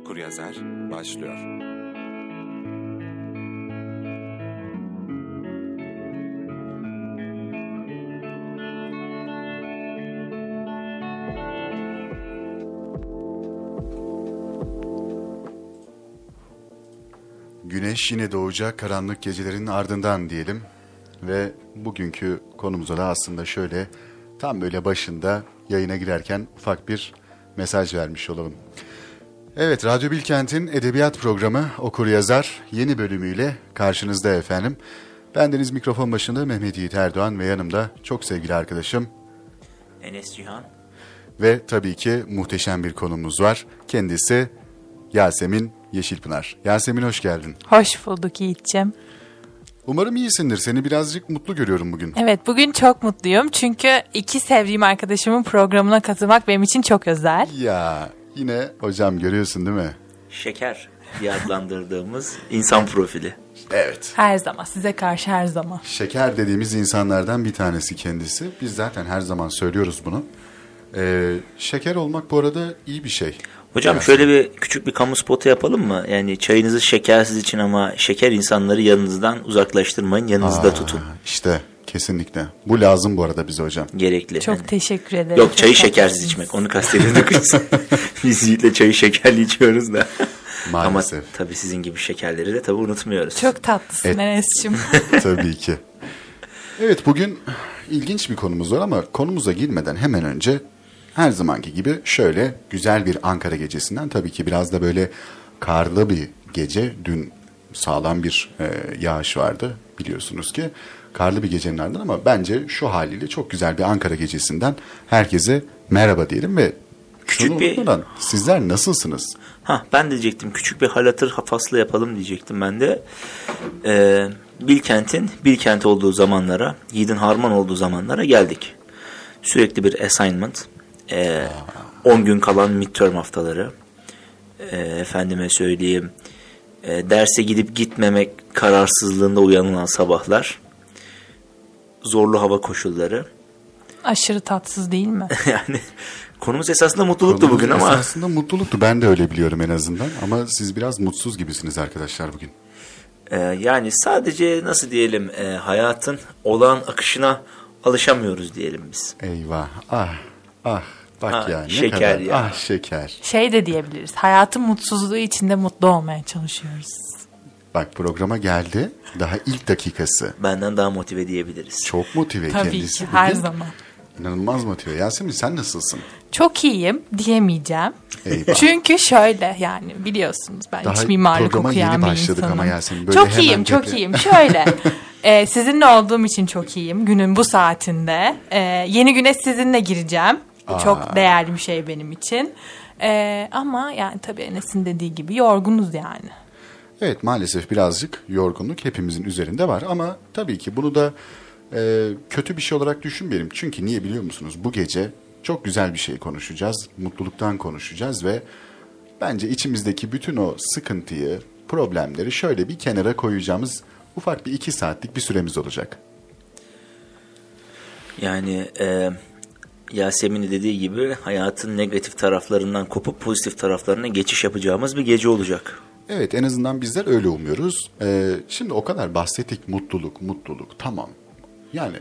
Okur Yazar başlıyor. Güneş yine doğacak karanlık gecelerin ardından diyelim. Ve bugünkü konumuza da aslında şöyle tam böyle başında yayına girerken ufak bir mesaj vermiş olalım. Evet, Radyo Bilkent'in edebiyat programı Okur Yazar yeni bölümüyle karşınızda efendim. Bendeniz mikrofon başında Mehmet Yiğit Erdoğan ve yanımda çok sevgili arkadaşım Enes Cihan. ve tabii ki muhteşem bir konumuz var. Kendisi Yasemin Yeşilpınar. Yasemin hoş geldin. Hoş bulduk Yiğit'ciğim. Umarım iyisindir. Seni birazcık mutlu görüyorum bugün. Evet bugün çok mutluyum çünkü iki sevdiğim arkadaşımın programına katılmak benim için çok özel. Ya yine hocam görüyorsun değil mi? Şeker diye adlandırdığımız insan profili. Evet. Her zaman size karşı her zaman. Şeker dediğimiz insanlardan bir tanesi kendisi. Biz zaten her zaman söylüyoruz bunu. Ee, şeker olmak bu arada iyi bir şey. Hocam Yasemin. şöyle bir küçük bir kamu spotu yapalım mı? Yani çayınızı şekersiz için ama şeker insanları yanınızdan uzaklaştırmayın, yanınızda Aa, tutun. İşte kesinlikle. Bu lazım bu arada bize hocam. Gerekli. Çok Yani. teşekkür ederim. Yok çayı şekersiz içmek onu kastediyorduk biz. biz Yiğit'le çayı şekerli içiyoruz da. Maalesef. Ama tabii sizin gibi şekerleri de tabii unutmuyoruz. Çok tatlısın Et- Enes'cim. Tabii ki. Evet bugün ilginç bir konumuz var ama konumuza girmeden hemen önce her zamanki gibi şöyle güzel bir Ankara gecesinden tabii ki biraz da böyle karlı bir gece. Dün sağlam bir e, yağış vardı biliyorsunuz ki. Karlı bir gecenin ardından ama bence şu haliyle çok güzel bir Ankara gecesinden herkese merhaba diyelim ve Küçük şunu bir- unutmadan sizler nasılsınız? Ha ben de diyecektim küçük bir hal hatır faslı yapalım diyecektim ben de. Ee, Bilkent'in Bilkent olduğu zamanlara, Yiğit'in Harman olduğu zamanlara geldik. Sürekli bir assignment. Ee, 10 gün kalan midterm haftaları. Ee, efendime söyleyeyim. e, derse gidip gitmemek kararsızlığında uyanılan sabahlar. Zorlu hava koşulları. Aşırı tatsız değil mi? yani konumuz esasında mutluluktu Konumuz bugün ama Esasında mutluluktu ben de öyle biliyorum en azından ama siz biraz mutsuz gibisiniz arkadaşlar bugün. Ee, yani sadece nasıl diyelim e, hayatın olağan akışına alışamıyoruz diyelim biz. Eyvah. Ah. Ah. Bak Ah, ya ne şeker kadar. ya. Ah şeker. Şey de diyebiliriz. Hayatın mutsuzluğu içinde mutlu olmaya çalışıyoruz. Bak programa geldi. Daha ilk dakikası. Benden daha motive diyebiliriz. Çok motive Tabii kendisi. ki her bugün. zaman. İnanılmaz motive. Yasemin sen nasılsın? Çok iyiyim diyemeyeceğim. Eyvah. Çünkü şöyle yani biliyorsunuz ben Daha iç mimarlık okuyan yeni bir başladık insanım. ama Yasemin, böyle çok iyiyim çok tepe- iyiyim. Şöyle e, sizinle olduğum için çok iyiyim günün bu saatinde. E, yeni güne sizinle gireceğim. Bu çok değerli bir şey benim için. E, ama yani tabii Enes'in dediği gibi yorgunuz yani. Evet maalesef birazcık yorgunluk hepimizin üzerinde var ama tabii ki bunu da e, kötü bir şey olarak düşünmeyelim. Çünkü niye biliyor musunuz? Bu gece çok güzel bir şey konuşacağız. Mutluluktan konuşacağız ve bence içimizdeki bütün o sıkıntıyı, problemleri şöyle bir kenara koyacağımız ufak bir iki saatlik bir süremiz olacak. Yani e, Yasemin'in dediği gibi hayatın negatif taraflarından kopup pozitif taraflarına geçiş yapacağımız bir gece olacak. Evet en azından bizler öyle umuyoruz. Ee, şimdi o kadar bahsettik mutluluk, mutluluk tamam. Yani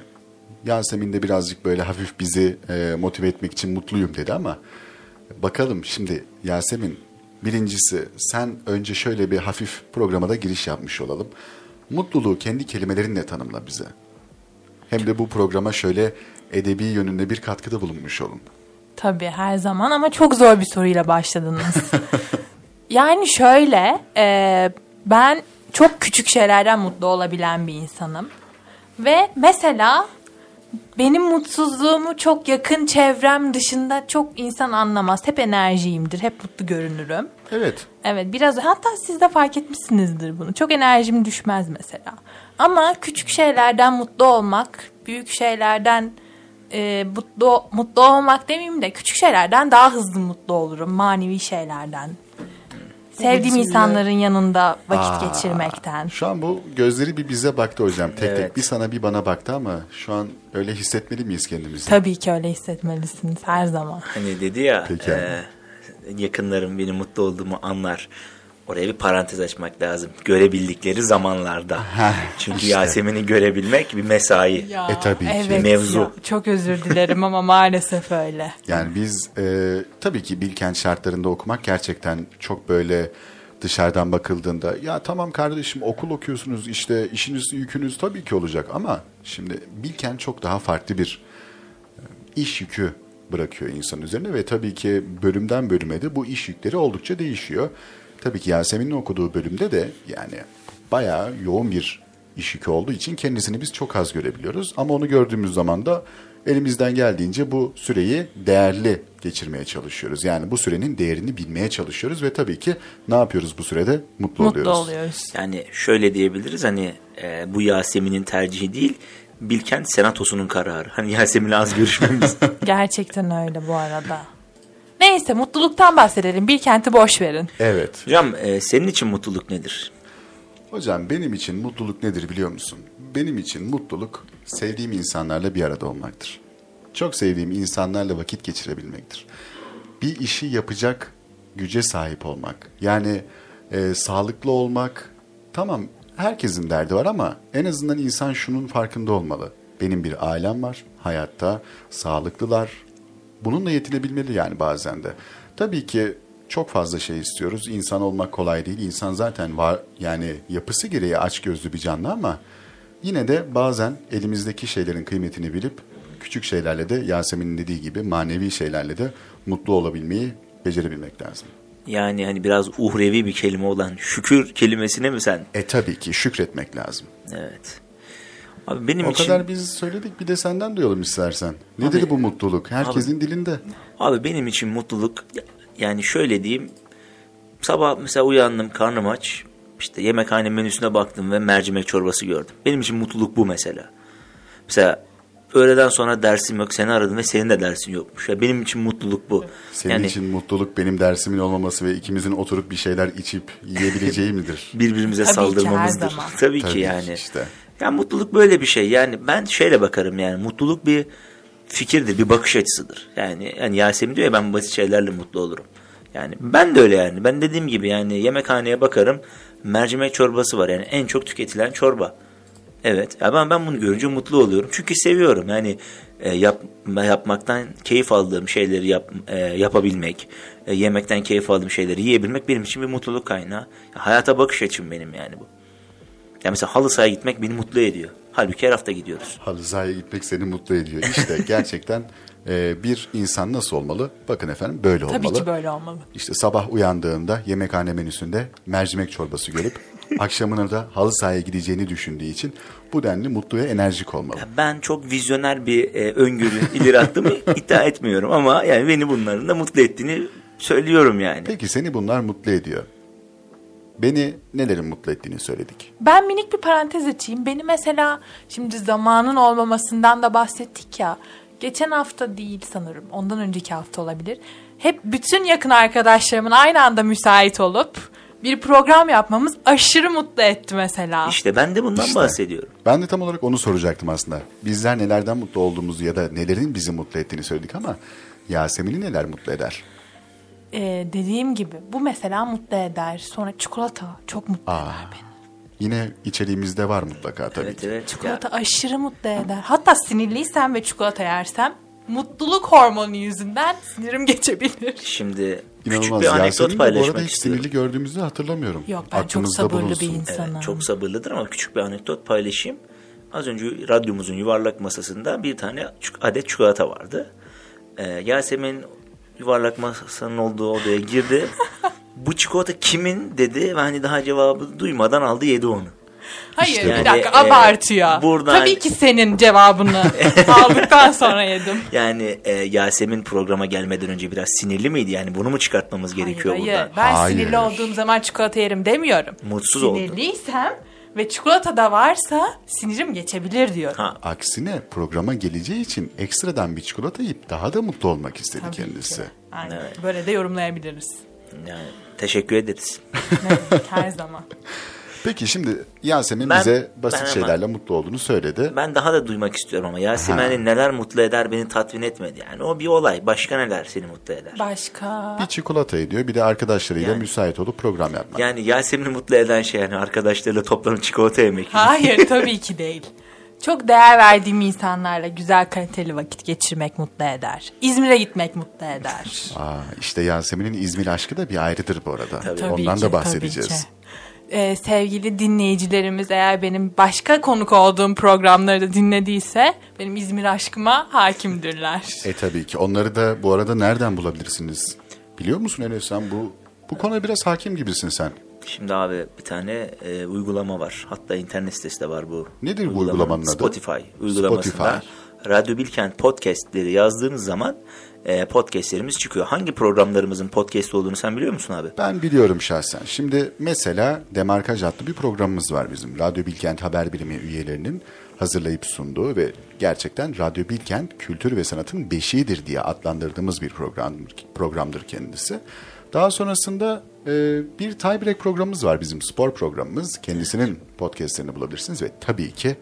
Yasemin de birazcık böyle hafif bizi e, motive etmek için mutluyum dedi ama bakalım şimdi Yasemin birincisi sen önce şöyle bir hafif programa da giriş yapmış olalım. Mutluluğu kendi kelimelerinle tanımla bize. Hem de bu programa şöyle edebi yönünde bir katkıda bulunmuş olun. Tabii her zaman ama çok zor bir soruyla başladınız. yani şöyle e, ben çok küçük şeylerden mutlu olabilen bir insanım. Ve mesela benim mutsuzluğumu çok yakın çevrem dışında çok insan anlamaz. Hep enerjiyimdir, hep mutlu görünürüm. Evet. Evet biraz hatta siz de fark etmişsinizdir bunu. Çok enerjim düşmez mesela. Ama küçük şeylerden mutlu olmak, büyük şeylerden e, mutlu mutlu olmak demeyeyim de küçük şeylerden daha hızlı mutlu olurum. Manevi şeylerden. Sevdiğim insanların yanında vakit Aa, geçirmekten. Şu an bu gözleri bir bize baktı hocam. Tek tek Evet. bir sana bir bana baktı ama şu an öyle hissetmeli miyiz kendimizi? Tabii ki öyle hissetmelisiniz her zaman. Hani dedi ya Peki. e, yakınlarım benim mutlu olduğumu anlar. Oraya bir parantez açmak lazım. Görebildikleri zamanlarda. Çünkü işte. Yasemin'i görebilmek bir mesai. Ya, E, tabii ki. evet Mevzu. ya. çok özür dilerim ama maalesef öyle. Yani biz e, tabii ki Bilkent şartlarında okumak gerçekten çok böyle dışarıdan bakıldığında ya tamam kardeşim okul okuyorsunuz işte işiniz yükünüz tabii ki olacak ama şimdi Bilkent çok daha farklı bir e, iş yükü bırakıyor insan üzerine ve tabii ki bölümden bölüme de bu iş yükleri oldukça değişiyor. Tabii ki Yasemin'in okuduğu bölümde de yani bayağı yoğun bir iş yükü olduğu için kendisini biz çok az görebiliyoruz. Ama onu gördüğümüz zaman da elimizden geldiğince bu süreyi değerli geçirmeye çalışıyoruz. Yani bu sürenin değerini bilmeye çalışıyoruz ve tabii ki ne yapıyoruz bu sürede? Mutlu, Mutlu oluyoruz. oluyoruz. Yani şöyle diyebiliriz hani e, bu Yasemin'in tercihi değil Bilkent Senatosu'nun kararı. Hani Yasemin'le az görüşmemiz. Gerçekten öyle bu arada. Neyse mutluluktan bahsedelim. Bir kenti boş verin. Evet. Hocam e, senin için mutluluk nedir? Hocam benim için mutluluk nedir biliyor musun? Benim için mutluluk sevdiğim insanlarla bir arada olmaktır. Çok sevdiğim insanlarla vakit geçirebilmektir. Bir işi yapacak güce sahip olmak. Yani e, sağlıklı olmak. Tamam herkesin derdi var ama en azından insan şunun farkında olmalı. Benim bir ailem var hayatta, sağlıklılar. Bununla yetinebilmeli yani bazen de. Tabii ki çok fazla şey istiyoruz. İnsan olmak kolay değil. İnsan zaten var yani yapısı gereği açgözlü bir canlı ama yine de bazen elimizdeki şeylerin kıymetini bilip küçük şeylerle de Yasemin'in dediği gibi manevi şeylerle de mutlu olabilmeyi becerebilmek lazım. Yani hani biraz uhrevi bir kelime olan şükür kelimesine mi sen? E tabii ki şükretmek lazım. Evet. Abi benim o için kadar biz söyledik bir de senden duyalım istersen. Nedir Abi- bu mutluluk? Herkesin dilinde. abi benim için mutluluk yani şöyle diyeyim. Sabah mesela uyandım karnım aç. İşte yemekhane menüsüne baktım ve mercimek çorbası gördüm. Benim için mutluluk bu mesela. Mesela öğleden sonra dersim yok seni aradım ve senin de dersin yokmuş. Ya benim için mutluluk bu. Senin yani için mutluluk benim dersimin olmaması ve ikimizin oturup bir şeyler içip yiyebileceği midir? birbirimize Tabii ki, her saldırmamızdır. zaman. Tabii, Tabii ki ki yani. işte. Ya mutluluk böyle bir şey. Yani ben şöyle bakarım yani mutluluk bir fikirdir, bir bakış açısıdır. Yani yani Yasemin diyor ya ben basit şeylerle mutlu olurum. Yani ben de öyle yani. Ben dediğim gibi yani yemekhaneye bakarım. Mercimek çorbası var yani en çok tüketilen çorba. Evet. Ya ben ben bunu görünce mutlu oluyorum. Çünkü seviyorum. Yani e, yap, yapmaktan keyif aldığım şeyleri yap, e, yapabilmek, e, yemekten keyif aldığım şeyleri yiyebilmek benim için bir mutluluk kaynağı. Hayata bakış açım benim yani bu. Ya mesela halı sahaya gitmek beni mutlu ediyor. Halbuki her hafta gidiyoruz. Halı sahaya gitmek seni mutlu ediyor. İşte gerçekten e, bir insan nasıl olmalı? Bakın efendim böyle olmalı. Tabii ki böyle olmalı. İşte sabah uyandığında yemekhane menüsünde mercimek çorbası görüp akşamına da halı sahaya gideceğini düşündüğü için bu denli mutlu ve enerjik olmalı. Ben çok vizyoner bir e, öngörü ileri attığımı iddia etmiyorum ama yani beni bunların da mutlu ettiğini söylüyorum yani. Peki seni bunlar mutlu ediyor. Beni nelerin mutlu ettiğini söyledik. Ben minik bir parantez açayım. Beni mesela şimdi zamanın olmamasından da bahsettik ya. Geçen hafta değil sanırım. Ondan önceki hafta olabilir. Hep bütün yakın arkadaşlarımın aynı anda müsait olup bir program yapmamız aşırı mutlu etti mesela. İşte ben de bundan İşte. bahsediyorum. Ben de tam olarak onu soracaktım aslında. Bizler nelerden mutlu olduğumuzu ya da nelerin bizi mutlu ettiğini söyledik ama Yasemin'i neler mutlu eder? Ee, dediğim gibi bu mesela mutlu eder. Sonra çikolata çok mutlu Aa, eder beni. yine içeriğimizde var mutlaka tabii Evet ki. evet. Ya, Çikolata aşırı mutlu eder. Hatta sinirliysem ve çikolata yersem mutluluk hormonu yüzünden sinirim geçebilir. şimdi küçük İnanılmaz. bir anekdot Yasemin'i de bu arada paylaşmak hiç istiyorum. sinirli gördüğümüzü hatırlamıyorum. Yok ben çok Aklımızda sabırlı bulunsun. bir insanım. Evet, çok sabırlıdır ama küçük bir anekdot paylaşayım. Az önce radyomuzun yuvarlak masasında bir tane adet çikolata vardı. Ee, Yasemin yuvarlak masanın olduğu odaya girdi. Bu çikolata kimin dedi ve hani daha cevabı duymadan aldı yedi onu. Hayır İşte bir bu. dakika Yani, e, abartıyor. buradan- Tabii ki senin cevabını aldıktan sonra yedim. Yani e, Yasemin programa gelmeden önce biraz sinirli miydi? Yani bunu mu çıkartmamız gerekiyor hayır, buradan? hayır. Ben Hayır. sinirli olduğum zaman çikolata yerim demiyorum. Mutsuz oldu. Sinirliysem ve çikolata da varsa sinirim geçebilir diyorum. Ha, Aksine programa geleceği için ekstradan bir çikolata yiyip daha da mutlu olmak istedi Tabii kendisi. ki. Aynen. Böyle de yorumlayabiliriz. yani teşekkür ederiz. Demek, her zaman. Peki şimdi Yasemin Ben- bize basit ben ama- şeylerle mutlu olduğunu söyledi. Ben daha da duymak istiyorum ama Yasemin'i neler mutlu eder beni tatmin etmedi. Yani o bir olay. Başka neler seni mutlu eder? Başka? Bir çikolata ediyor bir de arkadaşlarıyla Yani. müsait olup program yapmak. Yani Yasemin'i mutlu eden şey yani arkadaşlarıyla toplanıp çikolata yemek. Hayır tabii ki değil. Çok değer verdiğim insanlarla güzel kaliteli vakit geçirmek mutlu eder. İzmir'e gitmek mutlu eder. Aa, işte Yasemin'in İzmir aşkı da bir ayrıdır bu arada. Tabii. Tabii Ondan ki, da bahsedeceğiz. tabii ki. Ee, sevgili dinleyicilerimiz eğer benim başka konuk olduğum programları da dinlediyse benim İzmir aşkıma hakimdirler. E tabii ki. Onları da bu arada nereden bulabilirsiniz? Biliyor musun Enes sen bu bu konuya biraz hakim gibisin sen. Şimdi abi bir tane e, uygulama var. Hatta internet sitesi de var bu. Nedir bu uygulamanın. adı? Spotify uygulamasında. Spotify. Radyo Bilkent podcastleri yazdığınız zaman e, podcastlerimiz çıkıyor. Hangi programlarımızın podcast olduğunu sen biliyor musun abi? Ben biliyorum şahsen. Şimdi mesela Demarkaj adlı bir programımız var bizim. Radyo Bilkent Haber Birimi üyelerinin hazırlayıp sunduğu ve gerçekten Radyo Bilkent kültür ve sanatın beşiğidir diye adlandırdığımız bir program, programdır kendisi. Daha sonrasında e, bir tiebreak programımız var bizim spor programımız. Kendisinin podcastlerini bulabilirsiniz ve tabii ki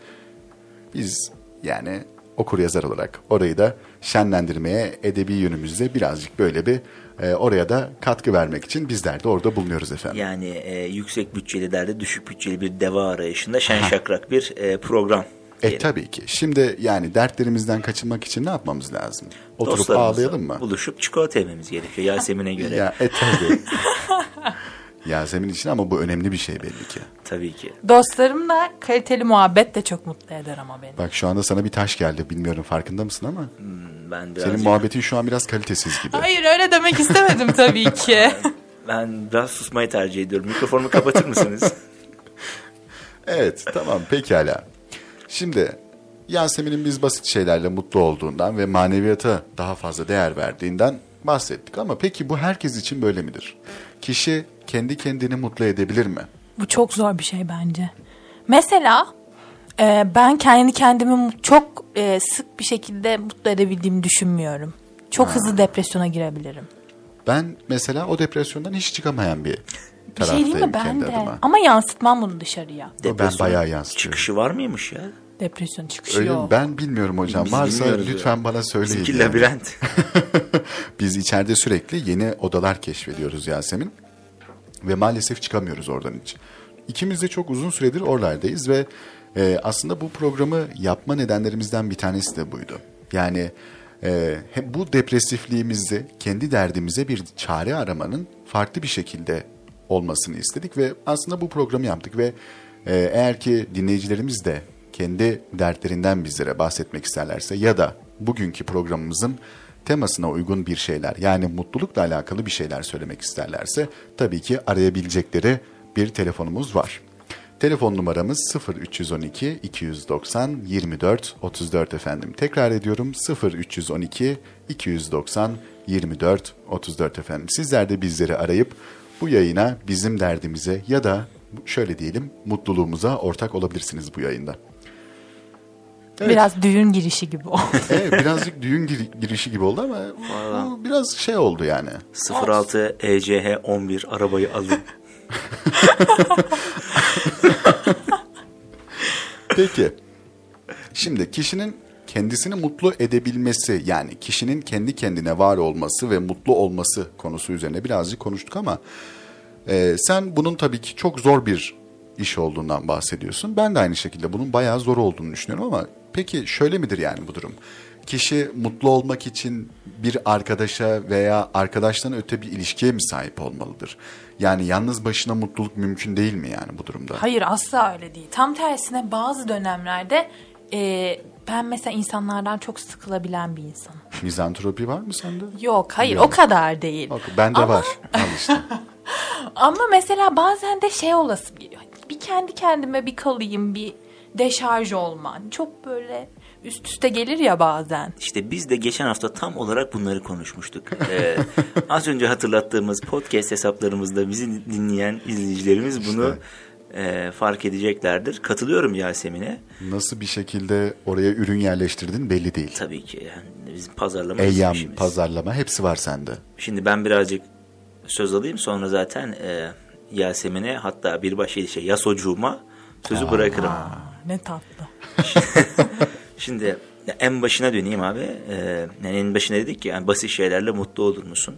biz yani okur yazar olarak orayı da şenlendirmeye edebi yönümüzde birazcık böyle bir e, oraya da katkı vermek için bizler de orada bulunuyoruz efendim. Yani e, yüksek bütçeli derde düşük bütçeli bir deva arayışında şen şakrak bir e, program. E diyelim. tabii ki. Şimdi yani dertlerimizden kaçınmak için ne yapmamız lazım? Oturup ağlayalım mı? Buluşup çikolata yememiz gerekiyor Yasemin'e göre. Ya e tabii. Yasemin için ama bu önemli bir şey belli ki. Tabii ki. Dostlarımla kaliteli muhabbet de çok mutlu eder ama beni. Bak şu anda sana bir taş geldi. Bilmiyorum farkında mısın ama Ben biraz senin muhabbetin şu an biraz kalitesiz gibi. Hayır öyle demek istemedim tabii ki. ben biraz susmayı tercih ediyorum. Mikrofonumu kapatır mısınız? Evet tamam pekala. Şimdi Yasemin'in biz basit şeylerle mutlu olduğundan ve maneviyata daha fazla değer verdiğinden bahsettik. Ama peki bu herkes için böyle midir? Kişi kendi kendini mutlu edebilir mi? Bu çok zor bir şey bence. Mesela e, ben kendi kendimi çok e, sık bir şekilde mutlu edebildiğimi düşünmüyorum. Çok hızlı depresyona girebilirim. Ben mesela o depresyondan hiç çıkamayan bir Bir şey değil mi ben kendi de? adıma. Ama yansıtmam bunu dışarıya. Depresyonun bayağı yansıtıyorum. Çıkışı var mıymış ya? Depresyon çıkışı Öyle yok. Ben bilmiyorum hocam. Biz Varsa lütfen bana söyleyin. Bizimki yani. labirent. Biz içeride sürekli yeni odalar keşfediyoruz Yasemin. Ve maalesef çıkamıyoruz oradan hiç. İkimiz de çok uzun süredir oralardayız ve e, aslında bu programı yapma nedenlerimizden bir tanesi de buydu. Yani e, hem bu depresifliğimizi kendi derdimize bir çare aramanın farklı bir şekilde olmasını istedik ve aslında bu programı yaptık ve e, eğer ki dinleyicilerimiz de kendi dertlerinden bizlere bahsetmek isterlerse ya da bugünkü programımızın temasına uygun bir şeyler yani mutlulukla alakalı bir şeyler söylemek isterlerse tabii ki arayabilecekleri bir telefonumuz var. Telefon numaramız 0312 290 24 34 efendim. Tekrar ediyorum 0312 290 24 34 efendim. Sizler de bizleri arayıp bu yayına bizim derdimize ya da şöyle diyelim mutluluğumuza ortak olabilirsiniz bu yayında. Evet. Biraz düğün girişi gibi o. Evet birazcık düğün gir- girişi gibi oldu ama bu biraz şey oldu yani. 06 ECH 11 arabayı alın. Peki. Şimdi kişinin kendisini mutlu edebilmesi yani kişinin kendi kendine var olması ve mutlu olması konusu üzerine birazcık konuştuk ama e, sen bunun tabii ki çok zor bir iş olduğundan bahsediyorsun. Ben de aynı şekilde bunun bayağı zor olduğunu düşünüyorum ama peki şöyle midir yani bu durum? Kişi mutlu olmak için bir arkadaşa veya arkadaştan öte bir ilişkiye mi sahip olmalıdır? Yani yalnız başına mutluluk mümkün değil mi yani bu durumda? Hayır asla öyle değil. Tam tersine bazı dönemlerde e, ben mesela insanlardan çok sıkılabilen bir insanım. Mizantropi var mı sende? Yok hayır Yok. o kadar değil. Bak, bende Ama- var. Al işte. Ama mesela bazen de şey olası geliyor. Bir kendi kendime bir kalayım, bir deşarj olma. Çok böyle üst üste gelir ya bazen. İşte biz de geçen hafta tam olarak bunları konuşmuştuk. Ee, az önce hatırlattığımız podcast hesaplarımızda bizi dinleyen izleyicilerimiz bunu e, fark edeceklerdir. Katılıyorum Yasemin'e. Nasıl bir şekilde oraya ürün yerleştirdin belli değil. Tabii ki yani bizim pazarlama Eyyam, işimiz. pazarlama hepsi var sende. Şimdi ben birazcık söz alayım sonra zaten e, Yasemin'e hatta bir başka şey Yasocuğuma sözü bırakırım. Ne tatlı. Şimdi en başına döneyim abi. Ee, yani en başına dedik ki yani basit şeylerle mutlu olur musun?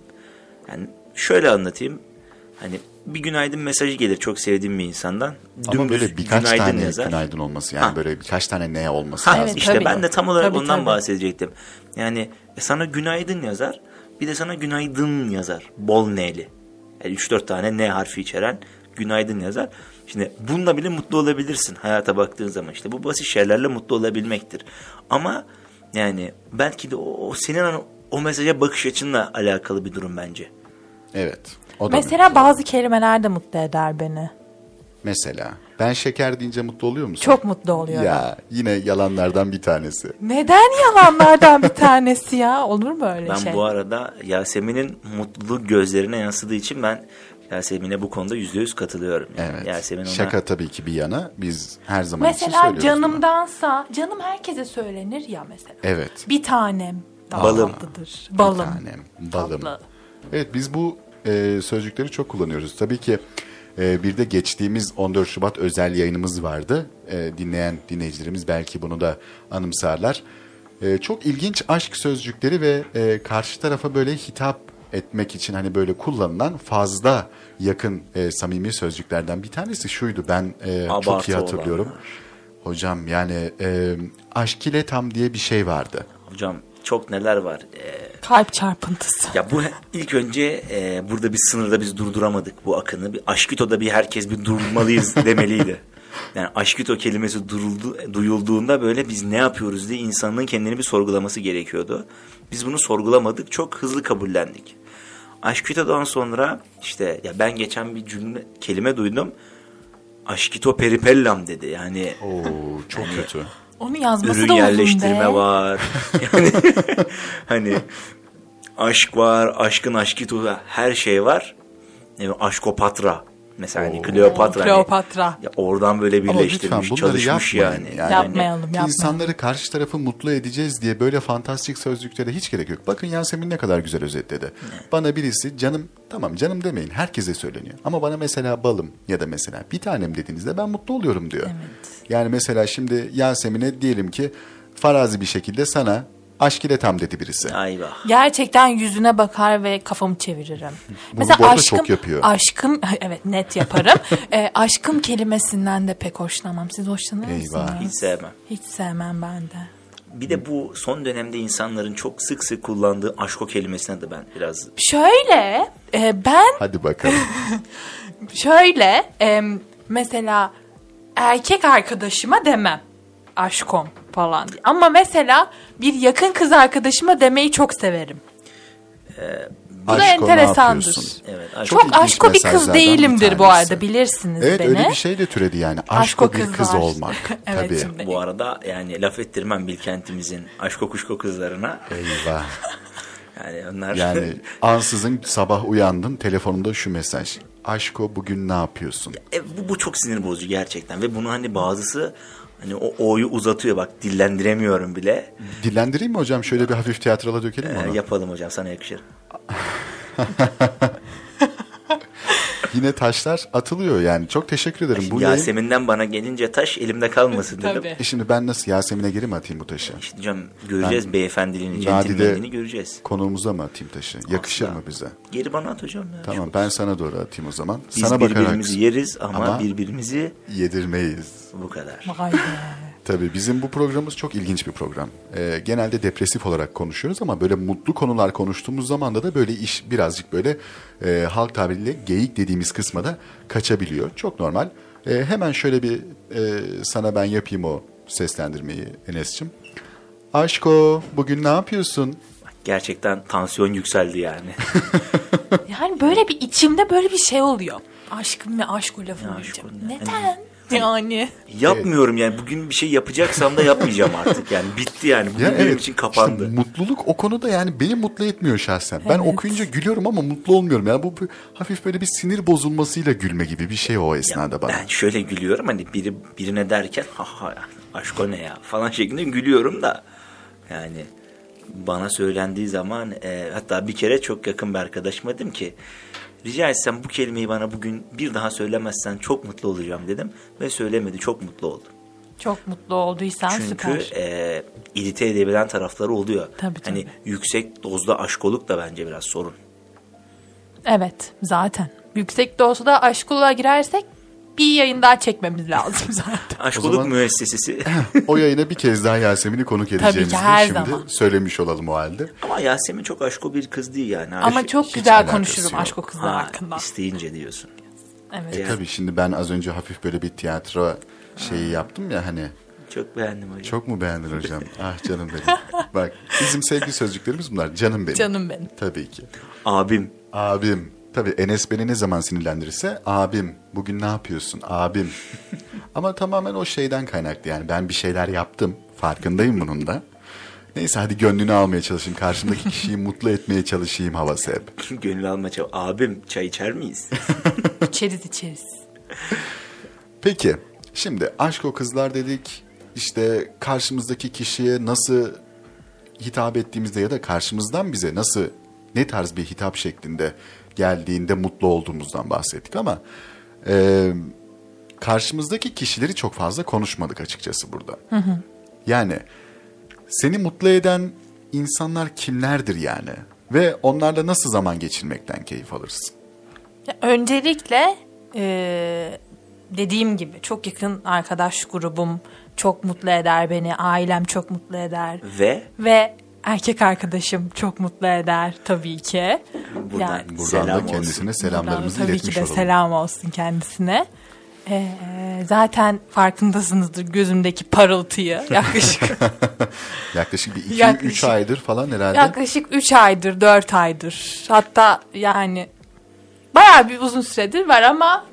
Yani şöyle anlatayım. Hani bir günaydın mesajı gelir çok sevdiğim bir insandan. Ama Dümdüz böyle birkaç günaydın tane yazar. günaydın olması yani Ha. böyle birkaç tane ne olması Ha, lazım. Evet, işte tabii. ben de tam olarak Tabii, ondan tabii. bahsedecektim. Yani e, sana günaydın yazar. Bir de sana günaydın yazar. Bol ne'li. Yani 3-4 tane ne harfi içeren günaydın yazar. Şimdi bununla bile mutlu olabilirsin hayata baktığın zaman. işte bu basit şeylerle mutlu olabilmektir. Ama yani belki de o, o senin o, o mesaja bakış açınla alakalı bir durum bence. Evet. O da Mesela bazı kelimeler de mutlu eder beni. Mesela ben şeker deyince mutlu oluyor musun? Çok mutlu oluyorum. Ya yine yalanlardan bir tanesi. Neden yalanlardan bir tanesi ya? Olur mu öyle Ben şey? bu arada Yasemin'in mutluluk gözlerine yansıdığı için ben Yasemin'e bu konuda %100 katılıyorum. Yani Evet. Yasemin ona... Şaka tabii ki bir yana biz her zaman için Mesela bunu. canımdansa, canım herkese söylenir ya mesela. Evet. Bir tanem Balım. tatlıdır. Bir Balım. tanem, balım. Tatlı. Evet biz bu e, sözcükleri çok kullanıyoruz. Tabii ki e, bir de geçtiğimiz 14 Şubat özel yayınımız vardı. E, dinleyen dinleyicilerimiz belki bunu da anımsarlar. E, çok ilginç aşk sözcükleri ve e, karşı tarafa böyle hitap etmek için hani böyle kullanılan fazla yakın e, samimi sözcüklerden bir tanesi şuydu. Ben e, çok iyi hatırlıyorum. olanlar. Hocam yani e, aşk ile tam diye bir şey vardı. Hocam çok neler var. Ee, Kalp çarpıntısı. ya bu ilk önce e, burada bir sınırda biz durduramadık bu akını. Bir aşkitoda bir herkes bir durmalıyız demeliydi. Yani aşkito kelimesi duruldu, duyulduğunda böyle biz ne yapıyoruz diye insanlığın kendini bir sorgulaması gerekiyordu. Biz bunu sorgulamadık. Çok hızlı kabullendik. Aşkito'dan sonra işte ya ben geçen bir cümle kelime duydum. Aşkito peripellam dedi. Yani Oo çok kötü. Onu yazması ürün da yerleştirme be. var. Yani hani aşk var, aşkın aşkito her şey var. Yani aşkopatra mesela hani Kleopatra. hani- Kleopatra. ya oradan böyle Ama lütfen birleştirmiş, çalışmış yapmayın. yani. Yani Yapmayalım, yapmayalım. İnsanları karşı tarafı mutlu edeceğiz diye böyle fantastik sözcüklere hiç gerek yok. Bakın Yasemin ne kadar güzel özetledi. Bana birisi canım tamam canım demeyin herkese söyleniyor. Ama bana mesela balım ya da mesela bir tanem dediğinizde ben mutlu oluyorum diyor. Yani mesela şimdi Yasemin'e diyelim ki farazi bir şekilde sana aşk ile tam dedi birisi. Ayva. Gerçekten yüzüne bakar ve kafamı çeviririm. Bunu bu arada çok yapıyor. Aşkım, evet net yaparım. e, aşkım kelimesinden de pek hoşlanmam. Siz hoşlanır mısınız? Eyvah. Hiç sevmem. Hiç sevmem ben de. Bir de bu son dönemde insanların çok sık sık kullandığı aşko kelimesine de ben biraz Şöyle, e, ben Hadi bakalım. şöyle e, mesela erkek arkadaşıma demem aşkom falan diye. Ama mesela bir yakın kız arkadaşıma demeyi çok severim. Bu da Aşko, ne enteresandır. evet aşk Çok, ilginç aşko bir kız mesajlardan bir değilimdir bu arada bilirsiniz evet beni. öyle bir şey de türedi yani. Aşko, bir kız kızlar. olmak. evet Tabii. şimdi. bu arada yani laf ettirmem Bilkentimizin aşko kuşko kızlarına. Eyvah. Yani onlar Yani ansızın sabah uyandın telefonunda şu mesaj. Aşko bugün ne yapıyorsun? E, bu, bu çok sinir bozucu gerçekten ve bunu hani bazısı hani o o'yu uzatıyor bak dillendiremiyorum bile. Dillendireyim mi hocam? Şöyle bir hafif tiyatrola dökelim mi E, onu? yapalım hocam sana yakışır. Yine taşlar atılıyor yani. Çok teşekkür ederim. Bu yayın... Yasemin'den bana gelince taş elimde kalmasın dedim. Tabii. E şimdi ben nasıl Yasemin'e geri mi atayım bu taşı? İşte hocam göreceğiz beyefendiliğini, Nadide- centilmenliğini göreceğiz. Konuğumuza mı atayım taşı? Yakışır Asla. mı bize? Geri bana at hocam ya. Tamam ben sana doğru atayım o zaman. Biz sana bakarak birbirimizi yeriz ama, Ama- birbirimizi yedirmeyiz. bu kadar. Vay be. Tabii bizim bu programımız çok ilginç bir program. Ee, genelde depresif olarak konuşuyoruz ama böyle mutlu konular konuştuğumuz zaman da da böyle iş birazcık böyle e, halk tabiriyle geyik dediğimiz kısma da kaçabiliyor. Çok normal. E, hemen şöyle bir e, sana ben yapayım o seslendirmeyi Enes'cim. Aşko bugün ne yapıyorsun? Gerçekten tansiyon yükseldi yani. Yani böyle bir içimde böyle bir şey oluyor. Aşkım ve aşk o lafını diyeceğim. Neden? Yani. Yapmıyorum yani bugün bir şey yapacaksam da yapmayacağım artık yani bitti yani bugün Ya benim evet, için kapandı. işte mutluluk o konuda yani beni mutlu etmiyor şahsen. Ben Evet. okuyunca gülüyorum ama mutlu olmuyorum. Yani bu hafif böyle bir sinir bozulmasıyla gülme gibi bir şey o esnada bana. Ben şöyle gülüyorum hani biri birine derken ha ha aşk o ne ya falan şeklinde gülüyorum da yani bana söylendiği zaman e, hatta bir kere çok yakın bir arkadaşıma dedim ki rica etsem bu kelimeyi bana bugün bir daha söylemezsen çok mutlu olacağım dedim ve söylemedi çok mutlu oldu. Çok mutlu olduysan Çünkü süper. e, irite edebilen tarafları oluyor. Tabii, tabii. Hani yüksek dozda aşkoluk da bence biraz sorun. Evet zaten. Yüksek de olsa da aşkılığa girersek bir yayın daha çekmemiz lazım zaten. Aşkoluk zaman- müessesesi. o yayına bir kez daha Yasemin'i konuk edeceğimizi her şimdi zaman. söylemiş olalım o halde. Ama Yasemin çok aşko bir kız değil yani. Ama çok güzel konuşurum yok. aşk o kızlar Ha, hakkında. isteyince diyorsun. Evet. E tabii şimdi ben az önce hafif böyle bir tiyatro şeyi yaptım ya hani. Çok beğendim hocam. Çok mu beğendin hocam? ah canım benim. Bak bizim sevgi sözcüklerimiz bunlar. Canım benim. Canım benim. Tabii ki. Abim. Abim. Tabii Enes beni ne zaman sinirlendirirse abim bugün ne yapıyorsun abim. Ama tamamen o şeyden kaynaklı yani ben bir şeyler yaptım farkındayım bunun da. Neyse hadi gönlünü almaya çalışayım. Karşımdaki kişiyi mutlu etmeye çalışayım havası hep. Gönül alma çab- Abim çay içer miyiz? İçeriz içeriz. Peki şimdi aşk o kızlar dedik. İşte karşımızdaki kişiye nasıl hitap ettiğimizde ya da karşımızdan bize nasıl ne tarz bir hitap şeklinde geldiğinde mutlu olduğumuzdan bahsettik ama e, karşımızdaki kişileri çok fazla konuşmadık açıkçası burada. Yani seni mutlu eden insanlar kimlerdir yani? Ve onlarla nasıl zaman geçirmekten keyif alırsın? Ya öncelikle e, dediğim gibi çok yakın arkadaş grubum çok mutlu eder beni. Ailem çok mutlu eder. Ve Ve erkek arkadaşım çok mutlu eder tabii ki. buradan, Yani- Buradan selam da olsun. kendisine selamlarımızı Buradan da tabii iletmiş ki de olalım. selam olsun kendisine. Ee, zaten farkındasınızdır gözümdeki parıltıyı. Yaklaşık Yaklaşık bir 2-3 Yaklaşık- aydır falan herhalde. yaklaşık 3 aydır, 4 aydır. Hatta yani bayağı bir uzun süredir var ama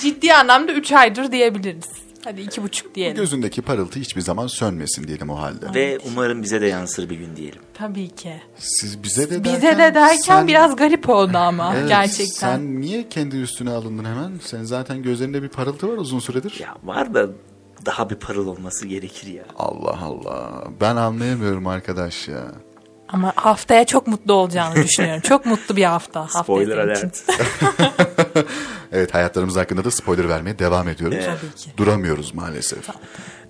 ciddi anlamda 3 aydır diyebiliriz. Hadi iki buçuk diyelim. Gözündeki parıltı hiçbir zaman sönmesin diyelim o halde. Ve umarım bize de yansır bir gün diyelim. Tabii ki. Siz bize de Bize derken de derken sen- biraz garip oldu ama Evet, gerçekten. Sen niye kendi üstüne alındın hemen? Sen zaten gözlerinde bir parıltı var uzun süredir. Ya var da daha bir parıl olması gerekir ya. Allah Allah. Ben anlayamıyorum arkadaş ya. Ama haftaya çok mutlu olacağını düşünüyorum. Çok mutlu bir hafta. Spoiler alert. Evet hayatlarımız hakkında da spoiler vermeye devam ediyoruz. Tabii ki. Duramıyoruz maalesef.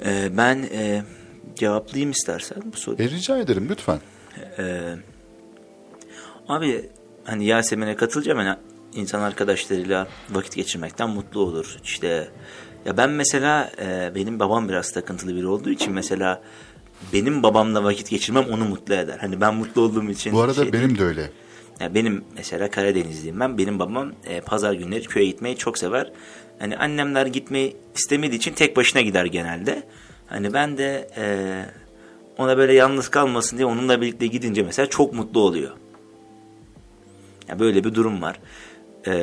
Ee, ben e, cevaplayayım istersen bu soruyu. E, rica ederim lütfen. Ee, abi hani Yasemin'e katılacağım. Hani insan arkadaşlarıyla vakit geçirmekten mutlu olur. İşte ya ben mesela e, benim babam biraz takıntılı biri olduğu için mesela benim babamla vakit geçirmem onu mutlu eder. Hani ben mutlu olduğum için. Bu arada şey benim değil. de öyle. Benim mesela Karadenizliyim ben. Benim babam e, pazar günleri köye gitmeyi çok sever. Hani annemler gitmeyi istemediği için tek başına gider genelde. Hani ben de e, ona böyle yalnız kalmasın diye onunla birlikte gidince mesela çok mutlu oluyor. Ya böyle bir durum var. E,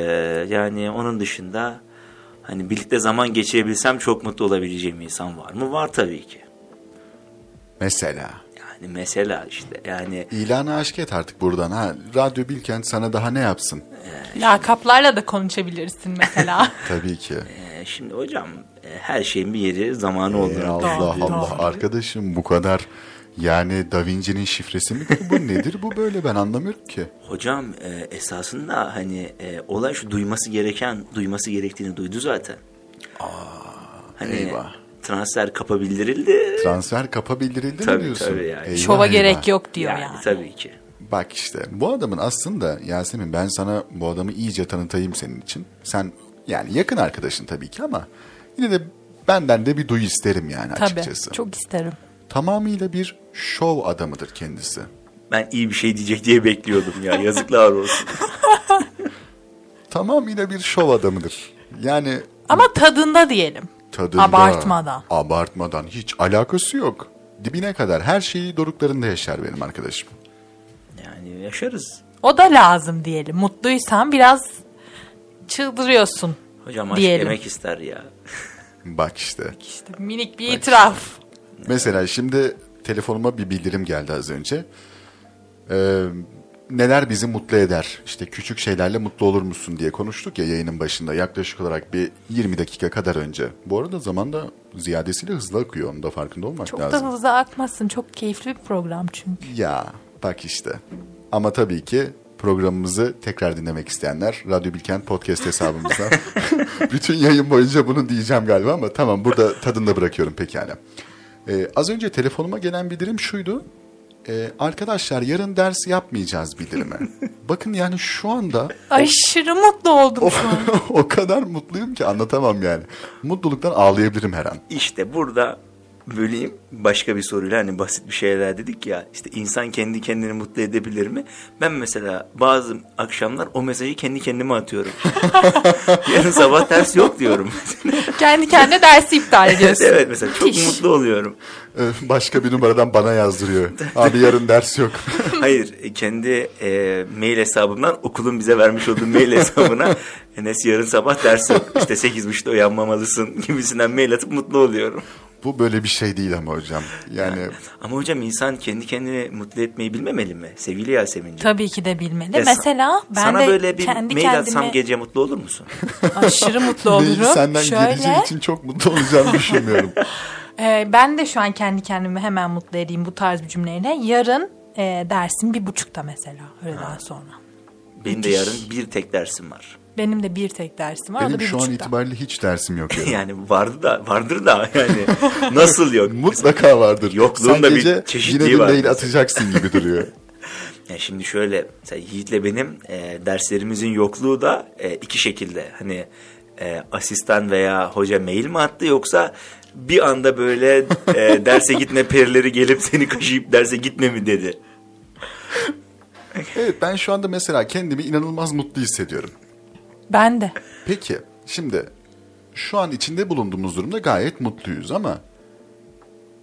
yani onun dışında hani birlikte zaman geçirebilsem çok mutlu olabileceğim insan var mı? Var tabii ki. Mesela. Yani mesela işte yani İlanı aşk et artık buradan. Ha, Radyo Bilkent sana daha ne yapsın? Lakaplarla da konuşabilirsin mesela. Tabii ki. e, şimdi hocam e, her şeyin bir yeri zamanı olduğunu Ee, Allah Doğru, Allah doğru. arkadaşım bu kadar yani Da Vinci'nin şifresi midir bu nedir bu böyle ben anlamıyorum ki. Hocam e, esasında hani e, olay şu duyması gereken duyması gerektiğini duydu zaten. hani eyvah. Transfer kapa bildirildi. Transfer kapa bildirildi Tabii, mi diyorsun? tabii yani. Eyvah, Şova eyvah. gerek yok diyor yani, yani. tabii ki. Bak işte bu adamın aslında Yasemin ben sana bu adamı iyice tanıtayım senin için. Sen yani yakın arkadaşın tabii ki ama yine de benden de bir duy isterim yani Tabii. açıkçası. Çok isterim. Tamamıyla bir şov adamıdır kendisi. Ben iyi bir şey diyecek diye bekliyordum ya. Yazıklar olsun. Tamamıyla bir şov adamıdır. Yani Ama tadında diyelim. Tadında, Abartmadan. Abartmadan hiç alakası yok. Dibine kadar her şeyi doruklarında yaşar benim arkadaşım. Yani yaşarız. O da lazım diyelim. Mutluysan biraz çıldırıyorsun. Hocam aşk Diyelim. yemek ister ya. Bak işte. İşte minik bir itiraf. Mesela şimdi telefonuma bir bildirim geldi az önce. Ee, neler bizi mutlu eder? İşte küçük şeylerle mutlu olur musun diye konuştuk ya yayının başında yaklaşık olarak bir 20 dakika kadar önce. Bu arada zaman da ziyadesiyle hızlı akıyor. Onun da farkında olmak Çok lazım. da hızlı akmasın. Çok keyifli bir program çünkü. Ya bak işte. Ama tabii ki programımızı tekrar dinlemek isteyenler Radyo Bilkent podcast hesabımızdan. Bütün yayın boyunca bunu diyeceğim galiba ama tamam burada tadında bırakıyorum pekala. Ee, az önce telefonuma gelen bildirim şuydu. Ee, arkadaşlar yarın ders yapmayacağız bildirimi. Bakın yani şu anda Aşırı mutlu oldum o, şu an. o kadar mutluyum ki anlatamam yani. Mutluluktan ağlayabilirim her an. İşte burada böleyim başka bir soruyla hani basit bir şeyler dedik ya işte insan kendi kendini mutlu edebilir mi? Ben mesela bazı akşamlar o mesajı kendi kendime atıyorum. Yarın sabah ders yok diyorum. Kendi kendine dersi iptal ediyorsun. evet mesela çok Müthiş. mutlu oluyorum. Ee, başka bir numaradan bana yazdırıyor. Abi yarın ders yok. Hayır e, kendi e, mail hesabımdan okulun bize vermiş olduğu mail hesabına Enes yarın sabah ders yok işte 8.30'da uyanmamalısın gibisinden mail atıp mutlu oluyorum. Bu böyle bir şey değil ama hocam. Yani Ama hocam insan kendi kendini mutlu etmeyi bilmemeli mi? Sevgili Yasemin'ciğim. Tabii ki de bilmeli. Ya Mesela ben Sana de böyle bir kendi mail atsam kendime gece mutlu olur musun? aşırı mutlu mail olurum. senden geleceği Şöyle, için çok mutlu olacağını düşünmüyorum. e, ben de şu an kendi kendimi hemen mutlu edeyim bu tarz bir cümleyle. Yarın e, dersim bir buçukta mesela öğleden sonra. Benim de yarın bir tek dersim var. Benim de bir tek dersim var. o da Benim bir şu an itibariyle hiç dersim yok. yarın. Yani vardı da vardır da yani nasıl yok? Mutlaka vardır. Yokluğun Sen da bir çeşitliği yine var. mail atacaksın gibi duruyor. Yani şimdi şöyle Yiğit'le benim e, derslerimizin yokluğu da e, iki şekilde. Hani e, asistan veya hoca mail mi attı yoksa bir anda böyle e, derse gitme perileri gelip seni kaşıyıp derse gitme mi dedi. evet ben şu anda mesela kendimi inanılmaz mutlu hissediyorum. Ben de. Peki şimdi şu an içinde bulunduğumuz durumda gayet mutluyuz ama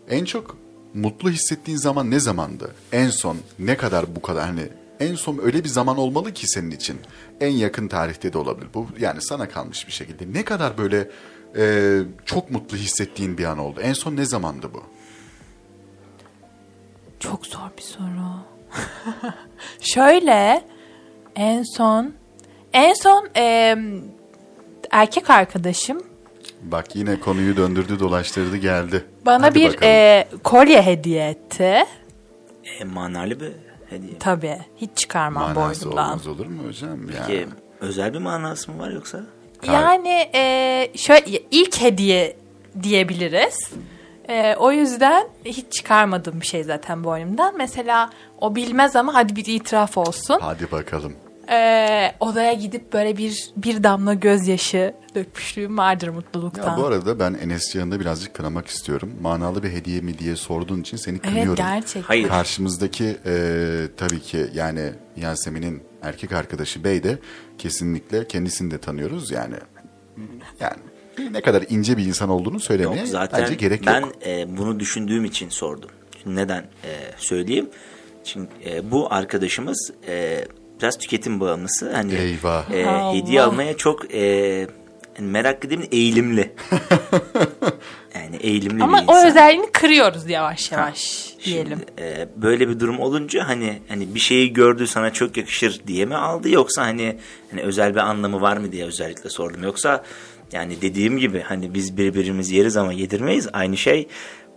en çok mutlu hissettiğin zaman ne zamandı? En son ne kadar bu kadar hani en son öyle bir zaman olmalı ki senin için. En yakın tarihte de olabilir. Bu yani sana kalmış bir şekilde. Ne kadar böyle e, çok mutlu hissettiğin bir an oldu. En son ne zamandı bu? Çok zor bir soru. Şöyle en son en son e, erkek arkadaşım Bak yine konuyu döndürdü dolaştırdı geldi. bana Hadi bir bakalım. e, kolye hediye etti. E, manalı bir hediye. Tabii hiç çıkarmam Manası boynumdan. olmaz olur mu hocam? Ya. Ki, özel bir manası mı var yoksa? Yani e, şöyle ilk hediye diyebiliriz. E, o yüzden hiç çıkarmadığım bir şey zaten boynumdan. Mesela o bilmez ama hadi bir itiraf olsun. Hadi bakalım. E, odaya gidip böyle bir bir damla gözyaşı dökmüşlüğüm vardır mutluluktan. Ya bu arada ben Enes yanında birazcık kınamak istiyorum. Manalı bir hediye mi diye sorduğun için seni evet kınıyorum. gerçekten. Hayır. Karşımızdaki e, tabii ki yani Yasemin'in erkek arkadaşı Bey de kesinlikle kendisini de tanıyoruz yani. Yani ne kadar ince bir insan olduğunu söylemeye Yok zaten bence gerek ben yok. e, bunu düşündüğüm için sordum. Şimdi neden e, söyleyeyim? Çünkü e, bu arkadaşımız e, biraz tüketim bağımlısı. Hani Eyvah. e, Allah. hediye almaya çok e, yani meraklı değil mi? Eğilimli. yani eğilimli Ama bir insan. o özelliğini kırıyoruz yavaş yavaş diyelim. Şimdi, e, böyle bir durum olunca hani hani bir şeyi gördü sana çok yakışır diye mi aldı yoksa hani hani özel bir anlamı var mı diye özellikle sordum. Yoksa yani dediğim gibi hani biz birbirimizi yeriz ama yedirmeyiz. Aynı şey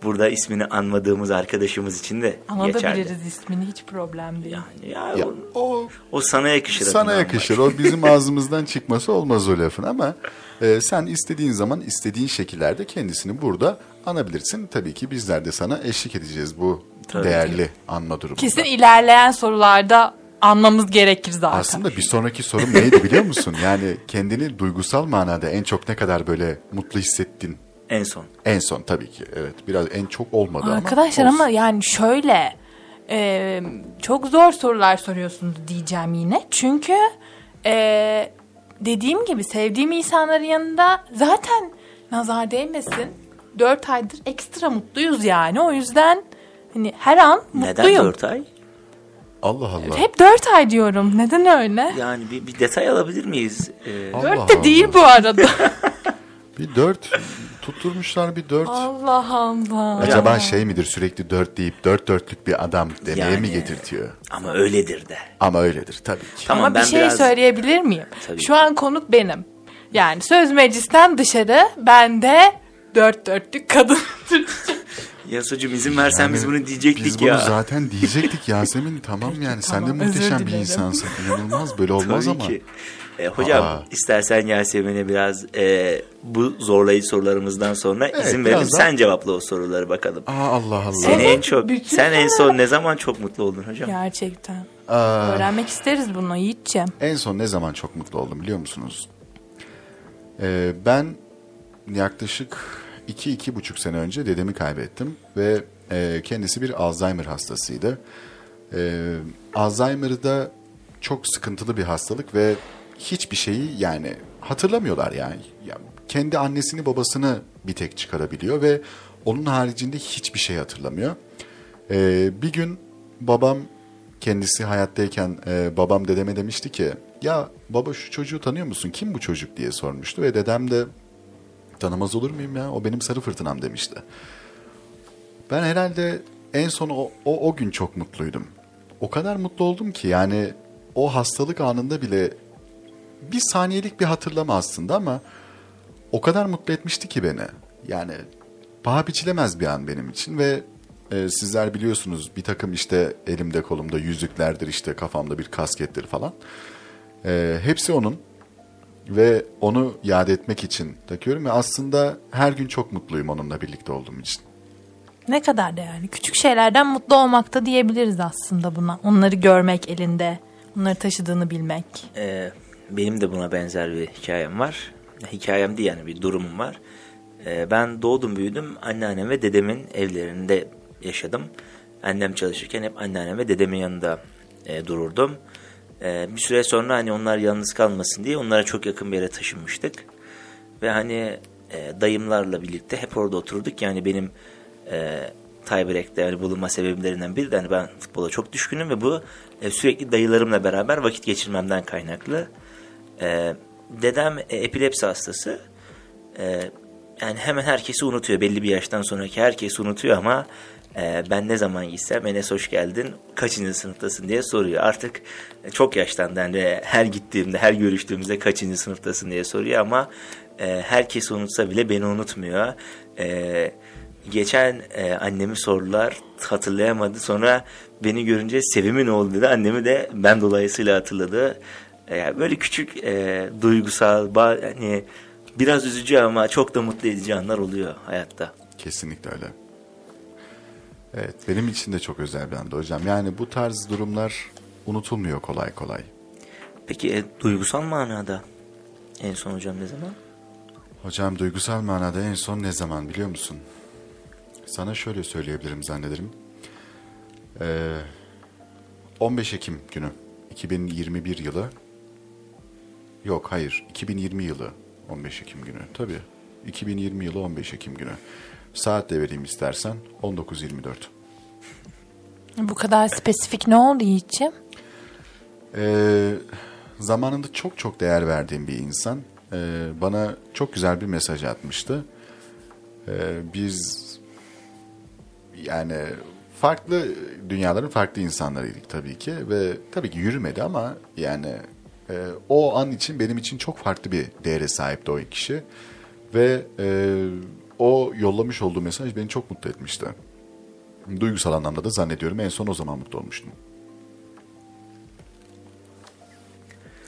burada ismini anmadığımız arkadaşımız için de geçerli. Anlatabiliriz ismini hiç problem değil. Yani ya, Ya, o, o o sana yakışır. sana yakışır. var. O bizim ağzımızdan çıkması olmaz o lafın ama e, sen istediğin zaman istediğin şekillerde kendisini burada anabilirsin. Tabii ki bizler de sana eşlik edeceğiz bu Tabii değerli anma durumunda. Kesin ilerleyen sorularda anmamız gerekir zaten. Aslında bir sonraki sorum neydi biliyor musun? Yani kendini duygusal manada en çok ne kadar böyle mutlu hissettin? En son. En son tabii ki. Evet biraz en çok olmadı Arkadaşlar ama. ama olsun. yani şöyle e, çok zor sorular soruyorsunuz diyeceğim yine. Çünkü e, dediğim gibi sevdiğim insanların yanında zaten nazar değmesin. Dört aydır ekstra mutluyuz yani. O yüzden hani her an Neden mutluyum. dört ay? Allah Allah. Hep dört ay diyorum. Neden öyle? Yani bir, bir detay alabilir miyiz? Ee, Allah Dört de Allah. değil bu arada. Bir dört tutturmuşlar bir dört. Allah Allah. Acaba şey midir sürekli dört deyip dört dörtlük bir adam demeye Yani. mi getirtiyor? Ama öyledir de. Ama öyledir tabii ki. Tamam Ama ben bir şey biraz söyleyebilir miyim? Tabii Şu an konuk benim. Yani söz meclisten dışarı ben de dört dörtlük kadın. Yasucuğum izin versen biz bunu diyecektik Biz bunu ya. zaten diyecektik Yasemin tamam yani sen de Tamam, muhteşem bir insansın. İnanılmaz böyle olmaz Tabii ama. ki. E, hocam Aa. istersen Yasemin'e biraz e, bu zorlayıcı sorularımızdan sonra Evet, izin verelim. daha- Sen cevapla o soruları bakalım. Aa Allah Allah. Seni en çok bütün sen en son ne zaman çok mutlu oldun hocam? Gerçekten. Aa, Öğrenmek isteriz bunu Yiğit'ciğim. en son ne zaman çok mutlu oldum biliyor musunuz? Ee, ben yaklaşık iki, iki buçuk sene önce dedemi kaybettim ve e, kendisi bir Alzheimer hastasıydı. Ee, Alzheimer da çok sıkıntılı bir hastalık ve hiçbir şeyi yani hatırlamıyorlar yani. Ya, kendi annesini babasını bir tek çıkarabiliyor ve onun haricinde hiçbir şey hatırlamıyor. Ee, bir gün babam kendisi hayattayken e, babam dedeme demişti ki ya baba şu çocuğu tanıyor musun kim bu çocuk diye sormuştu ve dedem de tanımaz olur muyum ya o benim sarı fırtınam demişti. Ben herhalde en son o, o, o gün çok mutluydum. O kadar mutlu oldum ki yani o hastalık anında bile bir saniyelik bir hatırlama aslında ama o kadar mutlu etmişti ki beni. Yani paha biçilemez bir an benim için ve e, sizler biliyorsunuz bir takım işte elimde kolumda yüzüklerdir işte kafamda bir kaskettir falan. E, hepsi onun ve onu yad etmek için takıyorum ve aslında her gün çok mutluyum onunla birlikte olduğum için. Ne kadar da yani. Küçük şeylerden mutlu olmakta diyebiliriz aslında buna. Onları görmek elinde. Onları taşıdığını bilmek. Ee, benim de buna benzer bir hikayem var. Hikayem değil yani bir durumum var. Ee, ben doğdum büyüdüm anneannem ve dedemin evlerinde yaşadım. Annem çalışırken hep anneannem ve dedemin yanında e, dururdum. Ee, bir süre sonra hani onlar yalnız kalmasın diye onlara çok yakın bir yere taşınmıştık. Ve hani e, dayımlarla birlikte hep orada oturduk. Yani benim e, Tayberek'te yani bulunma sebeplerinden biri de hani ben futbola çok düşkünüm ve bu e, sürekli dayılarımla beraber vakit geçirmemden kaynaklı. E, dedem e, epilepsi hastası. E, yani hemen herkesi unutuyor. Belli bir yaştan sonraki herkesi unutuyor ama e, ben ne zaman gitsem Enes hoş geldin kaçıncı sınıftasın diye soruyor. Artık çok yaşlandı. Yani her gittiğimde her görüştüğümüzde kaçıncı sınıftasın diye soruyor ama e, herkesi unutsa bile beni unutmuyor. E, geçen e, annemi sordular hatırlayamadı. Sonra beni görünce Sevim'in oğlu dedi. Annemi de ben dolayısıyla hatırladı. E, yani böyle küçük e, duygusal hani biraz üzücü ama çok da mutlu edici anlar oluyor hayatta. Kesinlikle öyle. Evet benim için de çok özel bir anda hocam. Yani bu tarz durumlar unutulmuyor kolay kolay. Peki e, duygusal manada en son hocam ne zaman? Hocam duygusal manada en son ne zaman biliyor musun? Sana şöyle söyleyebilirim zannederim. Ee, 15 Ekim günü 2021 yılı. Yok hayır 2020 yılı 15 Ekim günü. Tabii 2020 yılı 15 Ekim günü. Saat de vereyim istersen 19.24. Bu kadar spesifik ne oldu Yiğit'ciğim? Ee, zamanında çok çok değer verdiğim bir insan ee, bana çok güzel bir mesaj atmıştı. Ee, biz yani farklı dünyaların farklı insanlarıydık tabii ki ve tabii ki yürümedi ama yani e, o an için benim için çok farklı bir değere sahipti o kişi ve e, o yollamış olduğu mesaj beni çok mutlu etmişti. Duygusal anlamda da zannediyorum en son o zaman mutlu olmuştum.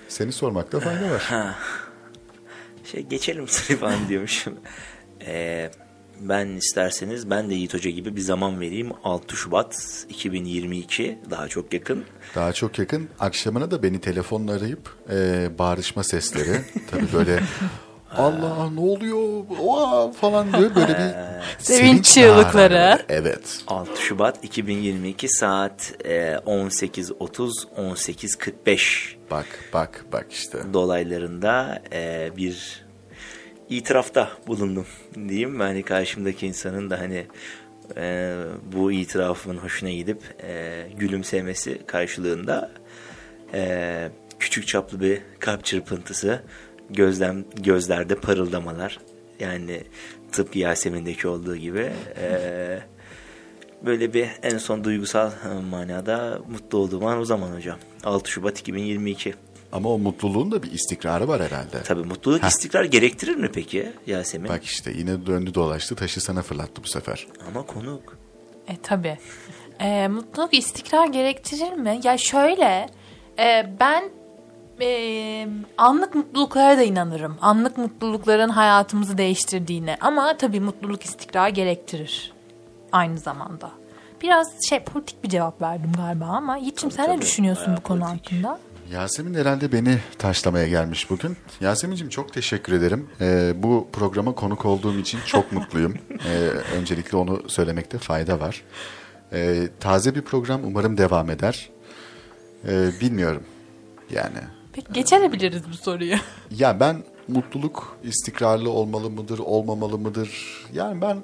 Seni sormakta fayda var. Şey geçelim seni falan diyormuşum. Ee, ben isterseniz ben de Yiğit Hoca gibi bir zaman vereyim. 6 Şubat 2022 daha çok yakın. Daha çok yakın. Akşamına da beni telefonla arayıp e, bağırışma sesleri. Tabii böyle Allah ne oluyor Oha! falan diyor böyle bir Sevinç çığlıkları. Evet. 6 Şubat 2022 saat e, 18.30 18.45 Bak bak bak işte. dolaylarında e, bir itirafta bulundum diyeyim. Hani karşımdaki insanın da hani e, bu itirafımın hoşuna gidip e, gülümsemesi karşılığında e, küçük çaplı bir kalp çırpıntısı, gözlem gözlerde parıldamalar Yani tıpkı Yasemin'deki olduğu gibi. Ee, böyle bir en son duygusal manada mutlu olduğum an o zaman hocam. 6 Şubat 2022. Ama o mutluluğun da bir istikrarı var herhalde. Tabii mutluluk Heh. istikrar gerektirir mi peki Yasemin? Bak işte yine döndü dolaştı taşı sana fırlattı bu sefer. Ama konuk. E tabii. E, mutluluk istikrar gerektirir mi? Ya şöyle e, ben e, anlık mutluluklara da inanırım. Anlık mutlulukların hayatımızı değiştirdiğine. Ama tabii mutluluk istikrar gerektirir. Aynı zamanda. Biraz şey politik bir cevap verdim galiba ama Yiğit'ciğim sen ne tabii. düşünüyorsun Bayağı bu konu politik. hakkında? Yasemin herhalde beni taşlamaya gelmiş bugün. Yasemin'ciğim çok teşekkür ederim. Ee, bu programa konuk olduğum için çok mutluyum. Ee, öncelikle onu söylemekte fayda var. Ee, taze bir program umarım devam eder. Ee, bilmiyorum yani. Peki geçebiliriz bu soruyu. Ya ben mutluluk istikrarlı olmalı mıdır, olmamalı mıdır? Yani ben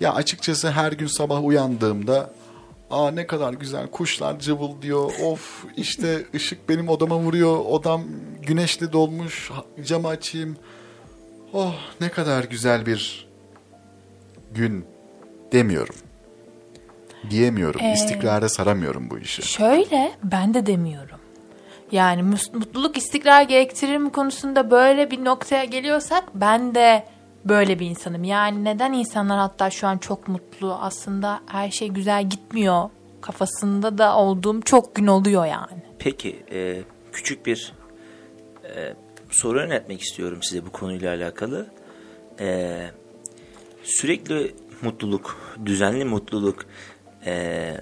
ya açıkçası her gün sabah uyandığımda aa ne kadar güzel kuşlar cıvıldıyor. Of işte ışık benim odama vuruyor. Odam güneşle dolmuş. Camı açayım. Oh ne kadar güzel bir gün demiyorum. Diyemiyorum. Ee, İstikrara saramıyorum bu işi. Şöyle ben de demiyorum. Yani mutluluk istikrar gerektirir mi konusunda böyle bir noktaya geliyorsak ben de böyle bir insanım. Yani neden insanlar hatta şu an çok mutlu aslında her şey güzel gitmiyor kafasında da olduğum çok gün oluyor yani. Peki e, küçük bir e, soru yönetmek istiyorum size bu konuyla alakalı. E, sürekli mutluluk, düzenli mutluluk e,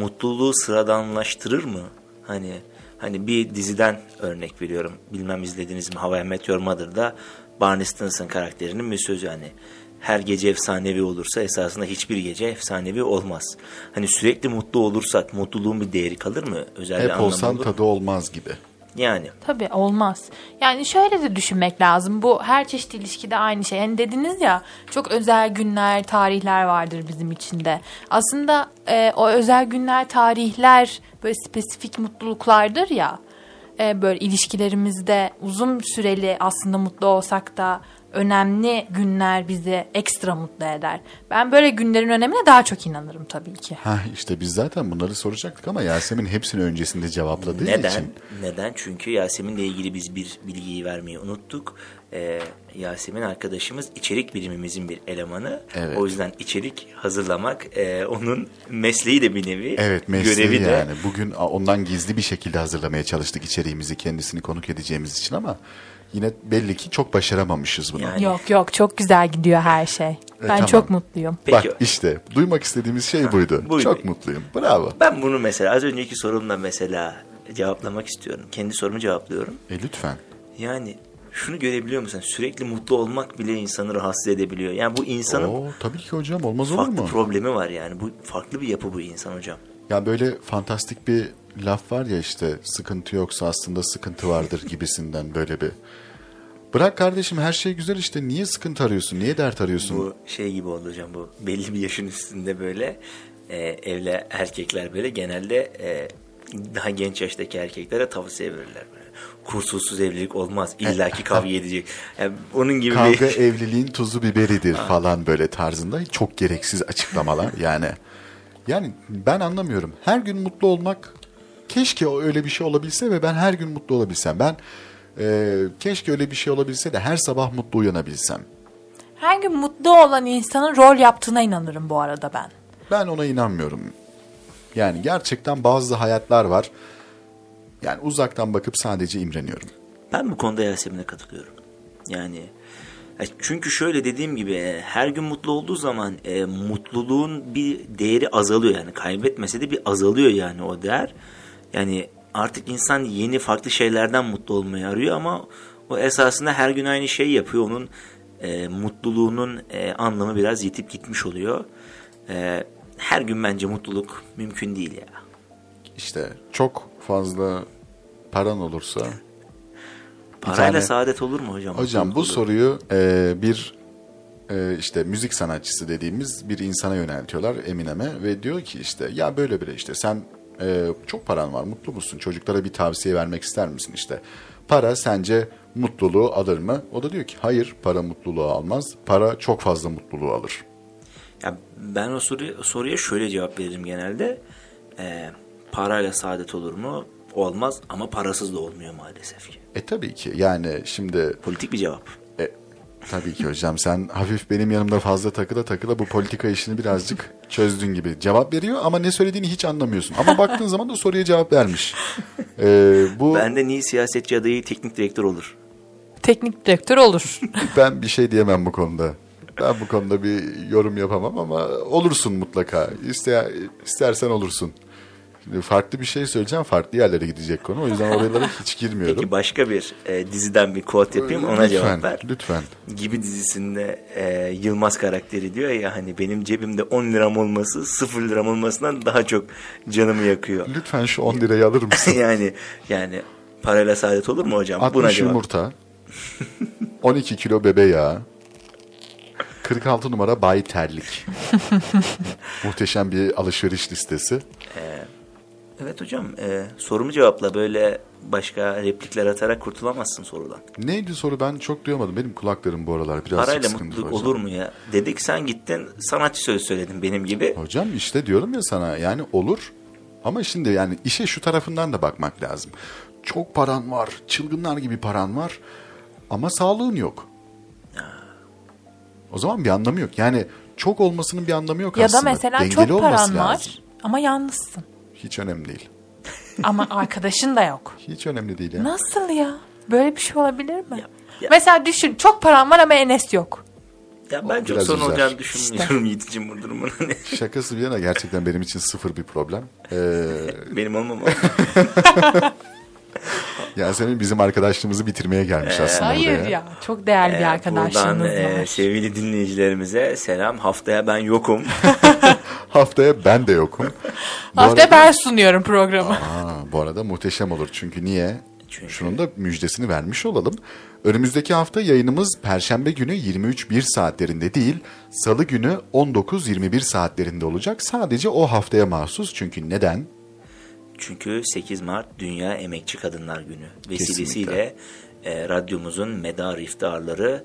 mutluluğu sıradanlaştırır mı? Hani hani bir diziden örnek veriyorum. Bilmem izlediniz mi? How I Met Your Mother'da Barney Stinson karakterinin bir sözü hani her gece efsanevi olursa esasında hiçbir gece efsanevi olmaz. Hani sürekli mutlu olursak mutluluğun bir değeri kalır mı? Özel Hep olsan tadı olmaz gibi. Yani Tabii olmaz. Yani şöyle de düşünmek lazım. Bu her çeşit ilişkide aynı şey. Hani dediniz ya çok özel günler, tarihler vardır bizim içinde. Aslında e, o özel günler, tarihler böyle spesifik mutluluklardır ya. E, böyle ilişkilerimizde uzun süreli aslında mutlu olsak da önemli günler bizi ekstra mutlu eder. Ben böyle günlerin önemine daha çok inanırım tabii ki. Ha işte biz zaten bunları soracaktık ama Yasemin hepsini öncesinde cevapladığı neden? için. Neden? Çünkü Yasemin'le ilgili biz bir bilgiyi vermeyi unuttuk. Ee, Yasemin arkadaşımız içerik bilimimizin bir elemanı. Evet. O yüzden içerik hazırlamak e, onun mesleği de bir nevi. Evet mesleği görevi de. yani. Bugün a, ondan gizli bir şekilde hazırlamaya çalıştık içeriğimizi kendisini konuk edeceğimiz için ama yine belli ki çok başaramamışız bunu. Yani. Yok yok çok güzel gidiyor her şey. Ben tamam. çok mutluyum. Peki. Bak işte duymak istediğimiz şey buydu. buydu. Çok mutluyum. Bravo. Ben bunu mesela az önceki sorumla mesela cevaplamak istiyorum. Kendi sorumu cevaplıyorum. E lütfen. Yani şunu görebiliyor musun? Sürekli mutlu olmak bile insanı rahatsız edebiliyor. Yani bu insanın Oo, tabii ki hocam olmaz olur farklı mu? problemi var yani. Bu farklı bir yapı bu insan hocam. Ya böyle fantastik bir laf var ya işte sıkıntı yoksa aslında sıkıntı vardır gibisinden böyle bir. Bırak kardeşim her şey güzel işte niye sıkıntı arıyorsun? Niye dert arıyorsun? Bu şey gibi oldu hocam bu belli bir yaşın üstünde böyle e, evli erkekler böyle genelde e, daha genç yaştaki erkeklere tavsiye verirler böyle. Kusursuz evlilik olmaz. illaki kavga edecek. Yani onun gibi Kavga bir evliliğin tuzu biberidir falan böyle tarzında çok gereksiz açıklamalar yani. Yani ben anlamıyorum. Her gün mutlu olmak keşke o öyle bir şey olabilse ve ben her gün mutlu olabilsem. Ben e, keşke öyle bir şey olabilse de her sabah mutlu uyanabilsem. Her gün mutlu olan insanın rol yaptığına inanırım bu arada ben. Ben ona inanmıyorum. Yani gerçekten bazı hayatlar var. Yani uzaktan bakıp sadece imreniyorum. Ben bu konuda Yasemin'e katılıyorum. Yani e, çünkü şöyle dediğim gibi e, her gün mutlu olduğu zaman e, mutluluğun bir değeri azalıyor yani kaybetmese de bir azalıyor yani o değer. Yani artık insan yeni farklı şeylerden mutlu olmayı arıyor ama o esasında her gün aynı şeyi yapıyor. Onun e, mutluluğunun e, anlamı biraz yitip gitmiş oluyor. E, her gün bence mutluluk mümkün değil ya. İşte çok fazla paran olursa Parayla tane- saadet olur mu hocam? Hocam bu olur. soruyu e, bir e, işte müzik sanatçısı dediğimiz bir insana yöneltiyorlar Eminem'e ve diyor ki işte ya böyle bile işte sen e, çok paran var mutlu musun çocuklara bir tavsiye vermek ister misin işte Para sence mutluluğu alır mı? O da diyor ki hayır para mutluluğu almaz. Para çok fazla mutluluğu alır. Ya ben o soruya, soruya şöyle cevap veririm genelde. Ee, parayla saadet olur mu? Olmaz ama parasız da olmuyor maalesef ki. E tabii ki yani şimdi Politik bir cevap. e, tabii ki hocam sen hafif benim yanımda fazla takıla takıla bu politika işini birazcık çözdün gibi. Cevap veriyor ama ne söylediğini hiç anlamıyorsun. Ama baktığın zaman da soruya cevap vermiş. E, bu Benden iyi siyasetçi adayı teknik direktör olur. Teknik direktör olur. ben bir şey diyemem bu konuda. Ben bu konuda bir yorum yapamam ama olursun mutlaka. İste, istersen olursun. Şimdi farklı bir şey söyleyeceğim. Farklı yerlere gidecek konu. O yüzden oralara hiç girmiyorum. Peki başka bir e, diziden bir quote yapayım ona lütfen, cevap ver. Lütfen. Gibi dizisinde e, Yılmaz karakteri diyor ya hani benim cebimde 10 liram olması 0 liram olmasından daha çok canımı yakıyor. Lütfen şu 10 lirayı alır mısın? yani yani parayla saadet olur mu hocam? Buna 60 cevap. yumurta, 12 kilo bebe yağı, 46 numara Bay Terlik. Muhteşem bir alışveriş listesi. Evet hocam e, sorumu cevapla böyle başka replikler atarak kurtulamazsın sorudan. Neydi soru ben çok duyamadım. Benim kulaklarım bu aralar biraz Parayla mutluluk hocam. olur mu ya? Dedik sen gittin sanatçı söz söyledin benim gibi. Hocam işte diyorum ya sana yani olur. Ama şimdi yani işe şu tarafından da bakmak lazım. Çok paran var, çılgınlar gibi paran var ama sağlığın yok. O zaman bir anlamı yok. Yani çok olmasının bir anlamı yok ya da aslında. mesela Dengeli çok paran var lazım. ama yalnızsın. Hiç önemli değil. Ama arkadaşın da yok. Hiç önemli değil ya. Nasıl ya? Böyle bir şey olabilir mi? Ya- ya- Mesela düşün çok paran var ama Enes yok. Ya ben O çok sorun olacağını düşünmüyorum Yiğit'ciğim bu durumun. Şakası bir yana gerçekten benim için sıfır bir problem. Ee, benim olmamam. Yasemin bizim arkadaşlığımızı bitirmeye gelmiş aslında Hayır buraya. ya. Çok değerli bir Ee, arkadaşlığınız Buradan e, var. sevgili dinleyicilerimize selam. Haftaya ben yokum. Haftaya ben de yokum. Haftaya arada- ben sunuyorum programı. Aa, bu arada muhteşem olur. Çünkü niye? Çünkü- Şunun da müjdesini vermiş olalım. Önümüzdeki hafta yayınımız Perşembe günü 23.1 saatlerinde değil, Salı günü 19.21 saatlerinde olacak. Sadece o haftaya mahsus. Çünkü neden? Çünkü 8 Mart Dünya Emekçi Kadınlar Günü vesilesiyle e, radyomuzun medar iftiharları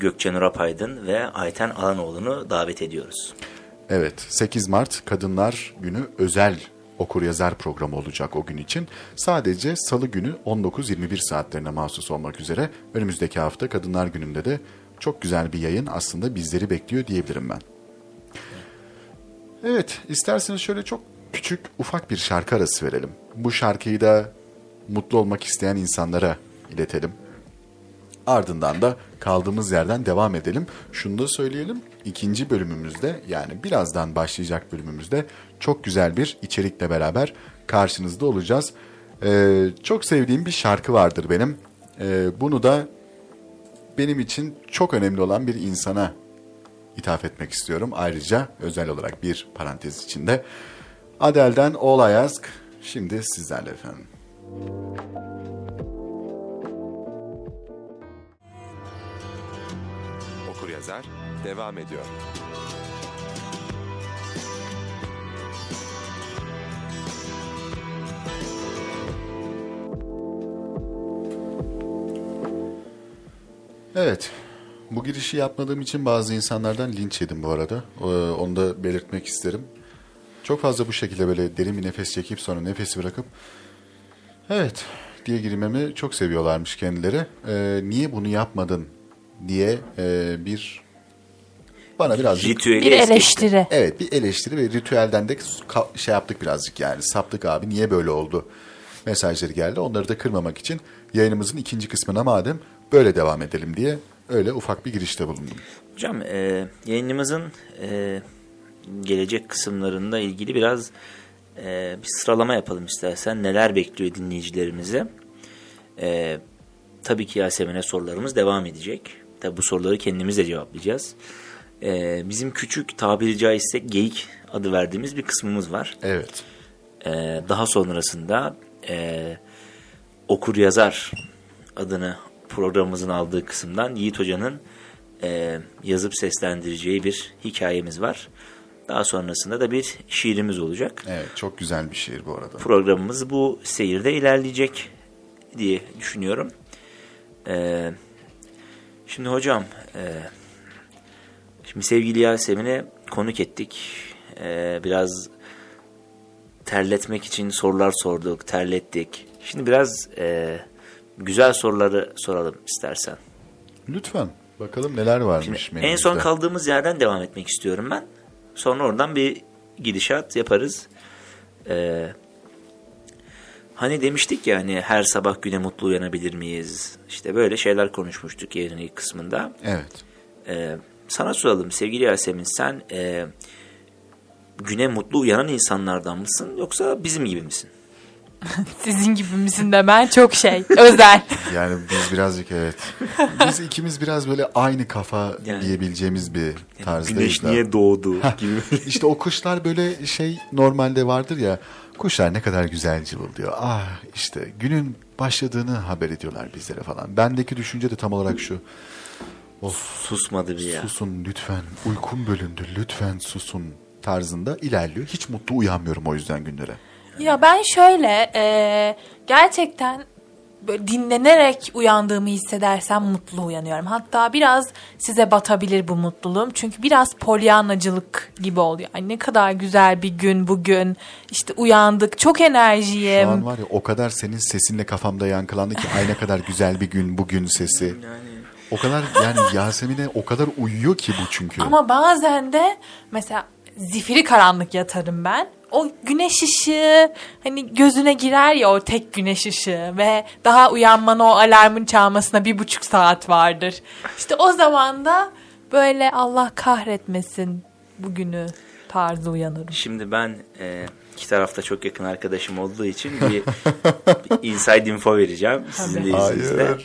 Gökçen Urapaydın ve Ayten Alanoğlu'nu davet ediyoruz. Evet, 8 Mart Kadınlar Günü özel okur yazar programı olacak o gün için. Sadece salı günü 19-21 saatlerine mahsus olmak üzere önümüzdeki hafta Kadınlar Günü'nde de çok güzel bir yayın aslında bizleri bekliyor diyebilirim ben. Evet, isterseniz şöyle çok küçük ufak bir şarkı arası verelim. Bu şarkıyı da mutlu olmak isteyen insanlara iletelim. Ardından da kaldığımız yerden devam edelim. Şunu da söyleyelim. ikinci bölümümüzde yani birazdan başlayacak bölümümüzde çok güzel bir içerikle beraber karşınızda olacağız. Ee, çok sevdiğim bir şarkı vardır benim. Ee, bunu da benim için çok önemli olan bir insana ithaf etmek istiyorum. Ayrıca özel olarak bir parantez içinde. Adele'den All I Ask şimdi sizlerle efendim. Okur yazar devam ediyor. Evet. Bu girişi yapmadığım için bazı insanlardan linç yedim bu arada. Ee, Onu da belirtmek isterim. Çok fazla bu şekilde böyle derin bir nefes çekip sonra nefesi bırakıp evet diye girmemi çok seviyorlarmış kendileri. Ee, niye bunu yapmadın diye e, bir bana birazcık Ritüeli Bir eleştiri. Evet bir eleştiri ve ritüelden de şey yaptık birazcık yani saptık abi niye böyle oldu mesajları geldi. Onları da kırmamak için yayınımızın ikinci kısmına madem böyle devam edelim diye öyle ufak bir girişte bulundum. Hocam e, yayınımızın e, gelecek kısımlarında ilgili biraz e, bir sıralama yapalım istersen. Neler bekliyor dinleyicilerimizi? E, tabii ki Yasemin'e sorularımız devam edecek. Tabii bu soruları kendimiz de cevaplayacağız. E, bizim küçük tabiri caizse geyik adı verdiğimiz bir kısmımız var. Evet. Ee, daha sonrasında e, okur yazar adını programımızın aldığı kısımdan Yiğit Hoca'nın e, yazıp seslendireceği bir hikayemiz var. Daha sonrasında da bir şiirimiz olacak. Evet çok güzel bir şiir bu arada. Programımız bu seyirde ilerleyecek diye düşünüyorum. Ee, şimdi hocam, e, şimdi sevgili Yasemin'e konuk ettik. Ee, biraz terletmek için sorular sorduk, terlettik. Şimdi biraz e, güzel soruları soralım istersen. Lütfen. Bakalım neler varmış Şimdi en son kaldığımız yerden devam etmek istiyorum ben. Sonra oradan bir gidişat yaparız. Ee, hani demiştik ya hani her sabah güne mutlu uyanabilir miyiz? İşte böyle şeyler konuşmuştuk yayının ilk kısmında. Evet. Ee, sana soralım sevgili Yasemin sen e, güne mutlu uyanan insanlardan mısın yoksa bizim gibi misin? Sizin gibi misin de ben çok şey. Özel. Yani biz birazcık evet. Biz ikimiz biraz böyle aynı kafa Yani- diyebileceğimiz bir tarzdayız Güneş da. niye doğdu gibi. İşte o kuşlar böyle şey normalde vardır ya. Kuşlar ne kadar güzel cıvıldıyor. Ah işte günün başladığını haber ediyorlar bizlere falan. Bendeki düşünce de tam olarak şu. Susmadı bir ya. Susun lütfen. Uykum bölündü. Lütfen susun tarzında ilerliyor. Hiç mutlu uyanmıyorum o yüzden günlere. Ya ben şöyle e, gerçekten böyle dinlenerek uyandığımı hissedersem mutlu uyanıyorum. Hatta biraz size batabilir bu mutluluğum. Çünkü biraz polyanacılık gibi oluyor. Ay ne kadar güzel bir gün bugün. İşte uyandık. Çok Şu enerjiyim. an var ya o kadar senin sesinle kafamda yankılandı ki ay ne kadar güzel bir gün bugün sesi. O kadar yani Yasemin'e o kadar uyuyor ki bu çünkü. Ama bazen de mesela zifiri karanlık yatarım ben. O güneş ışığı hani gözüne girer ya o tek güneş ışığı ve daha uyanmana o alarmın çalmasına bir buçuk saat vardır. İşte o zaman da böyle Allah kahretmesin bugünü tarzı uyanırım. Şimdi ben e, iki tarafta çok yakın arkadaşım olduğu için bir, bir inside info vereceğim sizin de Hayır. izninizle.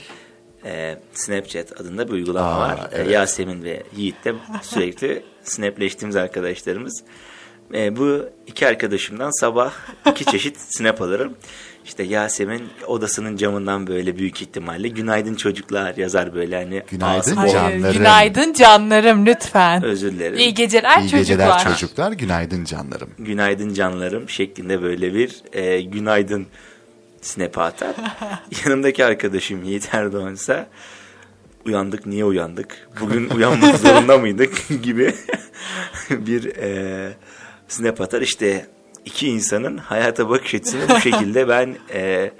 E, Snapchat adında bir uygulama Aa, var. E, evet. Yasemin ve Yiğit de sürekli snapleştiğimiz arkadaşlarımız. E, bu iki arkadaşımdan sabah iki çeşit snap alırım. İşte Yasemin odasının camından böyle büyük ihtimalle günaydın çocuklar yazar böyle hani. Günaydın ağzı- Hayır, Hayır, canlarım. günaydın canlarım lütfen. Özür dilerim. İyi geceler İyi çocuklar. geceler çocuklar. Günaydın canlarım. günaydın canlarım şeklinde böyle bir e, günaydın snap atar. Yanımdaki arkadaşım Yiğit Erdoğan ise uyandık niye uyandık? Bugün uyanmak zorunda mıydık gibi bir e, snap atar. İşte iki insanın hayata bakış açısını bu şekilde ben e,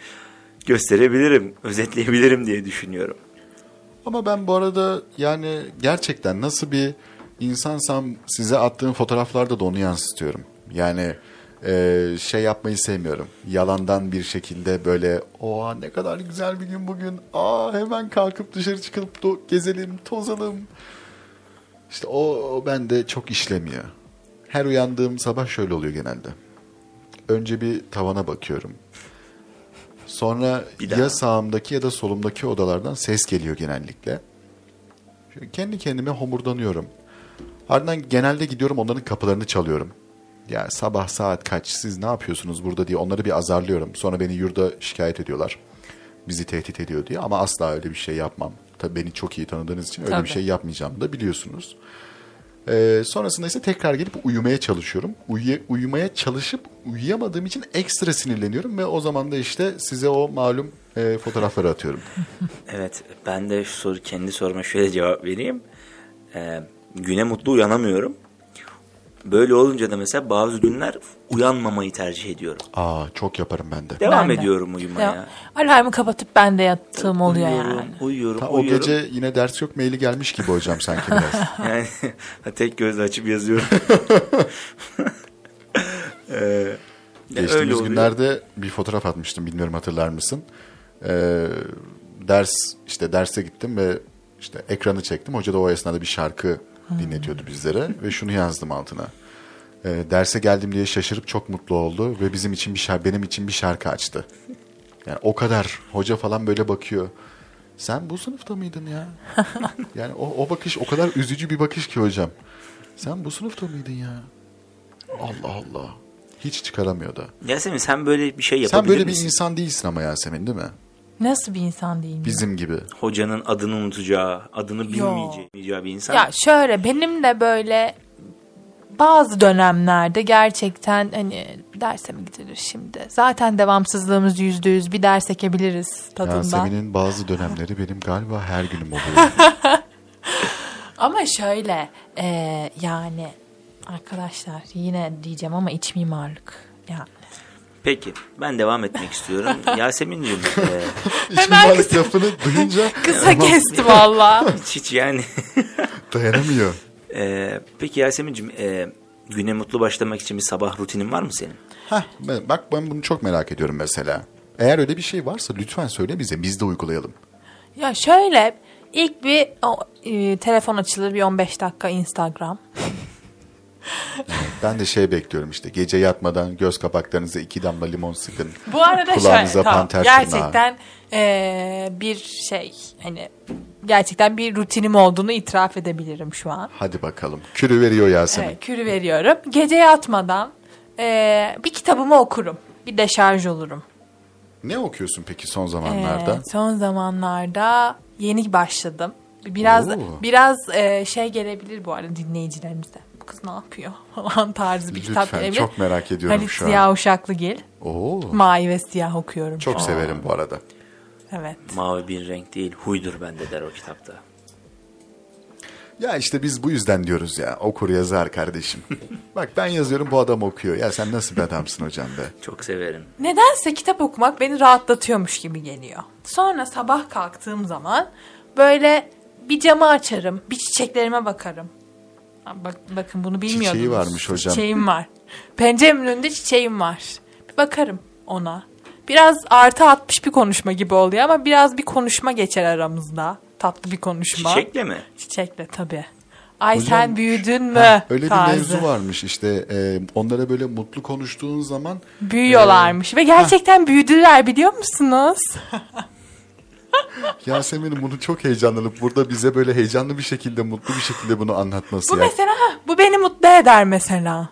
gösterebilirim, özetleyebilirim diye düşünüyorum. Ama ben bu arada yani gerçekten nasıl bir insansam size attığım fotoğraflarda da onu yansıtıyorum. Yani e, şey yapmayı sevmiyorum. Yalandan bir şekilde böyle oha ne kadar güzel bir gün bugün. Aa hemen kalkıp dışarı çıkıp do- gezelim, tozalım. İşte o, o bende çok işlemiyor. Her uyandığım sabah şöyle oluyor genelde. Önce bir tavana bakıyorum. Sonra Bir daha. ya sağımdaki ya da solumdaki odalardan ses geliyor genellikle. Şöyle kendi kendime homurdanıyorum. Ardından genelde gidiyorum onların kapılarını çalıyorum. Ya sabah saat kaç siz ne yapıyorsunuz burada diye onları bir azarlıyorum. Sonra beni yurda şikayet ediyorlar. Bizi tehdit ediyor diye ama asla öyle bir şey yapmam. Tabii beni çok iyi tanıdığınız için öyle Tabii. bir şey yapmayacağımı da biliyorsunuz. Ee, sonrasında ise tekrar gelip uyumaya çalışıyorum. Uyuya- uyumaya çalışıp uyuyamadığım için ekstra sinirleniyorum ve o zaman da işte size o malum e, fotoğrafları atıyorum. Evet, ben de şu soru kendi soruma şöyle cevap vereyim. Ee, güne mutlu uyanamıyorum. Böyle olunca da mesela bazı günler uyanmamayı tercih ediyorum. Aa çok yaparım ben de. Devam Ben de. ediyorum uyumaya. Ya, alarmı kapatıp ben de yattığım oluyor uyuyorum, yani. Uyuyorum, Ta o uyuyorum. gece yine ders yok maili gelmiş gibi hocam sanki biraz. Yani tek gözle açıp yazıyorum. ee, ya öyle Geçtiğimiz oluyor. günlerde bir fotoğraf atmıştım bilmiyorum hatırlar mısın? Ee, ders işte derse gittim ve işte ekranı çektim. Hoca da o esnada bir şarkı dinletiyordu bizlere ve şunu yazdım altına. Ee, derse geldim diye şaşırıp çok mutlu oldu ve bizim için bir şarkı, benim için bir şarkı açtı. Yani o kadar hoca falan böyle bakıyor. Sen bu sınıfta mıydın ya? yani o, o bakış o kadar üzücü bir bakış ki hocam. Sen bu sınıfta mıydın ya? Allah Allah. Hiç çıkaramıyor da. Yasemin sen böyle bir şey yapabilir Sen böyle bir misin? insan değilsin ama Yasemin değil mi? Nasıl bir insan değil mi? Bizim gibi. Hocanın adını unutacağı, adını bilmeyeceği bir insan. Ya şöyle benim de böyle bazı dönemlerde gerçekten hani derse mi gidilir şimdi? Zaten devamsızlığımız yüzde yüz bir ders ekebiliriz tadında. Yasemin'in bazı dönemleri benim galiba her günüm oluyor. Ama şöyle e, yani arkadaşlar yine diyeceğim ama iç mimarlık yani. Peki ben devam etmek istiyorum. Yasemin'ciğim e, İç mimarlık lafını duyunca Kısa kesti valla. hiç, hiç yani dayanamıyor. e, peki Yasemin'ciğim e, güne mutlu başlamak için bir sabah rutinin var mı senin? Hah, ben- bak ben bunu çok merak ediyorum mesela. Eğer öyle bir şey varsa lütfen söyle bize biz de uygulayalım. Ya şöyle ilk bir o, e, telefon açılır bir 15 dakika Instagram. Ben de şey bekliyorum işte gece yatmadan göz kapaklarınıza iki damla limon sıkın. Bu arada Kulağınıza şöyle tamam, panter tırnağı. gerçekten e, bir şey hani gerçekten bir rutinim olduğunu itiraf edebilirim şu an. Hadi bakalım. Kürü veriyor Yasemin. Evet, kürü veriyorum. Gece yatmadan e, bir kitabımı okurum. Bir deşarj olurum. Ne okuyorsun peki son zamanlarda? Ee, son zamanlarda yeni başladım. Biraz Oo. biraz e, şey gelebilir bu arada dinleyicilerimize. Bu kız ne yapıyor falan tarzı bir kitap Lütfen, çok merak ediyorum Halit şu an. Ziya Uşaklıgil. Oo, Mavi ve siyah okuyorum. çok severim bu arada. Evet. Mavi bir renk değil huydur bende der o kitapta. Ya işte biz bu yüzden diyoruz ya okur yazar kardeşim. Bak ben yazıyorum bu adam okuyor. Ya sen nasıl bir adamsın hocam be? Çok severim. Nedense kitap okumak beni rahatlatıyormuş gibi geliyor. Sonra sabah kalktığım zaman böyle bir camı açarım, bir çiçeklerime bakarım. Bak, bakın bunu bilmiyordunuz. Çiçeği varmış hocam. Çiçeğim var. Penceremin önünde çiçeğim var. Bir bakarım ona. Biraz artı 60 bir konuşma gibi oluyor ama biraz bir konuşma geçer aramızda. Tatlı bir konuşma. Çiçekle mi? Çiçekle tabii. Ay Hocam, sen büyüdün mü? Ha, öyle bir tarzı. mevzu varmış işte e, onlara böyle mutlu konuştuğun zaman Büyüyorlarmış ve gerçekten büyüdüler biliyor musunuz? Yasemin'in bunu çok heyecanlanıp burada bize böyle heyecanlı bir şekilde mutlu bir şekilde bunu anlatması Bu ya. mesela ha, bu beni mutlu eder mesela.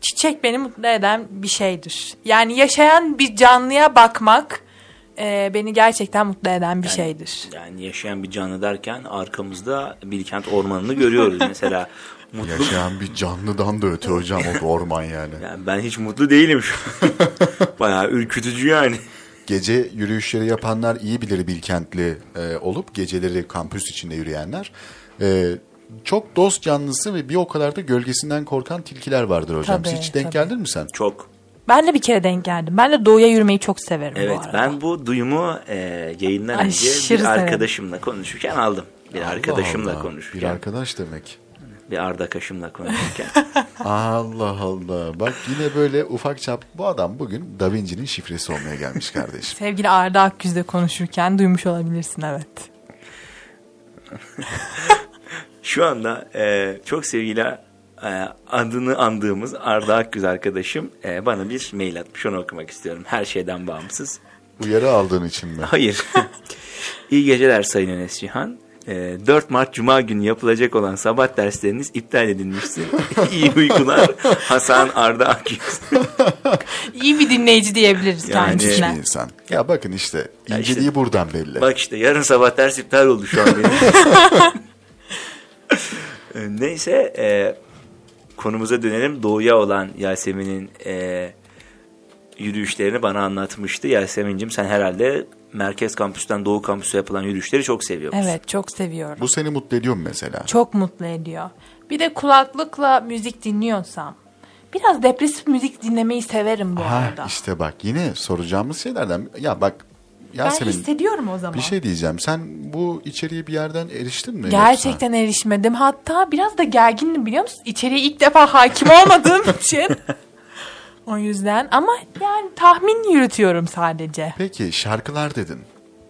Çiçek beni mutlu eden bir şeydir. Yani yaşayan bir canlıya bakmak e, beni gerçekten mutlu eden bir şeydir. Yani yaşayan bir canlı derken arkamızda Bilkent Ormanı'nı görüyoruz mesela. Mutlu Yaşayan bir canlıdan da öte hocam o orman yani. yani ben hiç mutlu değilim şu an. Bayağı ürkütücü yani. Gece yürüyüşleri yapanlar iyi bilir Bilkentli e, olup geceleri kampüs içinde yürüyenler. E, çok dost canlısı ve bir o kadar da gölgesinden korkan tilkiler vardır hocam. Tabii, Hiç denk tabii. geldin mi sen? Çok. Ben de bir kere denk geldim. Ben de doğuya yürümeyi çok severim bu Evet arada. ben bu duyumu e, yayından önce bir severim. arkadaşımla konuşurken aldım. Bir arkadaşımla Allah Allah, konuşurken. Bir arkadaş demek. Bir ardakaşımla konuşurken. Allah Allah. Bak yine böyle ufak çap. Bu adam bugün Da Vinci'nin şifresi olmaya gelmiş kardeşim. Sevgili Arda Akgüz'le konuşurken duymuş olabilirsin evet. Şu anda e, çok sevgili e, adını andığımız Arda Akgüz arkadaşım e, bana bir mail atmış. Onu okumak istiyorum. Her şeyden bağımsız. Uyarı aldığın için mi? Hayır. İyi geceler Sayın Enes Cihan. E, 4 Mart Cuma günü yapılacak olan sabah dersleriniz iptal edilmiştir. İyi uykular Hasan Arda Akgüz. İyi bir dinleyici diyebiliriz Yani- kendisine. insan. Ya bakın işte inceliği işte- buradan belli. Bak işte yarın sabah ders iptal oldu şu an benim. E, Neyse e, konumuza dönelim. Doğuya olan Yasemin'in e, yürüyüşlerini bana anlatmıştı. Yasemin'cim sen herhalde merkez kampüsten doğu kampüse yapılan yürüyüşleri çok seviyorsun. Evet çok seviyorum. Bu seni mutlu ediyor mu mesela? Çok mutlu ediyor. Bir de kulaklıkla müzik dinliyorsam. Biraz depresif müzik dinlemeyi severim bu Ha arada. işte bak yine soracağımız şeylerden. Ya bak ben Yasemin hissediyorum o zaman. bir şey diyeceğim. Sen bu içeriğe bir yerden eriştin mi? yoksa? Gerçekten erişmedim. Hatta biraz da gergindim biliyor musun? İçeriye ilk defa hakim olmadığım için. O yüzden ama yani tahmin yürütüyorum sadece. Peki şarkılar dedin.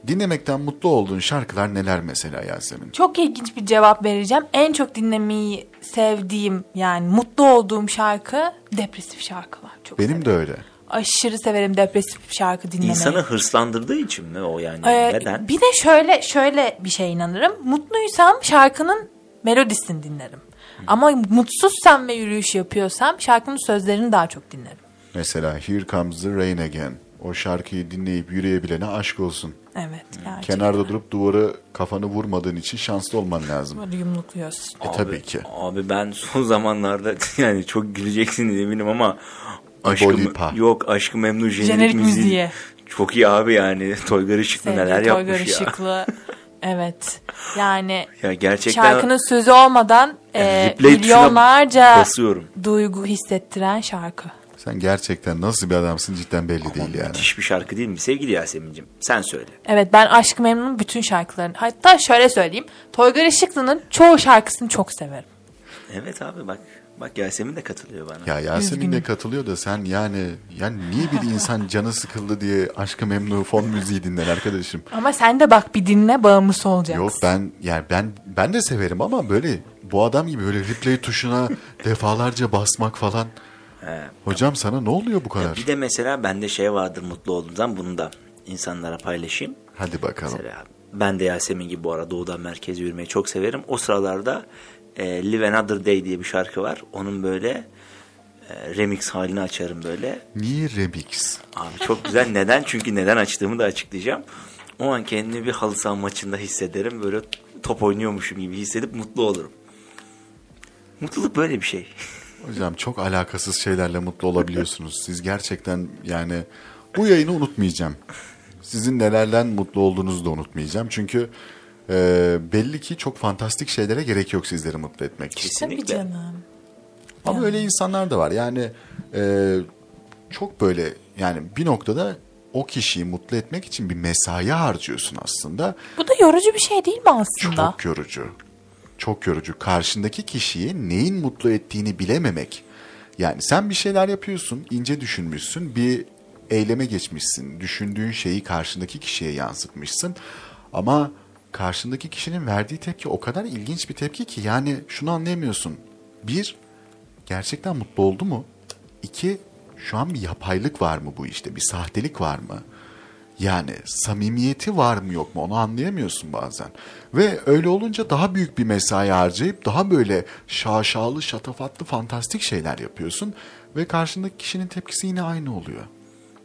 Dinlemekten mutlu olduğun şarkılar neler mesela Yasemin? Çok ilginç bir cevap vereceğim. En çok dinlemeyi sevdiğim yani mutlu olduğum şarkı depresif şarkılar. Çok Benim severim. de öyle. Aşırı severim depresif şarkı dinlemeyi. İnsanı hırslandırdığı için mi o yani? Ee, Neden? Bir de şöyle şöyle bir şey inanırım. Mutluysam şarkının melodisini dinlerim. Ama mutsuzsam ve yürüyüş yapıyorsam şarkının sözlerini daha çok dinlerim. Mesela Here Comes the Rain Again. o şarkıyı dinleyip yürüyebilene aşk olsun. Evet. Gerçekten. Kenarda durup duvara kafanı vurmadığın için şanslı olman lazım. Böyle yumrukluyorsun. E tabii ki. Abi ben son zamanlarda yani çok güleceksiniz eminim ama aşkım yok aşkı memnun jenerik, Jenerik müziği. müziği. Çok iyi abi yani. Toygar Işıklı neler Sevgili Toygar yapmış ya. Işıklı. Evet. Yani Ya gerçekten şarkının sözü olmadan e, milyonlarca basıyorum. duygu hissettiren şarkı. Sen gerçekten nasıl bir adamsın cidden belli değil yani. müthiş bir şarkı değil mi sevgili Yasemin'cim? Sen söyle. Evet ben Aşk-ı Memnun'un bütün şarkılarını hatta şöyle söyleyeyim. Toygar Işıklı'nın çoğu şarkısını çok severim. Evet abi bak. Bak Yasemin de katılıyor bana. Ya Yasemin de Üzgünüm. katılıyor da sen yani yani niye bir insan canı sıkıldı diye aşkı memnu fon müziği dinler arkadaşım? Ama sen de bak bir dinle bağımlısı olacaksın. Yok ben yani ben ben de severim ama böyle bu adam gibi böyle replay tuşuna defalarca basmak falan. He. Hocam sana ne oluyor bu kadar? Bir de mesela bende şey vardır mutlu olduğum zaman bunu da insanlara paylaşayım. Hadi bakalım. Mesela ben de Yasemin gibi bu arada doğudan merkeze yürümeyi çok severim. O sıralarda e, Live Another Day diye bir şarkı var. Onun böyle e, remix halini açarım böyle. Niye remix? Abi çok güzel. Neden? Çünkü neden açtığımı da açıklayacağım. O an kendimi bir halı saha maçında hissederim. Böyle top oynuyormuşum gibi hissedip mutlu olurum. Mutluluk böyle bir şey. Hocam çok alakasız şeylerle mutlu olabiliyorsunuz. Siz gerçekten yani bu yayını unutmayacağım. Sizin nelerden mutlu olduğunuzu da unutmayacağım. Çünkü e, belli ki çok fantastik şeylere gerek yok sizleri mutlu etmek için. Tabii Kesinlikle. canım. Ama öyle insanlar da var. Yani e, çok böyle yani bir noktada o kişiyi mutlu etmek için bir mesai harcıyorsun aslında. Bu da yorucu bir şey değil mi aslında? Çok yorucu. Çok yorucu. Karşındaki kişiyi neyin mutlu ettiğini bilememek. Yani sen bir şeyler yapıyorsun, ince düşünmüşsün, bir eyleme geçmişsin. Düşündüğün şeyi karşındaki kişiye yansıtmışsın. Ama karşındaki kişinin verdiği tepki o kadar ilginç bir tepki ki yani şunu anlayamıyorsun. Bir, gerçekten mutlu oldu mu? İki, şu an bir yapaylık var mı bu işte? Bir sahtelik var mı? Yani samimiyeti var mı yok mu onu anlayamıyorsun bazen. Ve öyle olunca daha büyük bir mesai harcayıp daha böyle şaşalı, şatafatlı, fantastik şeyler yapıyorsun. Ve karşındaki kişinin tepkisi yine aynı oluyor.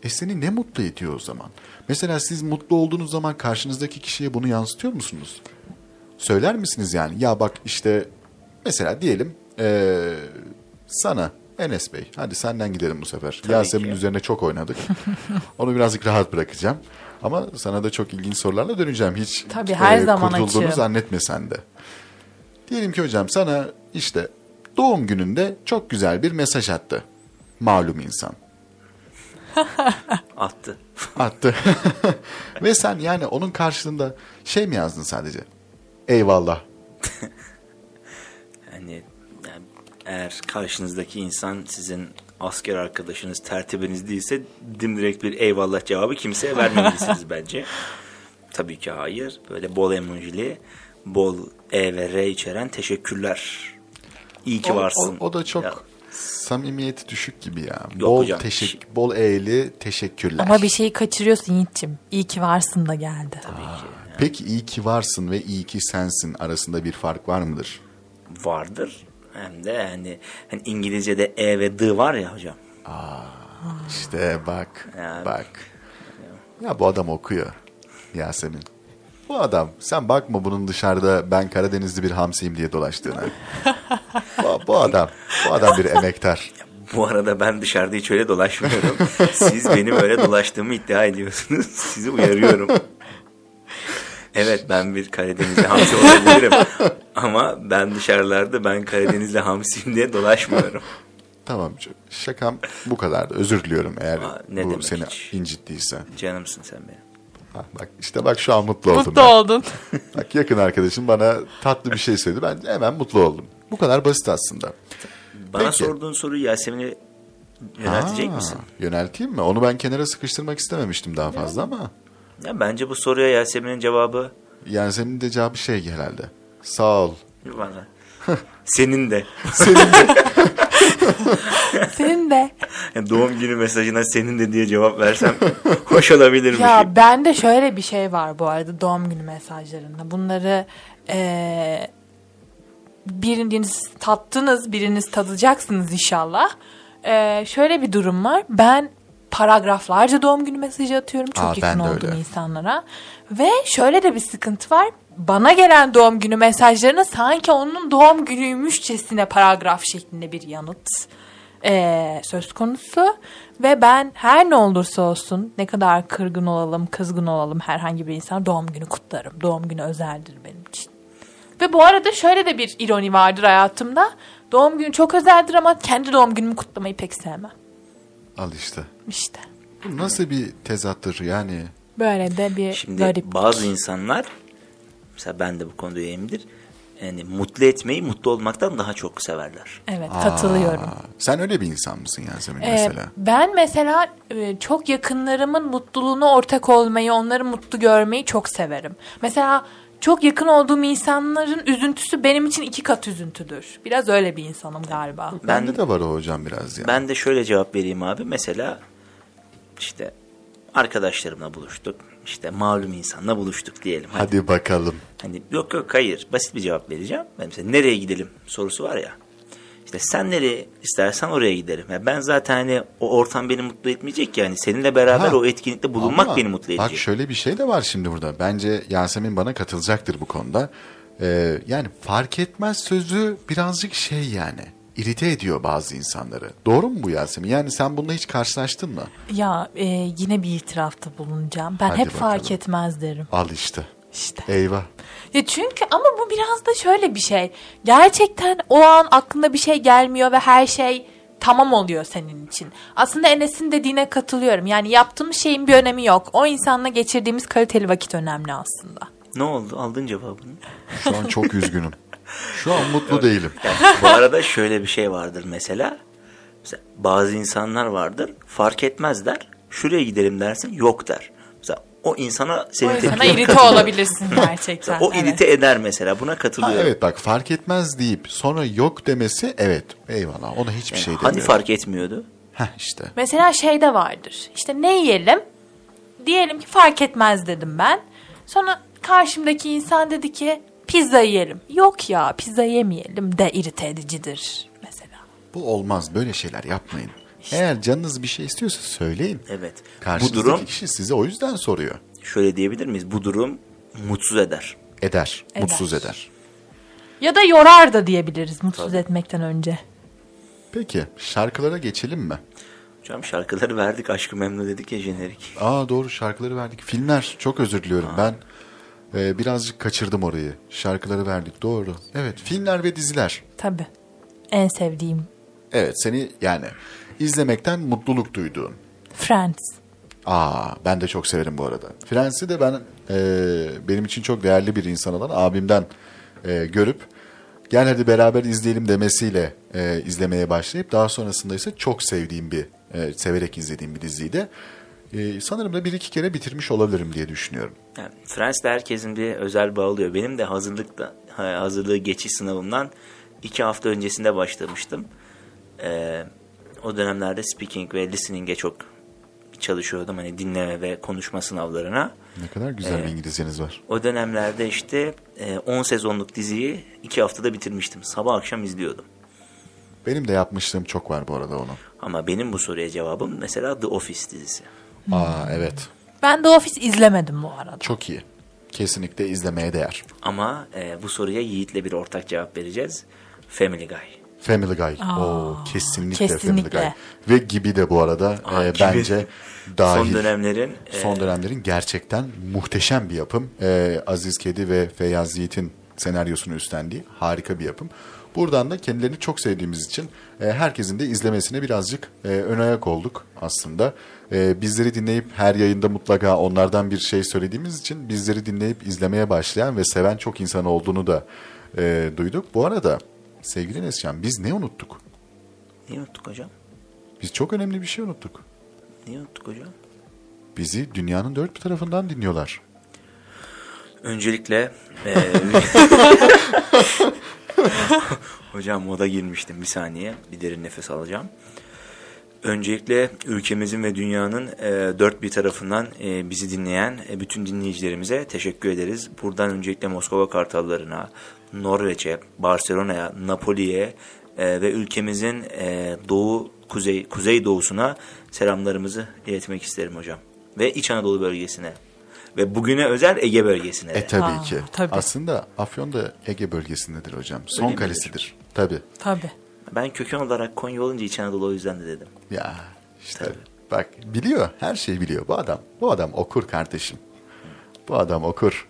E seni ne mutlu ediyor o zaman? Mesela siz mutlu olduğunuz zaman karşınızdaki kişiye bunu yansıtıyor musunuz? Söyler misiniz yani? Ya bak işte mesela diyelim eee, sana Enes Bey hadi senden gidelim bu sefer. Yasemin ki. üzerine çok oynadık. Onu birazcık rahat bırakacağım. Ama sana da çok ilginç sorularla döneceğim. Hiç Tabii, her zaman kurtulduğunu açığım. zannetme sen de. Diyelim ki hocam sana işte doğum gününde çok güzel bir mesaj attı. Malum insan. Attı. Attı. Ve sen yani onun karşılığında şey mi yazdın sadece? Eyvallah. Yani, yani eğer karşınızdaki insan sizin asker arkadaşınız, tertibiniz değilse dimdirekt bir eyvallah cevabı kimseye vermemelisiniz bence. Tabii ki hayır. Böyle bol emojili, bol E ve R içeren teşekkürler. İyi ki O- varsın. O, o da çok Ya, samimiyeti düşük gibi ya. Yok bol hocam. teşek bol eğli teşekkürler. Ama bir şeyi kaçırıyorsun Yiğit'ciğim. İyi ki varsın da geldi. Peki iyi ki varsın ve iyi ki sensin arasında bir fark var mıdır? vardır. Hem de yani hani İngilizce'de E ve D var ya hocam. İşte bak, Ya. bak. Ya bu adam okuyor Yasemin. Bu adam, sen bakma bunun dışarıda ben Karadenizli bir hamsiyim diye dolaştığına. bu, bu adam, bu adam bir emektar. Bu arada ben dışarıda hiç öyle dolaşmıyorum. Siz benim öyle dolaştığımı iddia ediyorsunuz. Sizi uyarıyorum. Evet ben bir Karadenizli hamsi olabilirim. Ama ben dışarılarda ben Karadenizli hamsiyim diye dolaşmıyorum. Tamam, şakam bu kadardı. Özür diliyorum eğer Aa, ne bu seni hiç. incittiyse. Canımsın sen benim. Ha, bak işte bak şu an mutlu oldum. Mutlu ben. oldun. Bak yakın arkadaşım bana tatlı bir şey söyledi. Ben hemen mutlu oldum. Bu kadar basit aslında. Bana Peki. sorduğun soruyu Yasemin'e yöneltecek Ha, misin? Yönelteyim mi? Onu ben kenara sıkıştırmak istememiştim daha fazla ama. Ya bence bu soruya Yasemin'in cevabı Yani senin de cevabı şey herhalde. Sağ ol. bana. Senin de. Senin de. Yani doğum günü mesajına senin de diye cevap versem hoş olabilirmiş. Ya bende şöyle bir şey var bu arada doğum günü mesajlarında. Bunları eee biriniz tattınız, biriniz tadacaksınız inşallah. Eee, şöyle bir durum var. Ben paragraflarca doğum günü mesajı atıyorum çok Aa, yakın olduğum öyle. insanlara. Ve şöyle de bir sıkıntı var. Bana gelen doğum günü mesajlarına sanki onun doğum günüymüşçesine paragraf şeklinde bir yanıt eee, söz konusu. Ve ben her ne olursa olsun ne kadar kırgın olalım, kızgın olalım herhangi bir insan doğum günü kutlarım. Doğum günü özeldir benim için. Ve bu arada şöyle de bir ironi vardır hayatımda. Doğum günü çok özeldir ama kendi doğum günümü kutlamayı pek sevmem. Al işte. İşte Bu nasıl bir tezattır yani? böyle de bir Şimdi garip. bazı insanlar mesela ben de bu konuda üyeyimdir. Yani mutlu etmeyi mutlu olmaktan daha çok severler. Evet katılıyorum. Aa, sen öyle bir insan mısın Yasemin Ee, mesela? ben mesela e, çok yakınlarımın mutluluğuna ortak olmayı, onları mutlu görmeyi çok severim. Mesela çok yakın olduğum insanların üzüntüsü benim için iki kat üzüntüdür. Biraz öyle bir insanım galiba. Bende Ben de var o hocam biraz ya. ben de şöyle cevap vereyim abi. Mesela işte arkadaşlarımla buluştuk. İşte malum insanla buluştuk diyelim. Hadi. Hadi bakalım. Hani yok yok hayır basit bir cevap vereceğim. Ben mesela nereye gidelim sorusu var ya. İşte sen nereye istersen oraya giderim. Yani ben zaten hani o ortam beni mutlu etmeyecek yani seninle beraber Ha. o etkinlikte bulunmak Ama beni mutlu edecek. Bak şöyle bir şey de var şimdi burada. Bence Yasemin bana katılacaktır bu konuda. Ee, yani fark etmez sözü birazcık şey yani. irite ediyor bazı insanları. Doğru mu bu Yasemin? Yani sen bununla hiç karşılaştın mı? Ya e, yine bir itirafta bulunacağım. Ben Hadi hep fark bakalım. etmez derim. Al işte. İşte. Eyvah. Ya çünkü ama bu biraz da şöyle bir şey. Gerçekten o an aklına bir şey gelmiyor ve her şey tamam oluyor senin için. Aslında Enes'in dediğine katılıyorum. Yani yaptığımız şeyin bir önemi yok. O insanla geçirdiğimiz kaliteli vakit önemli aslında. Ne oldu? Aldın cevabını. Şu an çok üzgünüm. Şu an mutlu değilim. Yani bu arada şöyle bir şey vardır mesela. mesela. Bazı insanlar vardır fark etmezler. Şuraya gidelim dersin yok der. O insana O senin insana tepkine irite olabilirsin gerçekten. O evet. irite eder mesela buna Ha, katılıyorum. evet bak fark etmez deyip sonra yok demesi evet eyvallah ona hiçbir şey hani demiyorum. fark etmiyordu? Heh işte. Mesela şeyde vardır. İşte ne yiyelim? Diyelim ki fark etmez dedim ben. Sonra karşımdaki insan dedi ki pizza yiyelim. Yok ya pizza yemeyelim de irite edicidir mesela. Bu olmaz böyle şeyler yapmayın. Eğer canınız bir şey istiyorsa söyleyin. Evet. Karşınızdaki Bu durum kişi size o yüzden soruyor. şöyle diyebilir miyiz? Bu durum mutsuz eder. Eder, Eder. mutsuz eder. Ya da yorar da diyebiliriz mutsuz etmekten önce. Peki şarkılara geçelim mi? Hocam şarkıları verdik Aşkı Memnu dedik ya jenerik. Aa doğru şarkıları verdik. Filmler çok özür diliyorum. Ben e, birazcık kaçırdım orayı. Şarkıları verdik doğru. Evet filmler ve diziler. Tabii. En sevdiğim Evet seni yani izlemekten mutluluk duyduğun. Friends. Aa ben de çok severim bu arada. Friends'i de ben e, benim için çok değerli bir insan olan abimden e, görüp gel hadi beraber izleyelim demesiyle e, izlemeye başlayıp daha sonrasında ise çok sevdiğim bir e, severek izlediğim bir diziydi. E, sanırım da bir iki kere bitirmiş olabilirim diye düşünüyorum. Yani Friends'le herkesin bir özel bağı oluyor. Benim de hazırlıkta ha, hazırlığı geçiş sınavımdan iki hafta öncesinde başlamıştım. Ee, o dönemlerde speaking ve listening'e çok çalışıyordum. Hani dinleme ve konuşma sınavlarına. Ne kadar güzel bir İngilizceniz var. O dönemlerde işte e, 10 sezonluk diziyi iki haftada bitirmiştim. Sabah akşam izliyordum. Benim de yapmışlığım çok var bu arada onu. Ama benim bu soruya cevabım mesela The Office dizisi. Aa evet. Ben de Office izlemedim bu arada. Çok iyi. Kesinlikle izlemeye değer. Ama e, bu soruya Yiğit'le bir ortak cevap vereceğiz. Family Guy. Family Guy. Oo, kesinlikle, kesinlikle. Family Guy. Ve gibi de bu arada Aa, e, Gibi. bence dahil. Son dönemlerin e, Son dönemlerin gerçekten muhteşem bir yapım. E, Aziz Kedi ve Feyyaz Yiğit'in senaryosunu üstlendiği harika bir yapım. Buradan da kendilerini çok sevdiğimiz için e, herkesin de izlemesine birazcık e, ön ayak olduk aslında. E, bizleri dinleyip her yayında mutlaka onlardan bir şey söylediğimiz için bizleri dinleyip izlemeye başlayan ve seven çok insan olduğunu da e, duyduk. Bu arada sevgili Nescan biz ne unuttuk? Niye unuttuk hocam? Biz çok önemli bir şey unuttuk. Niye unuttuk hocam? Bizi dünyanın dört bir tarafından dinliyorlar. Öncelikle e, hocam moda girmiştim bir saniye. Bir derin nefes alacağım. Öncelikle ülkemizin ve dünyanın e, dört bir tarafından e, bizi dinleyen e, bütün dinleyicilerimize teşekkür ederiz. Buradan öncelikle Moskova Kartallarına, Norveç'e, Barcelona'ya, Napoli'ye e, ve ülkemizin e, doğu kuzey kuzey doğusuna selamlarımızı iletmek isterim hocam. Ve İç Anadolu bölgesine. Ve bugüne özel Ege bölgesine. de. E tabii Aa, ki. tabii. Aslında Afyon da Ege bölgesindedir hocam. Son midir? kalesidir. Tabii. Tabii. Ben köken olarak Konya olunca İç Anadolu o yüzden de dedim. Ya işte bak biliyor. Her şeyi biliyor bu adam. Bu adam okur kardeşim. Bu adam okur.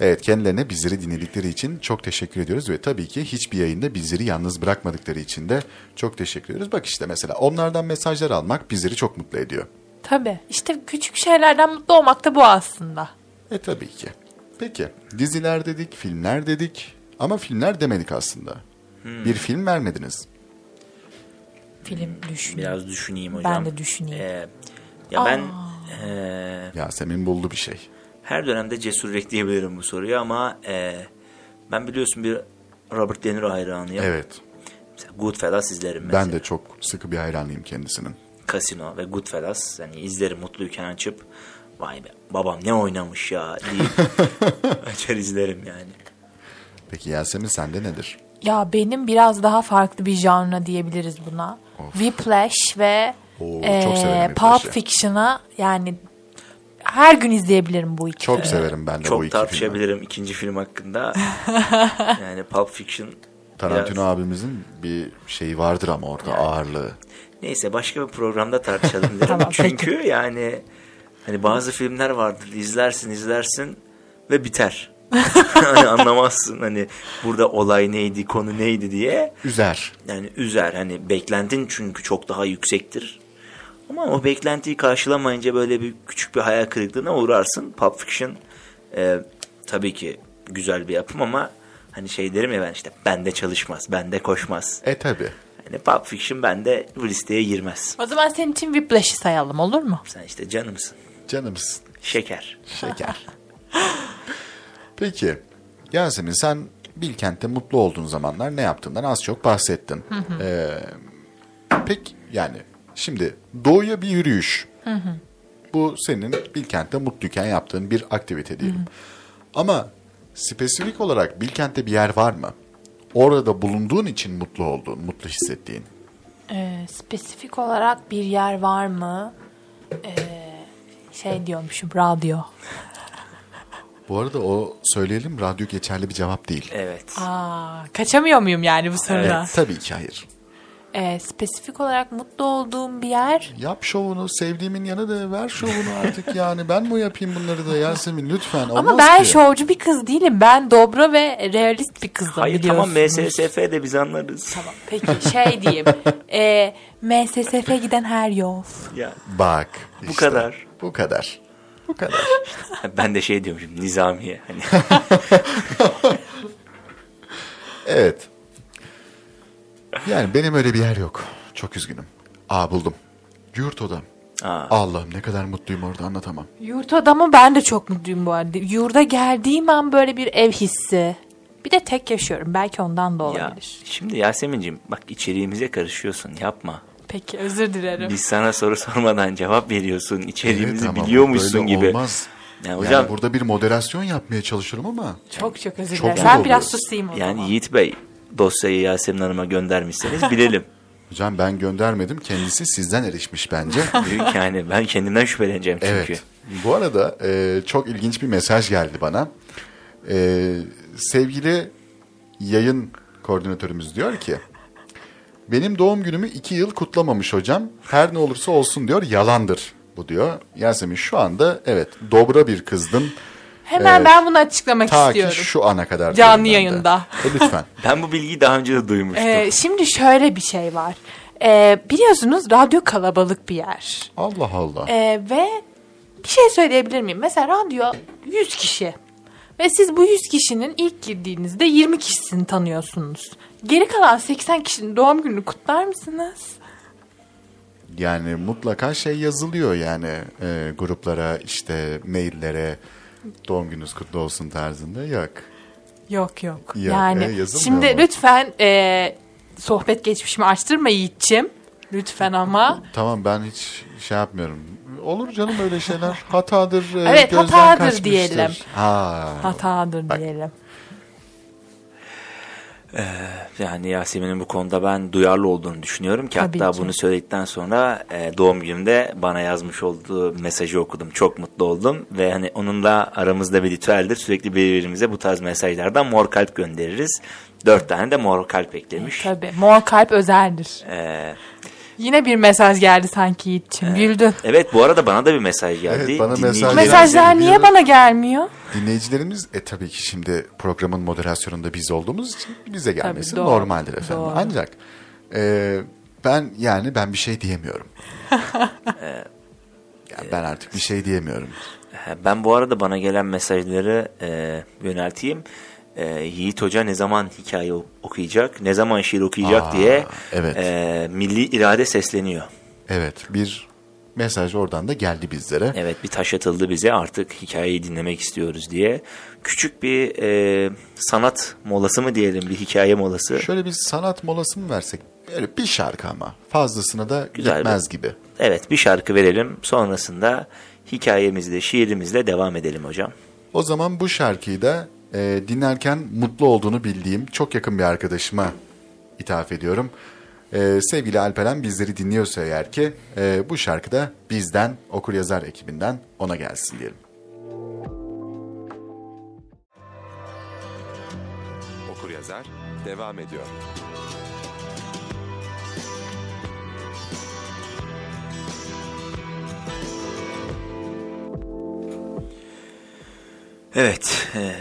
Evet kendilerine bizleri dinledikleri için çok teşekkür ediyoruz ve tabii ki hiçbir yayında bizleri yalnız bırakmadıkları için de çok teşekkür ediyoruz. Bak işte mesela onlardan mesajlar almak bizleri çok mutlu ediyor. Tabii. İşte küçük şeylerden mutlu olmak da bu aslında. E tabii ki. Peki diziler dedik, filmler dedik ama filmler demedik aslında. Bir film vermediniz. Film düşün. Biraz düşüneyim hocam. Ben de düşüneyim. Ee, ya ben ee, Yasemin buldu bir şey. Her dönemde cesur bekleyebilirim bu soruyu ama ee, ben biliyorsun bir Robert De Niro hayranıyım. Evet. Mesela Goodfellas izlerim mesela. Ben de çok sıkı bir hayranıyım kendisinin. Casino ve Goodfellas yani izlerim mutluyken açıp vay be babam ne oynamış ya deyip açar izlerim yani. Peki Yasemin sende nedir? Ya benim biraz daha farklı bir janra diyebiliriz buna. Whiplash ve Oo, severim Pulp. Fiction'a yani her gün izleyebilirim bu iki Çok filmi. severim ben de bu Çok iki filmi. tartışabilirim ikinci film hakkında. yani Pulp Fiction Tarantino biraz- abimizin bir şeyi vardır ama orada ağırlığı. Neyse başka bir programda tartışalım derim. Tamam, Çünkü yani hani bazı filmler vardır izlersin izlersin ve biter. hani anlamazsın hani burada olay neydi konu neydi diye. Üzer. Yani üzer hani beklentin çünkü çok daha yüksektir. Ama o beklentiyi karşılamayınca böyle bir küçük bir hayal kırıklığına uğrarsın. Pulp Fiction e, tabii ki güzel bir yapım ama hani şey derim ya ben işte bende çalışmaz, bende koşmaz. E tabi. Hani Pulp Fiction bende bu listeye girmez. O zaman senin için Whiplash'ı sayalım olur mu? Sen işte canımsın. Canımsın. Şeker. Şeker. Peki Yasemin sen Bilkent'te mutlu olduğun zamanlar ne yaptığından az çok bahsettin. Ee, pek yani şimdi doğuya bir yürüyüş. Bu senin Bilkent'te mutluyken yaptığın bir aktivite diyelim. Ama spesifik olarak Bilkent'te bir yer var mı? Orada bulunduğun için mutlu olduğun, mutlu hissettiğin. Ee, spesifik olarak bir yer var mı? Ee, şey diyormuşum radyo. Bu arada o söyleyelim radyo geçerli bir cevap değil. Evet. Aa, kaçamıyor muyum yani bu sorudan? Evet, tabii ki hayır. Ee, spesifik olarak mutlu olduğum bir yer Yap şovunu, sevdiğimin yanı da ver şovunu artık yani. Ben mi yapayım bunları da Yasemin lütfen. Olmaz Ama ben ki. şovcu bir kız değilim. Ben dobra ve realist bir kızım Hayır tamam. MSSF de biz anlarız. Tamam peki şey diyeyim. e, MSSF giden her yol. Ya Bak. Bu işte, kadar. Bu kadar. Bu kadar. ben de şey diyormuşum Nizamiye. Hani evet. Yani benim öyle bir yer yok. Çok üzgünüm. Aa buldum. Yurt odam. Aa. Allah'ım ne kadar mutluyum orada anlatamam. Yurt adamı ben de çok mutluyum bu arada. Yurda geldiğim an böyle bir ev hissi. Bir de tek yaşıyorum. Belki ondan da ya olabilir. şimdi Yasemin'cim bak içeriğimize karışıyorsun yapma. Peki özür dilerim. Biz sana soru sormadan cevap veriyorsun. İçeriğimizi Evet biliyormuşsun böyle gibi. Olmaz. Ya Yani hocam burada bir moderasyon yapmaya çalışırım ama Çok çok özür dilerim. Ben biraz susayım o zaman. yani Yiğit Bey dosyayı Yasemin Hanım'a göndermişseniz bilelim. hocam ben göndermedim. Kendisi sizden erişmiş bence. Büyük yani ben kendimden şüpheleneceğim çünkü. Evet. Bu arada e, çok ilginç bir mesaj geldi bana. E, sevgili yayın koordinatörümüz diyor ki benim doğum günümü iki yıl kutlamamış hocam. Her ne olursa olsun diyor yalandır bu diyor. Yasemin şu anda evet dobra bir kızdın. Hemen Evet. ben bunu açıklamak Ta ki istiyorum. şu ana kadar. Canlı de. yayında. E, lütfen. Ben bu bilgiyi daha önce de duymuştum. Ee, şimdi şöyle bir şey var. Ee, biliyorsunuz radyo kalabalık bir yer. Allah Allah. Ee, ve bir şey söyleyebilir miyim? Mesela radyo 100 kişi. Ve siz bu 100 kişinin ilk girdiğinizde 20 kişisini tanıyorsunuz. Geri kalan 80 kişinin doğum gününü kutlar mısınız? Yani mutlaka şey yazılıyor yani e, gruplara işte maillere doğum gününüz kutlu olsun tarzında yok. Yok yok. Yok, yani e, şimdi mu? lütfen e, sohbet geçmişimi açtırma Yiğit'ciğim. Lütfen ama. Tamam ben hiç şey yapmıyorum. Olur canım öyle şeyler. Hatadır. e, Evet, gözden hatadır kaçmıştır. diyelim. Ha. Hatadır Bak. diyelim. Yani Yasemin'in bu konuda ben duyarlı olduğunu düşünüyorum ki Tabii hatta ki. bunu söyledikten sonra e, doğum günümde bana yazmış olduğu mesajı okudum. Çok mutlu oldum ve hani onunla aramızda bir ritüeldir. Sürekli birbirimize bu tarz mesajlardan mor kalp göndeririz. Dört tane de mor kalp eklemiş. Tabii. Mor kalp özeldir. Ee, Yine bir mesaj geldi sanki Yiğit'ciğim. Güldün. evet bu arada bana da bir mesaj geldi. Evet, bana mesaj. Mesajlar niye bana gelmiyor? Dinleyicilerimiz e tabii ki şimdi programın moderasyonunda biz olduğumuz için bize gelmesi doğru, normaldir efendim. doğru. Ancak e, ben yani ben bir şey diyemiyorum. yani ben artık bir şey diyemiyorum. Ben bu arada bana gelen mesajları e, yönelteyim. E, Yiğit Hoca ne zaman hikaye okuyacak, ne zaman şiir okuyacak Aa, diye evet. e, milli irade sesleniyor. Evet bir mesaj oradan da geldi bizlere. Evet bir taş atıldı bize artık hikayeyi dinlemek istiyoruz diye. Küçük bir e, sanat molası mı diyelim bir hikaye molası. Şöyle bir sanat molası mı versek? Böyle bir şarkı ama fazlasına da Güzel bir- gitmez gibi. Evet bir şarkı verelim sonrasında hikayemizle şiirimizle devam edelim hocam. O zaman bu şarkıyı da e, dinlerken mutlu olduğunu bildiğim çok yakın bir arkadaşıma ithaf ediyorum. E, sevgili Alperen bizleri dinliyorsa eğer ki e, bu şarkı da bizden okur yazar ekibinden ona gelsin diyelim. Okur yazar devam ediyor. Evet e,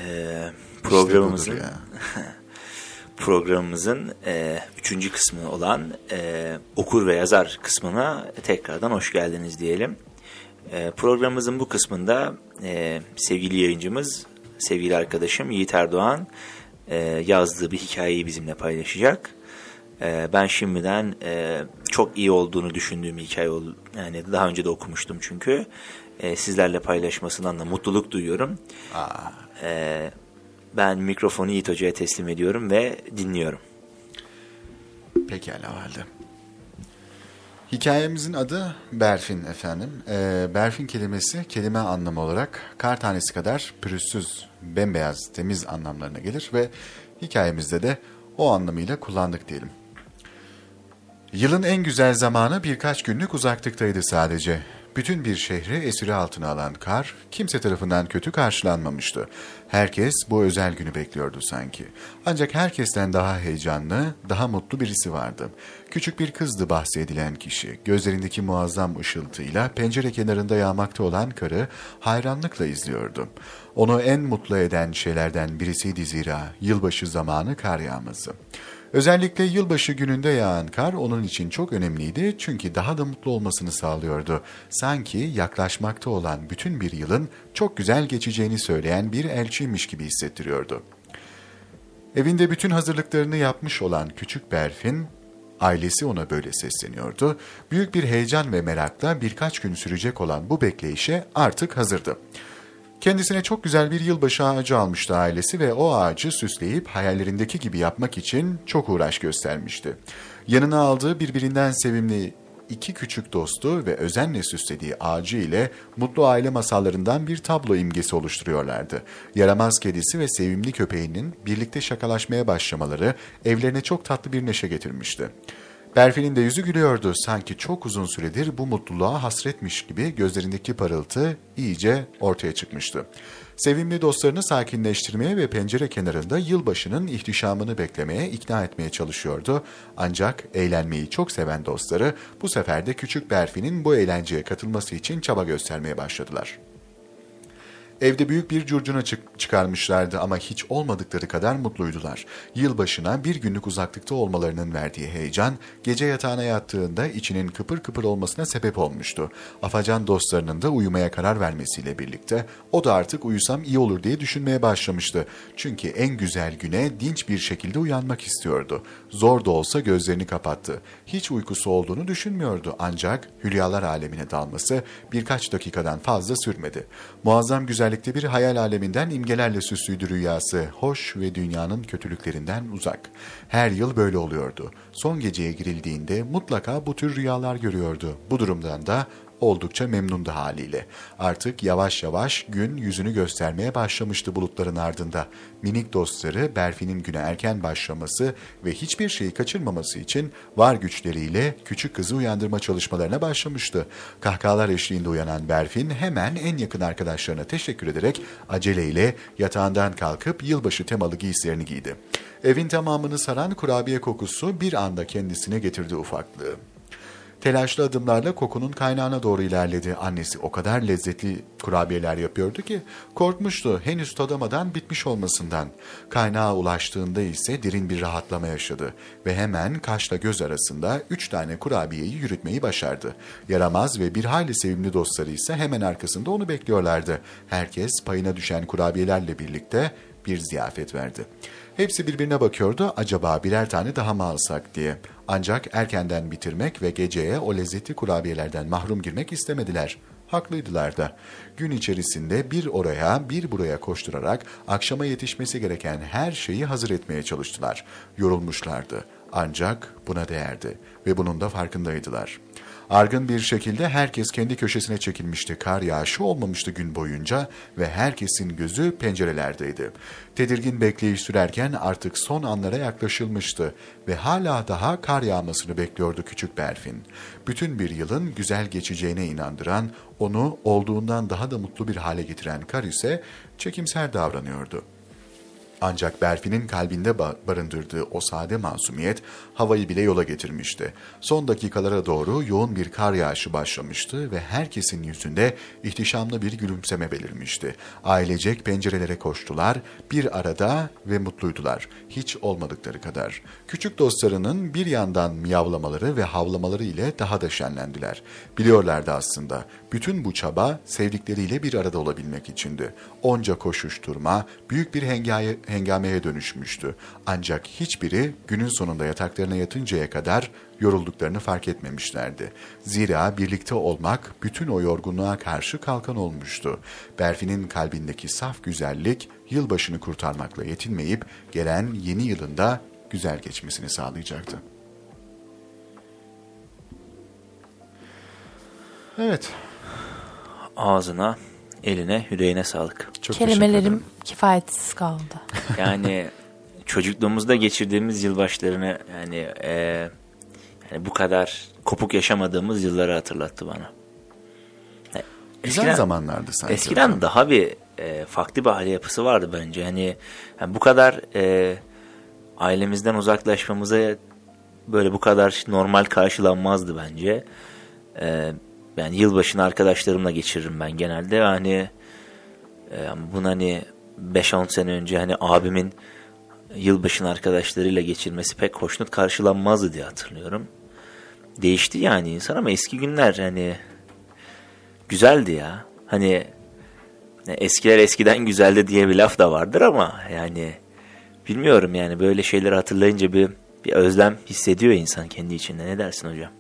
programımızın İşte programımızın e, üçüncü kısmı olan e, okur ve yazar kısmına tekrardan hoş geldiniz diyelim. E, programımızın bu kısmında e, sevgili yayıncımız, sevgili arkadaşım Yiğit Erdoğan e, yazdığı bir hikayeyi bizimle paylaşacak. E, ben şimdiden e, çok iyi olduğunu düşündüğüm hikaye oldu. Yani daha önce de okumuştum çünkü. E, sizlerle paylaşmasından da mutluluk duyuyorum. E, ben mikrofonu Yiğit Hoca'ya teslim ediyorum ve dinliyorum. Pekala o halde. Hikayemizin adı Berfin efendim. Ee, Berfin kelimesi kelime anlamı olarak kar tanesi kadar pürüzsüz, bembeyaz, temiz anlamlarına gelir ve hikayemizde de o anlamıyla kullandık diyelim. Yılın en güzel zamanı birkaç günlük uzaklıktaydı sadece. Bütün bir şehri esiri altına alan kar, kimse tarafından kötü karşılanmamıştı. Herkes bu özel günü bekliyordu sanki. Ancak herkesten daha heyecanlı, daha mutlu birisi vardı. Küçük bir kızdı bahsedilen kişi. Gözlerindeki muazzam ışıltıyla pencere kenarında yağmakta olan karı hayranlıkla izliyordu. Onu en mutlu eden şeylerden birisiydi zira yılbaşı zamanı kar yağması. Özellikle yılbaşı gününde yağan kar onun için çok önemliydi çünkü daha da mutlu olmasını sağlıyordu. Sanki yaklaşmakta olan bütün bir yılın çok güzel geçeceğini söyleyen bir elçiymiş gibi hissettiriyordu. Evinde bütün hazırlıklarını yapmış olan küçük Berfin, ailesi ona böyle sesleniyordu. Büyük bir heyecan ve merakla birkaç gün sürecek olan bu bekleyişe artık hazırdı. Kendisine çok güzel bir yılbaşı ağacı almıştı ailesi ve o ağacı süsleyip hayallerindeki gibi yapmak için çok uğraş göstermişti. Yanına aldığı birbirinden sevimli iki küçük dostu ve özenle süslediği ağacı ile mutlu aile masallarından bir tablo imgesi oluşturuyorlardı. Yaramaz kedisi ve sevimli köpeğinin birlikte şakalaşmaya başlamaları evlerine çok tatlı bir neşe getirmişti. Berfin'in de yüzü gülüyordu. Sanki çok uzun süredir bu mutluluğa hasretmiş gibi gözlerindeki parıltı iyice ortaya çıkmıştı. Sevimli dostlarını sakinleştirmeye ve pencere kenarında yılbaşının ihtişamını beklemeye ikna etmeye çalışıyordu. Ancak eğlenmeyi çok seven dostları bu sefer de küçük Berfin'in bu eğlenceye katılması için çaba göstermeye başladılar. Evde büyük bir curcuna çık- çıkarmışlardı ama hiç olmadıkları kadar mutluydular. Yılbaşına bir günlük uzaklıkta olmalarının verdiği heyecan, gece yatağına yattığında içinin kıpır kıpır olmasına sebep olmuştu. Afacan dostlarının da uyumaya karar vermesiyle birlikte o da artık uyusam iyi olur diye düşünmeye başlamıştı. Çünkü en güzel güne dinç bir şekilde uyanmak istiyordu. Zor da olsa gözlerini kapattı. Hiç uykusu olduğunu düşünmüyordu ancak hülyalar alemine dalması birkaç dakikadan fazla sürmedi. Muazzam güzellikte bir hayal aleminden imgelerle süslüydü rüyası. Hoş ve dünyanın kötülüklerinden uzak. Her yıl böyle oluyordu. Son geceye girildiğinde mutlaka bu tür rüyalar görüyordu. Bu durumdan da oldukça memnundu haliyle. Artık yavaş yavaş gün yüzünü göstermeye başlamıştı bulutların ardında. Minik dostları Berfi'nin güne erken başlaması ve hiçbir şeyi kaçırmaması için var güçleriyle küçük kızı uyandırma çalışmalarına başlamıştı. Kahkahalar eşliğinde uyanan Berfin hemen en yakın arkadaşlarına teşekkür ederek aceleyle yatağından kalkıp yılbaşı temalı giysilerini giydi. Evin tamamını saran kurabiye kokusu bir anda kendisine getirdi ufaklığı. Telaşlı adımlarla kokunun kaynağına doğru ilerledi. Annesi o kadar lezzetli kurabiyeler yapıyordu ki korkmuştu henüz tadamadan bitmiş olmasından. Kaynağa ulaştığında ise derin bir rahatlama yaşadı ve hemen kaşla göz arasında üç tane kurabiyeyi yürütmeyi başardı. Yaramaz ve bir hayli sevimli dostları ise hemen arkasında onu bekliyorlardı. Herkes payına düşen kurabiyelerle birlikte bir ziyafet verdi. Hepsi birbirine bakıyordu acaba birer tane daha mı alsak diye. Ancak erkenden bitirmek ve geceye o lezzetli kurabiyelerden mahrum girmek istemediler. Haklıydılar da. Gün içerisinde bir oraya bir buraya koşturarak akşama yetişmesi gereken her şeyi hazır etmeye çalıştılar. Yorulmuşlardı. Ancak buna değerdi ve bunun da farkındaydılar. Argın bir şekilde herkes kendi köşesine çekilmişti. Kar yağışı olmamıştı gün boyunca ve herkesin gözü pencerelerdeydi. Tedirgin bekleyiş sürerken artık son anlara yaklaşılmıştı ve hala daha kar yağmasını bekliyordu küçük Berfin. Bütün bir yılın güzel geçeceğine inandıran, onu olduğundan daha da mutlu bir hale getiren kar ise çekimser davranıyordu.'' Ancak Berfi'nin kalbinde barındırdığı o sade masumiyet havayı bile yola getirmişti. Son dakikalara doğru yoğun bir kar yağışı başlamıştı ve herkesin yüzünde ihtişamlı bir gülümseme belirmişti. Ailecek pencerelere koştular, bir arada ve mutluydular. Hiç olmadıkları kadar. Küçük dostlarının bir yandan miyavlamaları ve havlamaları ile daha da şenlendiler. Biliyorlardı aslında. Bütün bu çaba sevdikleriyle bir arada olabilmek içindi. Onca koşuşturma büyük bir hengaye, hengameye dönüşmüştü. Ancak hiçbiri günün sonunda yataklarına yatıncaya kadar yorulduklarını fark etmemişlerdi. Zira birlikte olmak bütün o yorgunluğa karşı kalkan olmuştu. Berfi'nin kalbindeki saf güzellik yılbaşını kurtarmakla yetinmeyip gelen yeni yılında güzel geçmesini sağlayacaktı. Evet. Ağzına, eline, yüreğine sağlık. Çok teşekkür Kelimelerim kifayetsiz kaldı. Yani çocukluğumuzda geçirdiğimiz yılbaşlarını yani, e, yani bu kadar kopuk yaşamadığımız yılları hatırlattı bana. E, Güzel zamanlardı sanki. Eskiden hocam. daha bir e, farklı bir aile yapısı vardı bence. Hani yani bu kadar e, ailemizden uzaklaşmamıza böyle bu kadar normal karşılanmazdı bence. E, yani yılbaşını arkadaşlarımla geçiririm ben genelde. Hani e, bunu hani 5-10 sene önce hani abimin yılbaşını arkadaşlarıyla geçirmesi pek hoşnut karşılanmazdı diye hatırlıyorum. Değişti yani insan ama eski günler hani güzeldi ya. Hani eskiler eskiden güzeldi diye bir laf da vardır ama yani bilmiyorum yani böyle şeyleri hatırlayınca bir bir özlem hissediyor insan kendi içinde. Ne dersin hocam?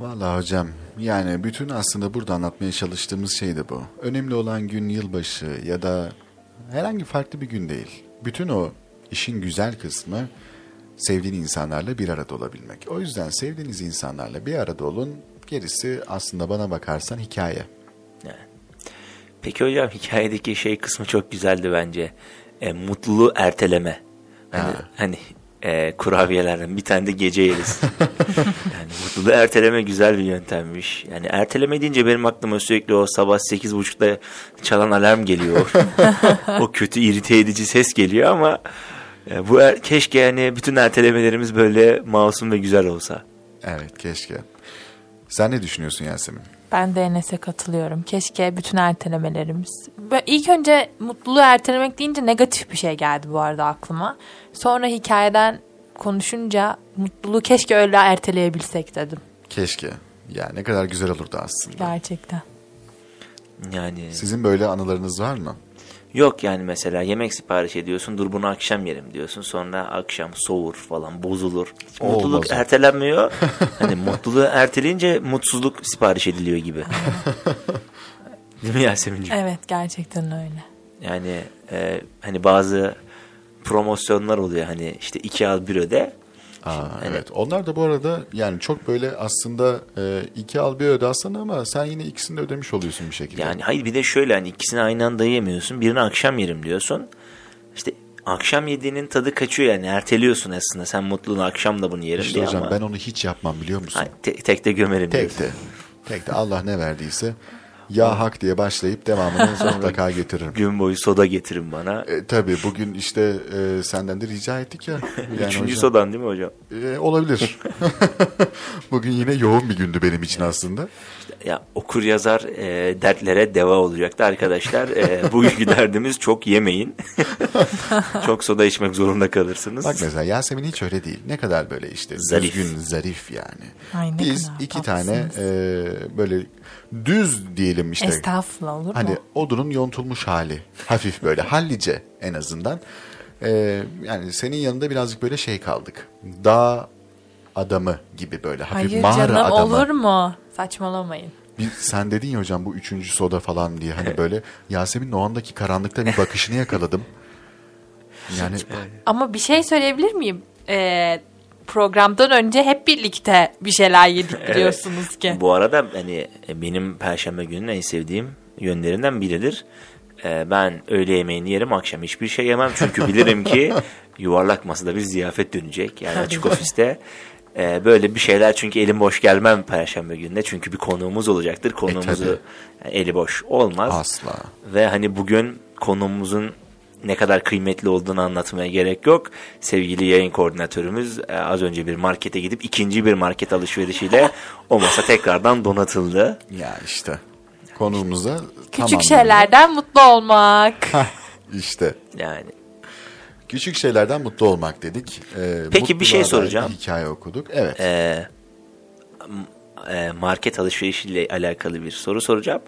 Vallahi hocam yani bütün aslında burada anlatmaya çalıştığımız şey de bu. Önemli olan gün yılbaşı ya da herhangi farklı bir gün değil. Bütün o işin güzel kısmı sevdiğin insanlarla bir arada olabilmek. O yüzden sevdiğiniz insanlarla bir arada olun. Gerisi aslında bana bakarsan hikaye. Peki hocam hikayedeki şey kısmı çok güzeldi bence. E, mutluluğu erteleme. Hani, Ha. hani e, kurabiyelerden bir tane de gece yeriz. yani mutluluğu erteleme güzel bir yöntemmiş. Yani erteleme deyince benim aklıma sürekli o sabah 8.30'da çalan alarm geliyor. o kötü irite edici ses geliyor ama e, bu er, keşke yani bütün ertelemelerimiz böyle masum ve güzel olsa. Evet keşke. Sen ne düşünüyorsun Yasemin? Ben de Enes'e katılıyorum. Keşke bütün ertelemelerimiz. Böyle ilk önce mutluluğu ertelemek deyince negatif bir şey geldi bu arada aklıma. Sonra hikayeden konuşunca mutluluğu keşke öyle erteleyebilsek dedim. Keşke. Ya ne kadar güzel olurdu aslında. Gerçekten. Yani Sizin böyle anılarınız var mı? Yok yani mesela yemek sipariş ediyorsun dur bunu akşam yerim diyorsun sonra akşam soğur falan bozulur. Hiç Olmaz mutluluk ertelenmiyor. hani mutluluğu erteleyince mutsuzluk sipariş ediliyor gibi. Değil mi Yasemin'ciğim? Evet gerçekten öyle. Yani e, hani bazı promosyonlar oluyor hani işte iki al bir öde. Aa, Hani evet. Onlar da bu arada yani çok böyle aslında e, iki al bir öde aslında ama sen yine ikisini de ödemiş oluyorsun bir şekilde. Yani hayır bir de şöyle hani ikisini aynı anda yemiyorsun. Birini akşam yerim diyorsun. İşte akşam yediğinin tadı kaçıyor yani erteliyorsun aslında. Sen mutluluğunu akşam da bunu yerim İşte diye hocam ama ben onu hiç yapmam biliyor musun? Ay, te- tek de gömerim Tek diyorsun. de. Tek de Allah ne verdiyse ya hak diye başlayıp devamını mutlaka getiririm. Gün boyu soda getirin bana. E, tabii bugün işte e, senden de rica ettik ya. Yani Üçüncü hocam, sodan değil mi hocam? e, olabilir. bugün yine yoğun bir gündü benim için aslında. Ya okur yazar e, dertlere deva olacaktı arkadaşlar. E, bugünkü derdimiz çok yemeyin. çok soda içmek zorunda kalırsınız. Bak mesela Yasemin hiç öyle değil. Ne kadar böyle işte Zarif. düzgün, zarif yani. Ay, Biz kadar iki tatlısınız. tane e, böyle düz diyelim işte. Estağfurullah olur Hani mu? odunun yontulmuş hali. Hafif böyle hallice en azından. E, yani senin yanında birazcık böyle şey kaldık. Dağ adamı gibi böyle. Hafif Hayır mağara canım adamı. olur mu? Saçmalamayın. Bir, sen dedin ya hocam bu üçüncü soda falan diye. Hani böyle Yasemin'in o andaki karanlıkta bir bakışını yakaladım. Yani Ama bir şey söyleyebilir miyim? Ee, programdan önce hep birlikte bir şeyler yedik biliyorsunuz ki. Bu arada hani e, benim perşembe gününün en sevdiğim yönlerinden biridir. E, ben öğle yemeğini yerim akşam hiçbir şey yemem. Çünkü bilirim ki yuvarlak masada bir ziyafet dönecek. Yani açık ofiste. E, böyle bir şeyler çünkü elim boş gelmem perşembe gününe. Çünkü bir konuğumuz olacaktır. Konuğumuzu tabii. yani eli boş olmaz. asla. Ve hani bugün konuğumuzun ne kadar kıymetli olduğunu anlatmaya gerek yok. Sevgili yayın koordinatörümüz e, az önce bir markete gidip ikinci bir market alışverişiyle o masa tekrardan donatıldı. Ya işte konuğumuza Küçük şeylerden mutlu olmak. işte Yani küçük şeylerden mutlu olmak dedik. Ee, Peki, bir şey soracağım. bir hikaye okuduk. Evet. e, e, market alışverişiyle alakalı bir soru soracağım.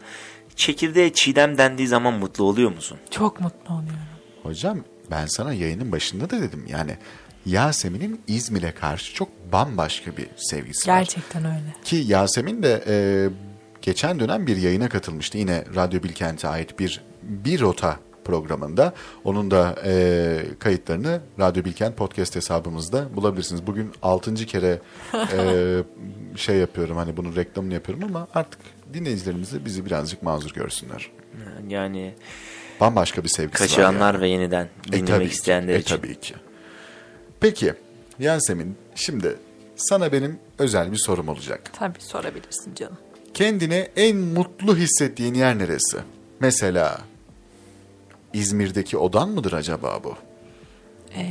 Çekirdeğe çiğdem dendiği zaman mutlu oluyor musun? Çok mutlu oluyorum. Hocam ben sana yayının başında da dedim yani Yasemin'in İzmir'e karşı çok bambaşka bir sevgisi var. Gerçekten öyle. Ki Yasemin de e, geçen dönem bir yayına katılmıştı. Yine Radyo Bilkent'e ait bir bir rota programında. Onun da e, kayıtlarını Radyo Bilkent podcast hesabımızda bulabilirsiniz. Bugün altıncı kere e, şey yapıyorum hani bunun reklamını yapıyorum ama artık dinleyicilerimiz de bizi birazcık mazur görsünler. Yani Bambaşka bir sevgisi var. kaçıranlar yani. ve yeniden E, dinlemek ki, isteyenler e, için. tabii ki. Peki Yasemin şimdi sana benim özel bir sorum olacak. Tabii sorabilirsin canım. Kendine en mutlu hissettiğin yer neresi? Mesela İzmir'deki odan mıdır acaba bu?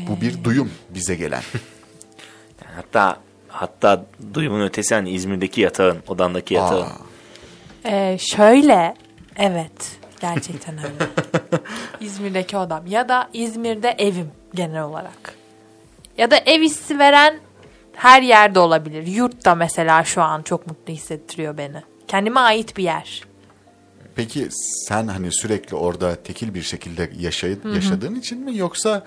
Bu bir duyum bize gelen. Hatta hatta duyumun ötesi hani İzmir'deki yatağın, odandaki yatağın. Aa, Ee, şöyle, evet gerçekten öyle. İzmir'deki odam ya da İzmir'de evim genel olarak. Ya da ev hissi veren her yerde olabilir. Yurtta mesela şu an çok mutlu hissettiriyor beni. Kendime ait bir yer. Peki sen hani sürekli orada tekil bir şekilde yaşayıp yaşadığın için mi yoksa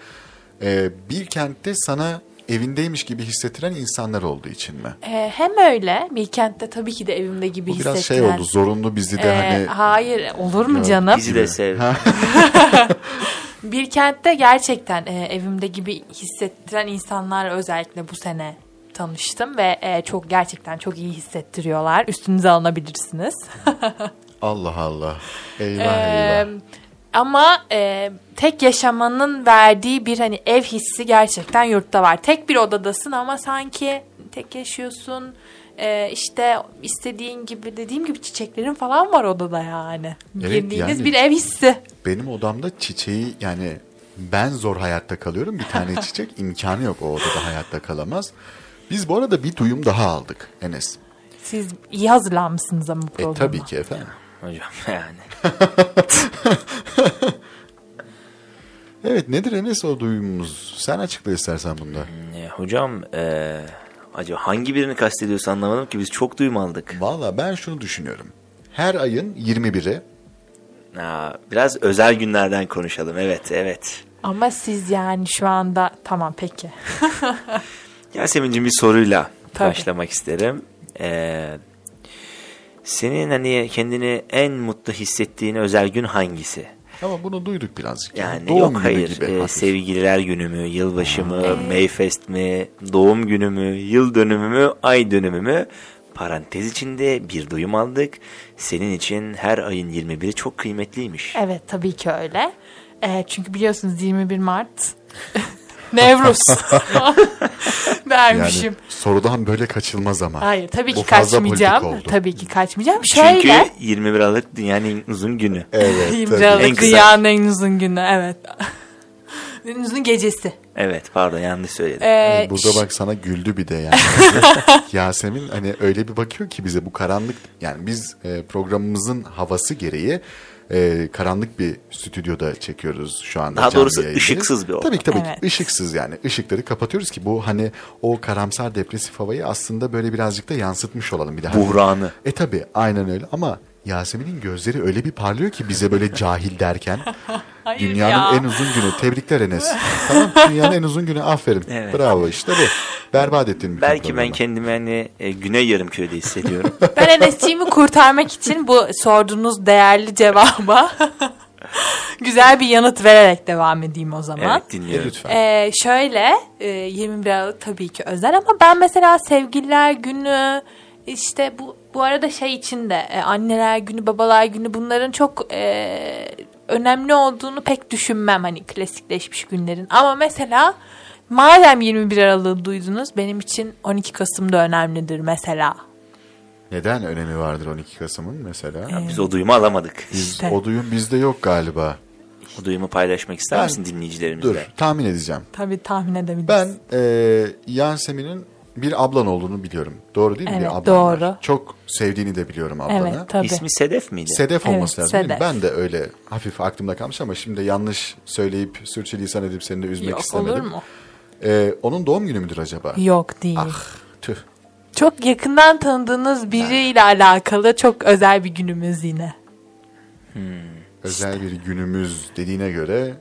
e, bir kentte sana evindeymiş gibi hissettiren insanlar olduğu için mi? Ee, hem öyle Bilkent'te tabii ki de evimde gibi Bu biraz hissettiren. şey oldu zorunlu bizi de Ee, hani Hayır olur mu canım? Bizi de sev. Bilkent'te gerçekten e, evimde gibi hissettiren insanlarla özellikle bu sene tanıştım ve e, çok gerçekten çok iyi hissettiriyorlar. Üstünüze alınabilirsiniz. Allah Allah. Eyvah Ee, eyvah. Ama e, tek yaşamanın verdiği bir hani ev hissi gerçekten yurtta var. Tek bir odadasın ama sanki tek yaşıyorsun. E, işte istediğin gibi dediğim gibi çiçeklerin falan var odada yani. Evet, Girdiğiniz yani- bir ev hissi. Benim odamda çiçeği yani ben zor hayatta kalıyorum. Bir tane çiçek imkanı yok o odada hayatta kalamaz. Biz bu arada bir duyum daha aldık Enes. Siz iyi hazırlanmışsınız ama bu E programa. tabii ki efendim. Hocam yani. Evet nedir Enes o duyumumuz? Sen açıkla istersen bunda. E, hocam e, acaba hangi birini kastediyorsa anlamadım ki biz çok duyum aldık. Valla ben şunu düşünüyorum. Her ayın 21'i Ha, biraz özel günlerden konuşalım. Evet, evet. Ama siz yani şu anda tamam peki. Yasemin'cim bir soruyla Tabii. başlamak isterim. Ee, senin hani kendini en mutlu hissettiğin özel gün hangisi? Ama bunu duyduk birazcık. Yani Doğum yok günü hayır gibi e, hafif. sevgililer günü mü, yılbaşı mı, Mayfest mi, doğum günü mü, yıl dönümü mü, ay dönümü mü? Parantez içinde bir duyum aldık. Senin için her ayın 21'i çok kıymetliymiş. Evet tabii ki öyle. Ee, çünkü biliyorsunuz 21 Mart Nevruz vermişim. Yani sorudan böyle kaçılmaz ama. Hayır tabii ki kaçmayacağım. Tabii ki kaçmayacağım. Çünkü Şöyle 21 Aralık dünyanın en uzun günü. Evet. 20 tabii. En Aralık kısa. dünyanın en uzun günü evet. en uzun gecesi. Evet pardon yanlış söyledim. Ee, Burada bak sana güldü bir de yani. Yasemin hani öyle bir bakıyor ki bize bu karanlık yani biz e, programımızın havası gereği e, karanlık bir stüdyoda çekiyoruz şu anda. Daha doğrusu yayındayız. ışıksız bir ortam. Tabii ki tabii Evet. ki ışıksız yani ışıkları kapatıyoruz ki bu hani o karamsar depresif havayı aslında böyle birazcık da yansıtmış olalım bir daha. Buhranı. E tabi aynen öyle ama Yasemin'in gözleri öyle bir parlıyor ki bize böyle cahil derken. Hayır dünyanın ya. en uzun günü. Tebrikler Enes. tamam dünyanın en uzun günü aferin. Evet. Bravo işte bu. Berbat ettin bütün Belki ben kendimi hani e, Güney Yarımköy'de hissediyorum. Ben Enes'ciğimi kurtarmak için bu sorduğunuz değerli cevaba güzel bir yanıt vererek devam edeyim o zaman. evet E, dinliyorum. lütfen. Ee, şöyle e, 21 Aralık tabii ki özel ama ben mesela sevgililer günü işte bu bu arada şey için de e, anneler günü babalar günü bunların çok e, önemli olduğunu pek düşünmem hani klasikleşmiş günlerin ama mesela madem 21 Aralık'ı duydunuz benim için 12 Kasım da önemlidir mesela. Neden önemi vardır 12 Kasım'ın mesela? Biz o duyumu alamadık. Biz, İşte. O duyum bizde yok galiba. O duyumu paylaşmak ister Ben- misin dinleyicilerimizle? Dur tahmin edeceğim. Tabii tahmin edebilirsiniz. Ben e, Yasemin'in bir ablan olduğunu biliyorum. Doğru değil mi? Evet, bir var. doğru. Çok sevdiğini de biliyorum ablanı. Evet tabii. İsmi Sedef miydi? Sedef Evet, olması lazım değil mi? Sedef. Ben de öyle hafif aklımda kalmış ama şimdi yanlış söyleyip sürçülisan edip seni de üzmek Yok istemedim. olur mu? Ee, onun doğum günü müdür acaba? Yok değil. Ah tüh. Çok yakından tanıdığınız biriyle alakalı çok özel bir günümüz yine. Özel bir günümüz dediğine göre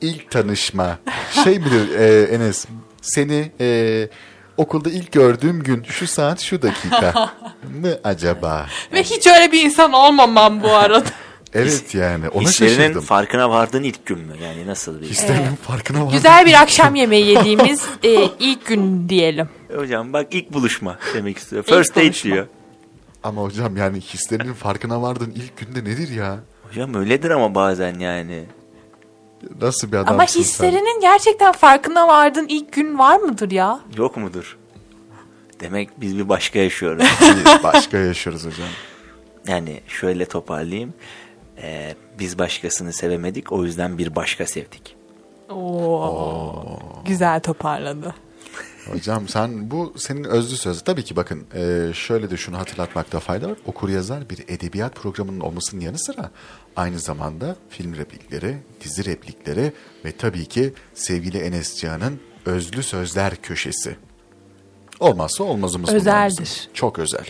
ilk tanışma. Şey midir e, Enes? Seni e, okulda ilk gördüğüm gün şu saat şu dakika mı acaba? Ve hiç öyle bir insan olmamam bu arada. Evet yani ona Hislerinin şaşırdım. farkına vardığın ilk gün mü? Yani nasıl bir Hislerinin farkına var. Güzel bir akşam yemeği yediğimiz e, ilk gün diyelim. Hocam bak ilk buluşma demek istiyor. First date diyor. Ama hocam yani hislerinin farkına vardın ilk günde nedir ya? Hocam öyledir ama bazen yani. Nasıl bir adamsın Ama sen? hislerinin gerçekten farkına vardığın ilk gün var mıdır ya? Yok mudur? Demek biz bir başka yaşıyoruz. Başka yaşıyoruz hocam. yani şöyle toparlayayım. Ee, biz başkasını sevemedik o yüzden bir başka sevdik. Oo. Güzel toparladı. Hocam sen bu senin özlü söz. Tabii ki bakın e, şöyle de şunu hatırlatmakta fayda var. Okur yazar bir edebiyat programının olmasının yanı sıra aynı zamanda film replikleri, dizi replikleri ve tabii ki sevgili Enes Cihan'ın özlü sözler köşesi. Olmazsa olmazımız bunlar Özeldir. bizim. Çok özel.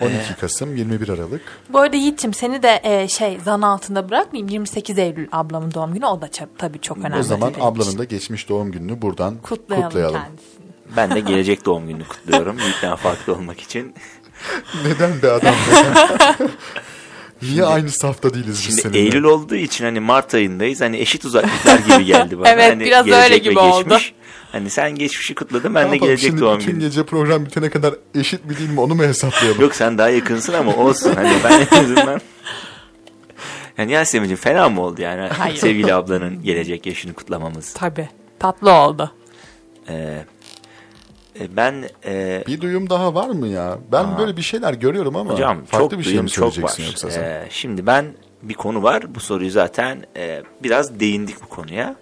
12 Kasım 21 Aralık. Bu arada Yiğit'ciğim seni de e, şey zan altında bırakmayayım. 28 Eylül ablamın doğum günü. O da tabii çok önemli. o zaman benim ablanın için. da geçmiş doğum gününü buradan kutlayalım, kutlayalım. kendisini. Ben de gelecek doğum gününü kutluyorum. Yiğitten farklı olmak için. Neden be adam? Niye aynı safta değiliz biz Şimdi seninle? Eylül olduğu için hani Mart ayındayız. Hani eşit uzaklıklar gibi geldi bana. Evet, hani biraz öyle gibi oldu. Hani sen geçmişi kutladın Ne ben de yapalım, gelecek şimdi doğum günü. gece program bitene kadar eşit mi değil mi onu mu hesaplayalım? Yok sen daha yakınsın ama olsun. Hani ben en azından... Yani Yasemin'ciğim fena mı oldu yani? Hayır. Sevgili ablanın gelecek yaşını kutlamamız. Tabii. Tatlı oldu. Ee, e, ben e, Bir duyum daha var mı ya? Ben böyle bir şeyler görüyorum ama hocam farklı çok bir şey duyum mi çok var. söyleyeceksin yoksa sen? Ee, şimdi ben bir konu var. Bu soruyu zaten e, biraz değindik bu konuya.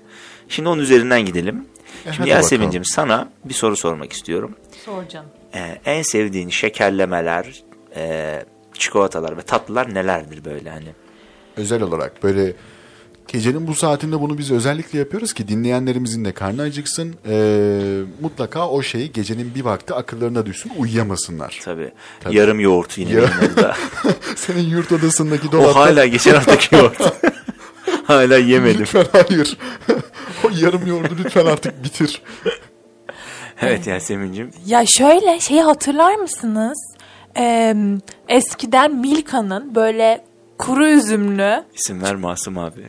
Şimdi onun üzerinden gidelim. E, Şimdi hadi Yasemin'ciğim sana bir soru sormak istiyorum. Sor canım. Ee, en sevdiğin şekerlemeler, e, çikolatalar ve tatlılar nelerdir böyle hani? Özel olarak böyle gecenin bu saatinde bunu biz özellikle yapıyoruz ki dinleyenlerimizin de karnı acıksın. Ee, mutlaka o şeyi gecenin bir vakti akıllarına düşsün uyuyamasınlar. Tabii. Tabii. Yarım yoğurt yine Ya-. Senin yurt odasındaki o dolapta hala geçen haftaki yoğurt. hala yemedim. lütfen hayır. o yarım yoğurdu lütfen artık bitir. Evet Yasemin'cim. Ya şöyle şeyi hatırlar mısınız? Ee, eskiden Milka'nın böyle kuru üzümlü İsim ver Masum abi.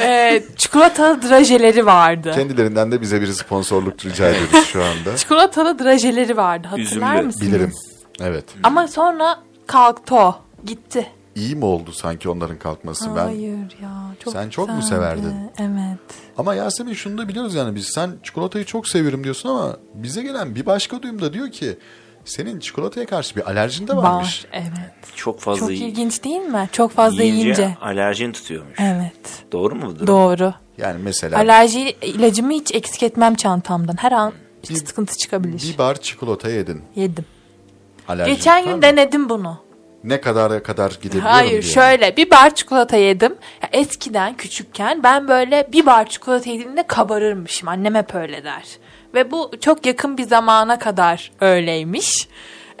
e, çikolatalı drajeleri vardı. Kendilerinden de bize bir sponsorluk rica ediyoruz şu anda. Çikolatalı drajeleri vardı. Hatırlar Üzümlü. mısınız? Bilirim. Evet. Ama sonra kalktı o. Gitti. İyi mi oldu sanki onların kalkması? Ben Hayır ya. Çok Sen çok mu severdin? Evet. Ama Yasemin şunu da biliyoruz yani biz sen çikolatayı çok seviyorum diyorsun ama bize gelen bir başka duyum da diyor ki senin çikolataya karşı bir alerjin de varmış. Var. Evet. Çok fazla Çok ilginç değil mi? Çok fazla yiyince, yiyince. alerjin tutuyormuş. Evet. Doğru mu bu durum? Doğru. Yani mesela Alerji ilacımı hiç eksik etmem çantamdan. Her an bir sıkıntı çıkabilir. bir bar çikolata yedin. Yedim. Alerjin Geçen gün mı? denedim bunu. Ne kadara kadar gidebiliyorum Hayır diye. şöyle bir bar çikolata yedim. Ya eskiden küçükken ben böyle bir bar çikolata yediğimde kabarırmışım. Annem hep öyle der. Ve bu çok yakın bir zamana kadar öyleymiş.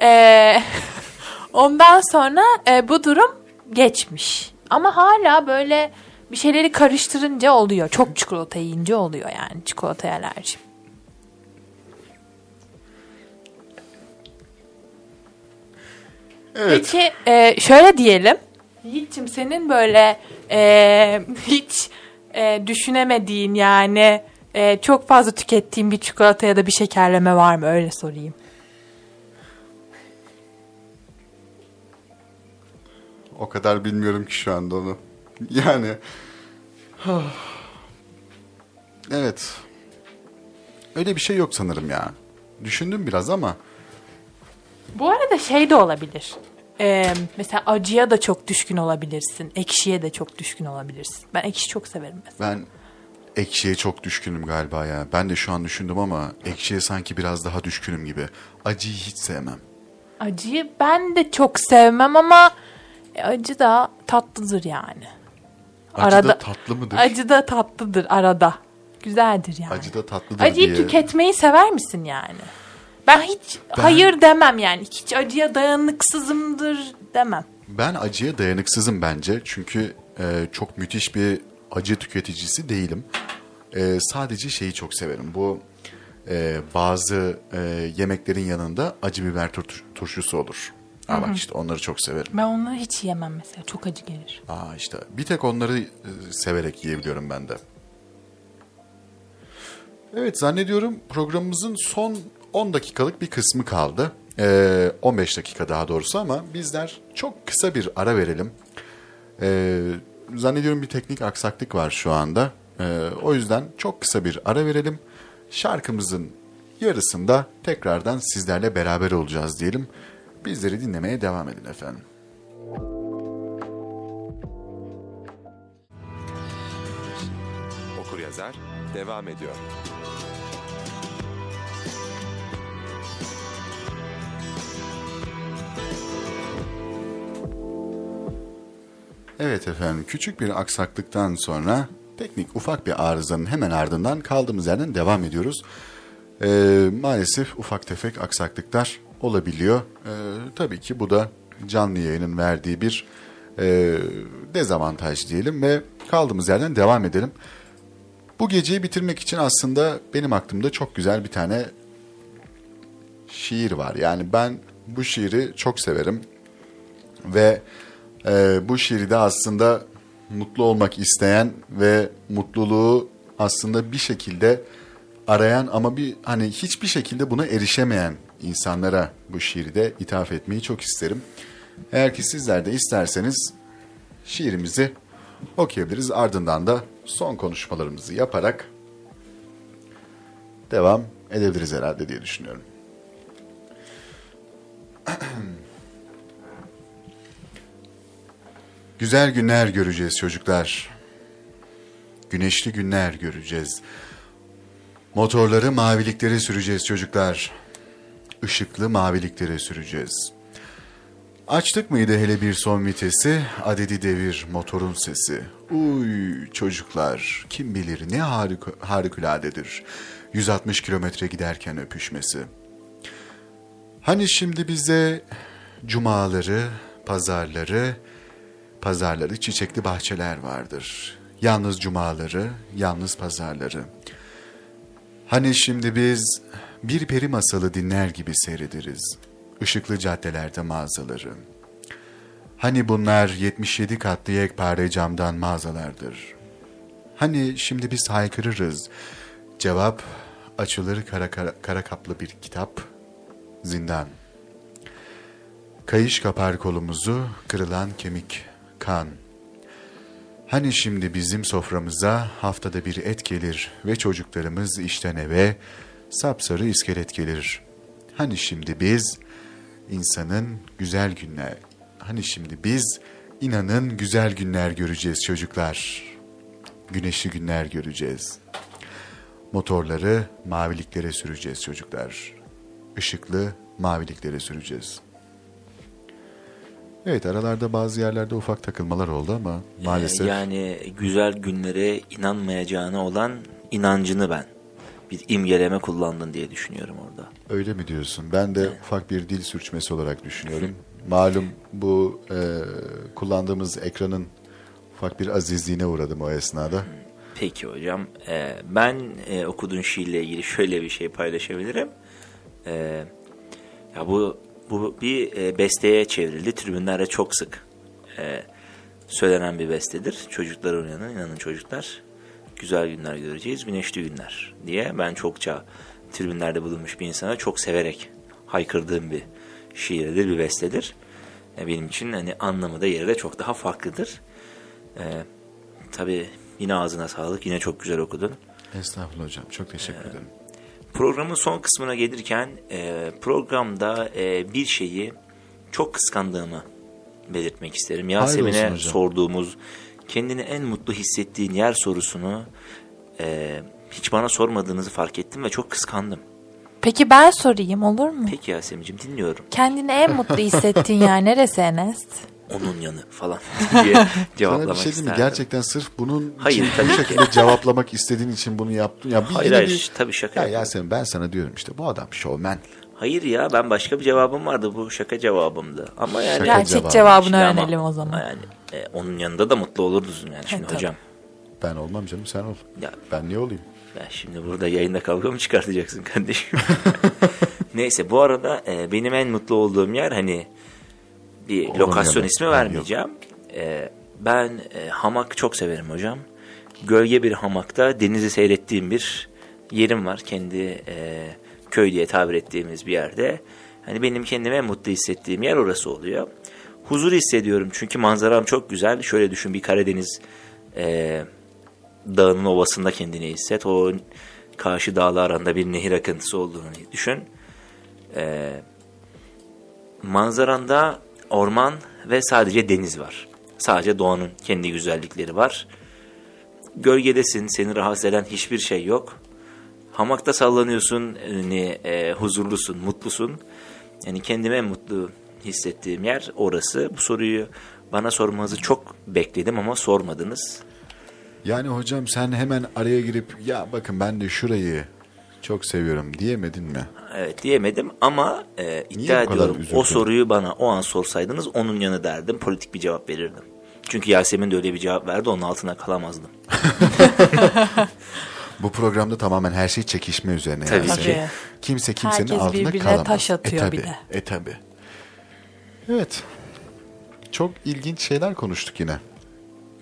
Ee, ondan sonra e, bu durum geçmiş. Ama hala böyle bir şeyleri karıştırınca oluyor. Çok çikolata yiyince oluyor yani çikolataya alerjim. Evet. Peki e, şöyle diyelim. Yiğit'cim senin böyle e, hiç e, düşünemediğin yani e, çok fazla tükettiğin bir çikolata ya da bir şekerleme var mı? Öyle sorayım. O kadar bilmiyorum ki şu anda onu. Yani Evet. Öyle bir şey yok sanırım ya. Düşündüm biraz ama Bu arada şey de olabilir. E, mesela acıya da çok düşkün olabilirsin. Ekşiye de çok düşkün olabilirsin. Ben ekşi çok severim mesela. ben ekşiye çok düşkünüm galiba ya. Ben de şu an düşündüm ama ekşiye sanki biraz daha düşkünüm gibi. Acıyı hiç sevmem. Acıyı ben de çok sevmem ama acı da tatlıdır yani. Acı da tatlı mıdır? Acı da tatlıdır arada. Güzeldir yani. Acı da tatlıdır Acıyı diye. tüketmeyi sever misin yani? Ben hiç hayır demem yani. Hiç acıya dayanıksızımdır demem. Ben acıya dayanıksızım bence. Çünkü e, çok müthiş bir acı tüketicisi değilim. E, sadece şeyi çok severim. Bu e, bazı e, yemeklerin yanında acı biber tur- turşusu olur. Aa, bak işte onları çok severim. Ben onları hiç yemem mesela. Çok acı gelir. Aa işte bir tek onları e, severek yiyebiliyorum ben de. Evet zannediyorum programımızın son 10 dakikalık bir kısmı kaldı. Ee, 15 dakika daha doğrusu ama bizler çok kısa bir ara verelim. Ee, zannediyorum bir teknik aksaklık var şu anda. Ee, o yüzden çok kısa bir ara verelim. Şarkımızın yarısında tekrardan sizlerle beraber olacağız diyelim. Bizleri dinlemeye devam edin efendim. Okur yazar devam ediyor. Evet efendim küçük bir aksaklıktan sonra teknik ufak bir arızanın hemen ardından kaldığımız yerden devam ediyoruz. Ee, maalesef ufak tefek aksaklıklar olabiliyor. Ee, tabii ki bu da canlı yayının verdiği bir e, dezavantaj diyelim ve kaldığımız yerden devam edelim. Bu geceyi bitirmek için aslında benim aklımda çok güzel bir tane şiir var. Yani ben bu şiiri çok severim ve e, bu şiiri de aslında mutlu olmak isteyen ve mutluluğu aslında bir şekilde arayan ama bir hani hiçbir şekilde buna erişemeyen insanlara bu şiiri de ithaf etmeyi çok isterim. Eğer ki sizler de isterseniz şiirimizi okuyabiliriz. Ardından da son konuşmalarımızı yaparak devam edebiliriz herhalde diye düşünüyorum. Güzel günler göreceğiz çocuklar. Güneşli günler göreceğiz. Motorları maviliklere süreceğiz çocuklar. Işıklı maviliklere süreceğiz. Açtık mıydı hele bir son vitesi, adedi devir motorun sesi. Uy çocuklar, kim bilir ne harik harikuladedir. 160 kilometre giderken öpüşmesi. Hani şimdi bize cumaları, pazarları, pazarları çiçekli bahçeler vardır. Yalnız cumaları, yalnız pazarları. Hani şimdi biz bir peri masalı dinler gibi seyrederiz. Işıklı caddelerde mağazaları. Hani bunlar 77 katlı yekpare camdan mağazalardır. Hani şimdi biz haykırırız. Cevap açılır kara, kara, kara kaplı bir kitap. Zindan. Kayış kapar kolumuzu, kırılan kemik, kan. Hani şimdi bizim soframıza haftada bir et gelir ve çocuklarımız işten eve sapsarı iskelet gelir. Hani şimdi biz insanın güzel günler, hani şimdi biz inanın güzel günler göreceğiz çocuklar. Güneşli günler göreceğiz. Motorları maviliklere süreceğiz çocuklar. Işıklı maviliklere süreceğiz. Evet aralarda bazı yerlerde ufak takılmalar oldu ama maalesef Ee, yani güzel günlere inanmayacağına olan inancını ben bir imgeleme kullandın diye düşünüyorum orada. öyle mi diyorsun? Ben de ufak bir dil sürçmesi olarak düşünüyorum. Malum bu e, kullandığımız ekranın ufak bir azizliğine uğradım o esnada. Peki hocam. Ee, ben e, okuduğun şiirle ilgili şöyle bir şey paylaşabilirim. Ee, ya bu bu bir e, besteye çevrildi. Tribünlerde çok sık e, söylenen bir bestedir. Çocuklar uyanın, inanın çocuklar. Güzel günler göreceğiz, güneşli günler diye. Ben çokça tribünlerde bulunmuş bir insana çok severek haykırdığım bir şiirdir, bir bestedir. E, benim için hani anlamı da yeri de çok daha farklıdır. E, tabii yine ağzına sağlık, yine çok güzel okudun. Estağfurullah hocam çok teşekkür ederim. Programın son kısmına gelirken e, programda e, bir şeyi çok kıskandığımı belirtmek isterim. Yasemin'e sorduğumuz kendini en mutlu hissettiğin yer sorusunu e, hiç bana sormadığınızı fark ettim ve çok kıskandım. Peki ben sorayım olur mu? Peki Yasemin'ciğim dinliyorum. Kendini en mutlu hissettiğin yer neresi Enes? Onun yanı falan diye Sana cevaplamak bir şey isterdim. Gerçekten sırf bunun Hayır, için tabii bu ki. şekilde cevaplamak istediğin için bunu yaptın. Ya bir, Hayır, hayır, bir- tabii şaka Ya. Yasemin ben sana diyorum işte bu adam şovmen. Hayır ya ben başka bir cevabım vardı bu şaka cevabımdı. Ama yani Şaka Gerçek cevabı. cevabını ama- öğrenelim o zaman. Yani e, onun yanında da mutlu olurdun yani şimdi tabii. hocam. Ben olmam canım sen ol. Ya Ben niye olayım? Ya şimdi burada yayında kavga mı çıkartacaksın kardeşim? Neyse bu arada e, benim en mutlu olduğum yer hani bir Onun lokasyon ismi vermeyeceğim. E, ben e, hamak çok severim hocam. Gölge bir hamakta denizi seyrettiğim bir yerim var. Kendi e, köy diye tabir ettiğimiz bir yerde. Hani benim kendime en mutlu hissettiğim yer orası oluyor. Huzur hissediyorum çünkü manzaram çok güzel. Şöyle düşün bir Karadeniz e, dağının ovasında kendini hisset. O karşı dağlar arasında bir nehir akıntısı olduğunu düşün. Ee, manzaranda orman ve sadece deniz var. Sadece doğanın kendi güzellikleri var. Gölgedesin, seni rahatsız eden hiçbir şey yok. Hamakta sallanıyorsun, hani, e, huzurlusun, mutlusun. Yani kendime en mutlu hissettiğim yer orası. Bu soruyu bana sormanızı çok bekledim ama sormadınız. Yani hocam sen hemen araya girip ya bakın ben de şurayı çok seviyorum diyemedin mi? Evet diyemedim ama e, iddia ediyorum o soruyu bana o an sorsaydınız onun yanı derdim politik bir cevap verirdim. Çünkü Yasemin de öyle bir cevap verdi onun altına kalamazdım. Bu programda tamamen her şey çekişme üzerine. Tabii yani. ki. Kimse kimsenin Herkes altında kalamaz. taş atıyor e, tabii, bir de. E tabi. Evet. Çok ilginç şeyler konuştuk yine.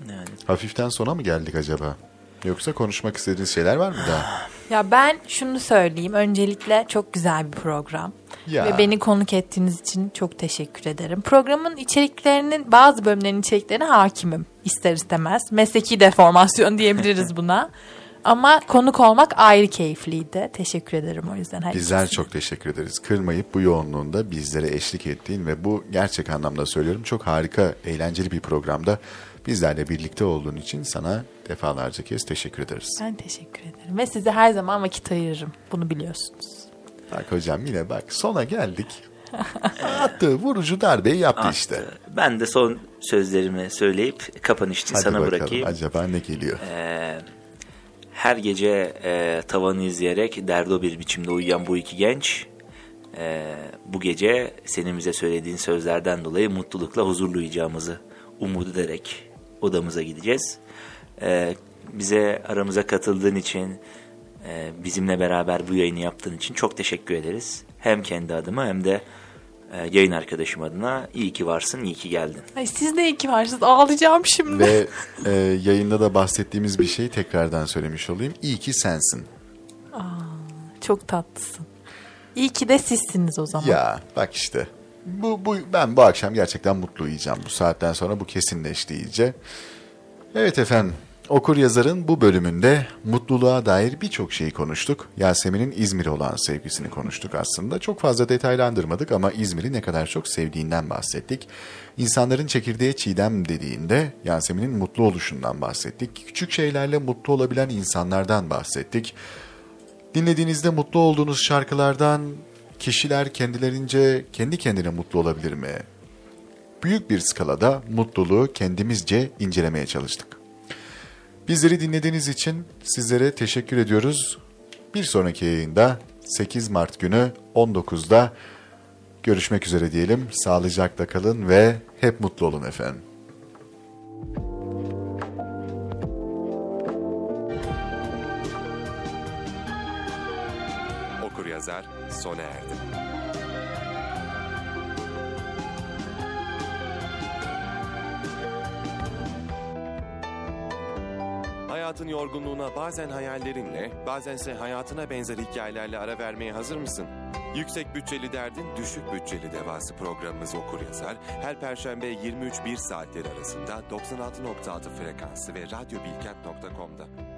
Yani Hafiften sona mı geldik acaba? Yoksa konuşmak istediğiniz şeyler var mı daha? Ya ben şunu söyleyeyim. Öncelikle çok güzel bir program. Ya. Ve beni konuk ettiğiniz için çok teşekkür ederim. Programın içeriklerinin bazı bölümlerinin içeriklerine hakimim. ister istemez. Mesleki deformasyon diyebiliriz buna. Ama konuk olmak ayrı keyifliydi. Teşekkür ederim o yüzden. her Bizler çok teşekkür ederiz. Kırmayıp bu yoğunluğunda bizlere eşlik ettiğin ve bu gerçek anlamda söylüyorum çok harika, eğlenceli bir programda bizlerle birlikte olduğun için sana defalarca kez teşekkür ederiz. Ben teşekkür ederim. Ve size her zaman vakit ayırırım. Bunu biliyorsunuz. Bak hocam yine bak sona geldik. Attı vurucu darbeyi yaptı işte. ben de son sözlerimi söyleyip kapanışçı Hadi sana bakalım bırakayım. acaba ne geliyor? Her gece e, tavanı izleyerek derdo bir biçimde uyuyan bu iki genç e, bu gece senin bize söylediğin sözlerden dolayı mutlulukla huzurlu uyuyacağımızı umut ederek odamıza gideceğiz. E, bize aramıza katıldığın için e, bizimle beraber bu yayını yaptığın için çok teşekkür ederiz. Hem kendi adıma hem de e, yayın arkadaşım adına iyi ki varsın, iyi ki geldin. Ay siz de iyi ki varsınız. Ağlayacağım şimdi. Ve e, yayında da bahsettiğimiz bir şeyi tekrardan söylemiş olayım. İyi ki sensin. Çok tatlısın. İyi ki de sizsiniz o zaman. Ya bak işte. Bu, bu ben bu akşam gerçekten mutlu uyuyacağım. Bu saatten sonra bu kesinleşti iyice. Evet efendim. Okur yazarın bu bölümünde mutluluğa dair birçok şeyi konuştuk. Yasemin'in İzmir'e olan sevgisini konuştuk aslında. Çok fazla detaylandırmadık ama İzmir'i ne kadar çok sevdiğinden bahsettik. İnsanların çekirdeğe çiğdem dediğinde Yasemin'in mutlu oluşundan bahsettik. Küçük şeylerle mutlu olabilen insanlardan bahsettik. Dinlediğinizde mutlu olduğunuz şarkılardan kişiler kendilerince kendi kendine mutlu olabilir mi? Büyük bir skalada mutluluğu kendimizce incelemeye çalıştık. Bizleri dinlediğiniz için sizlere teşekkür ediyoruz. Bir sonraki yayında 8 Mart günü 19'da görüşmek üzere diyelim. Sağlıcakla kalın ve hep mutlu olun efendim. Okur yazar sona Hayatın yorgunluğuna bazen hayallerinle, bazense hayatına benzer hikayelerle ara vermeye hazır mısın? Yüksek bütçeli derdin düşük bütçeli devası programımız Okur Yazar her perşembe 23.1 saatleri arasında 96.6 frekansı ve radyobilkent.com'da.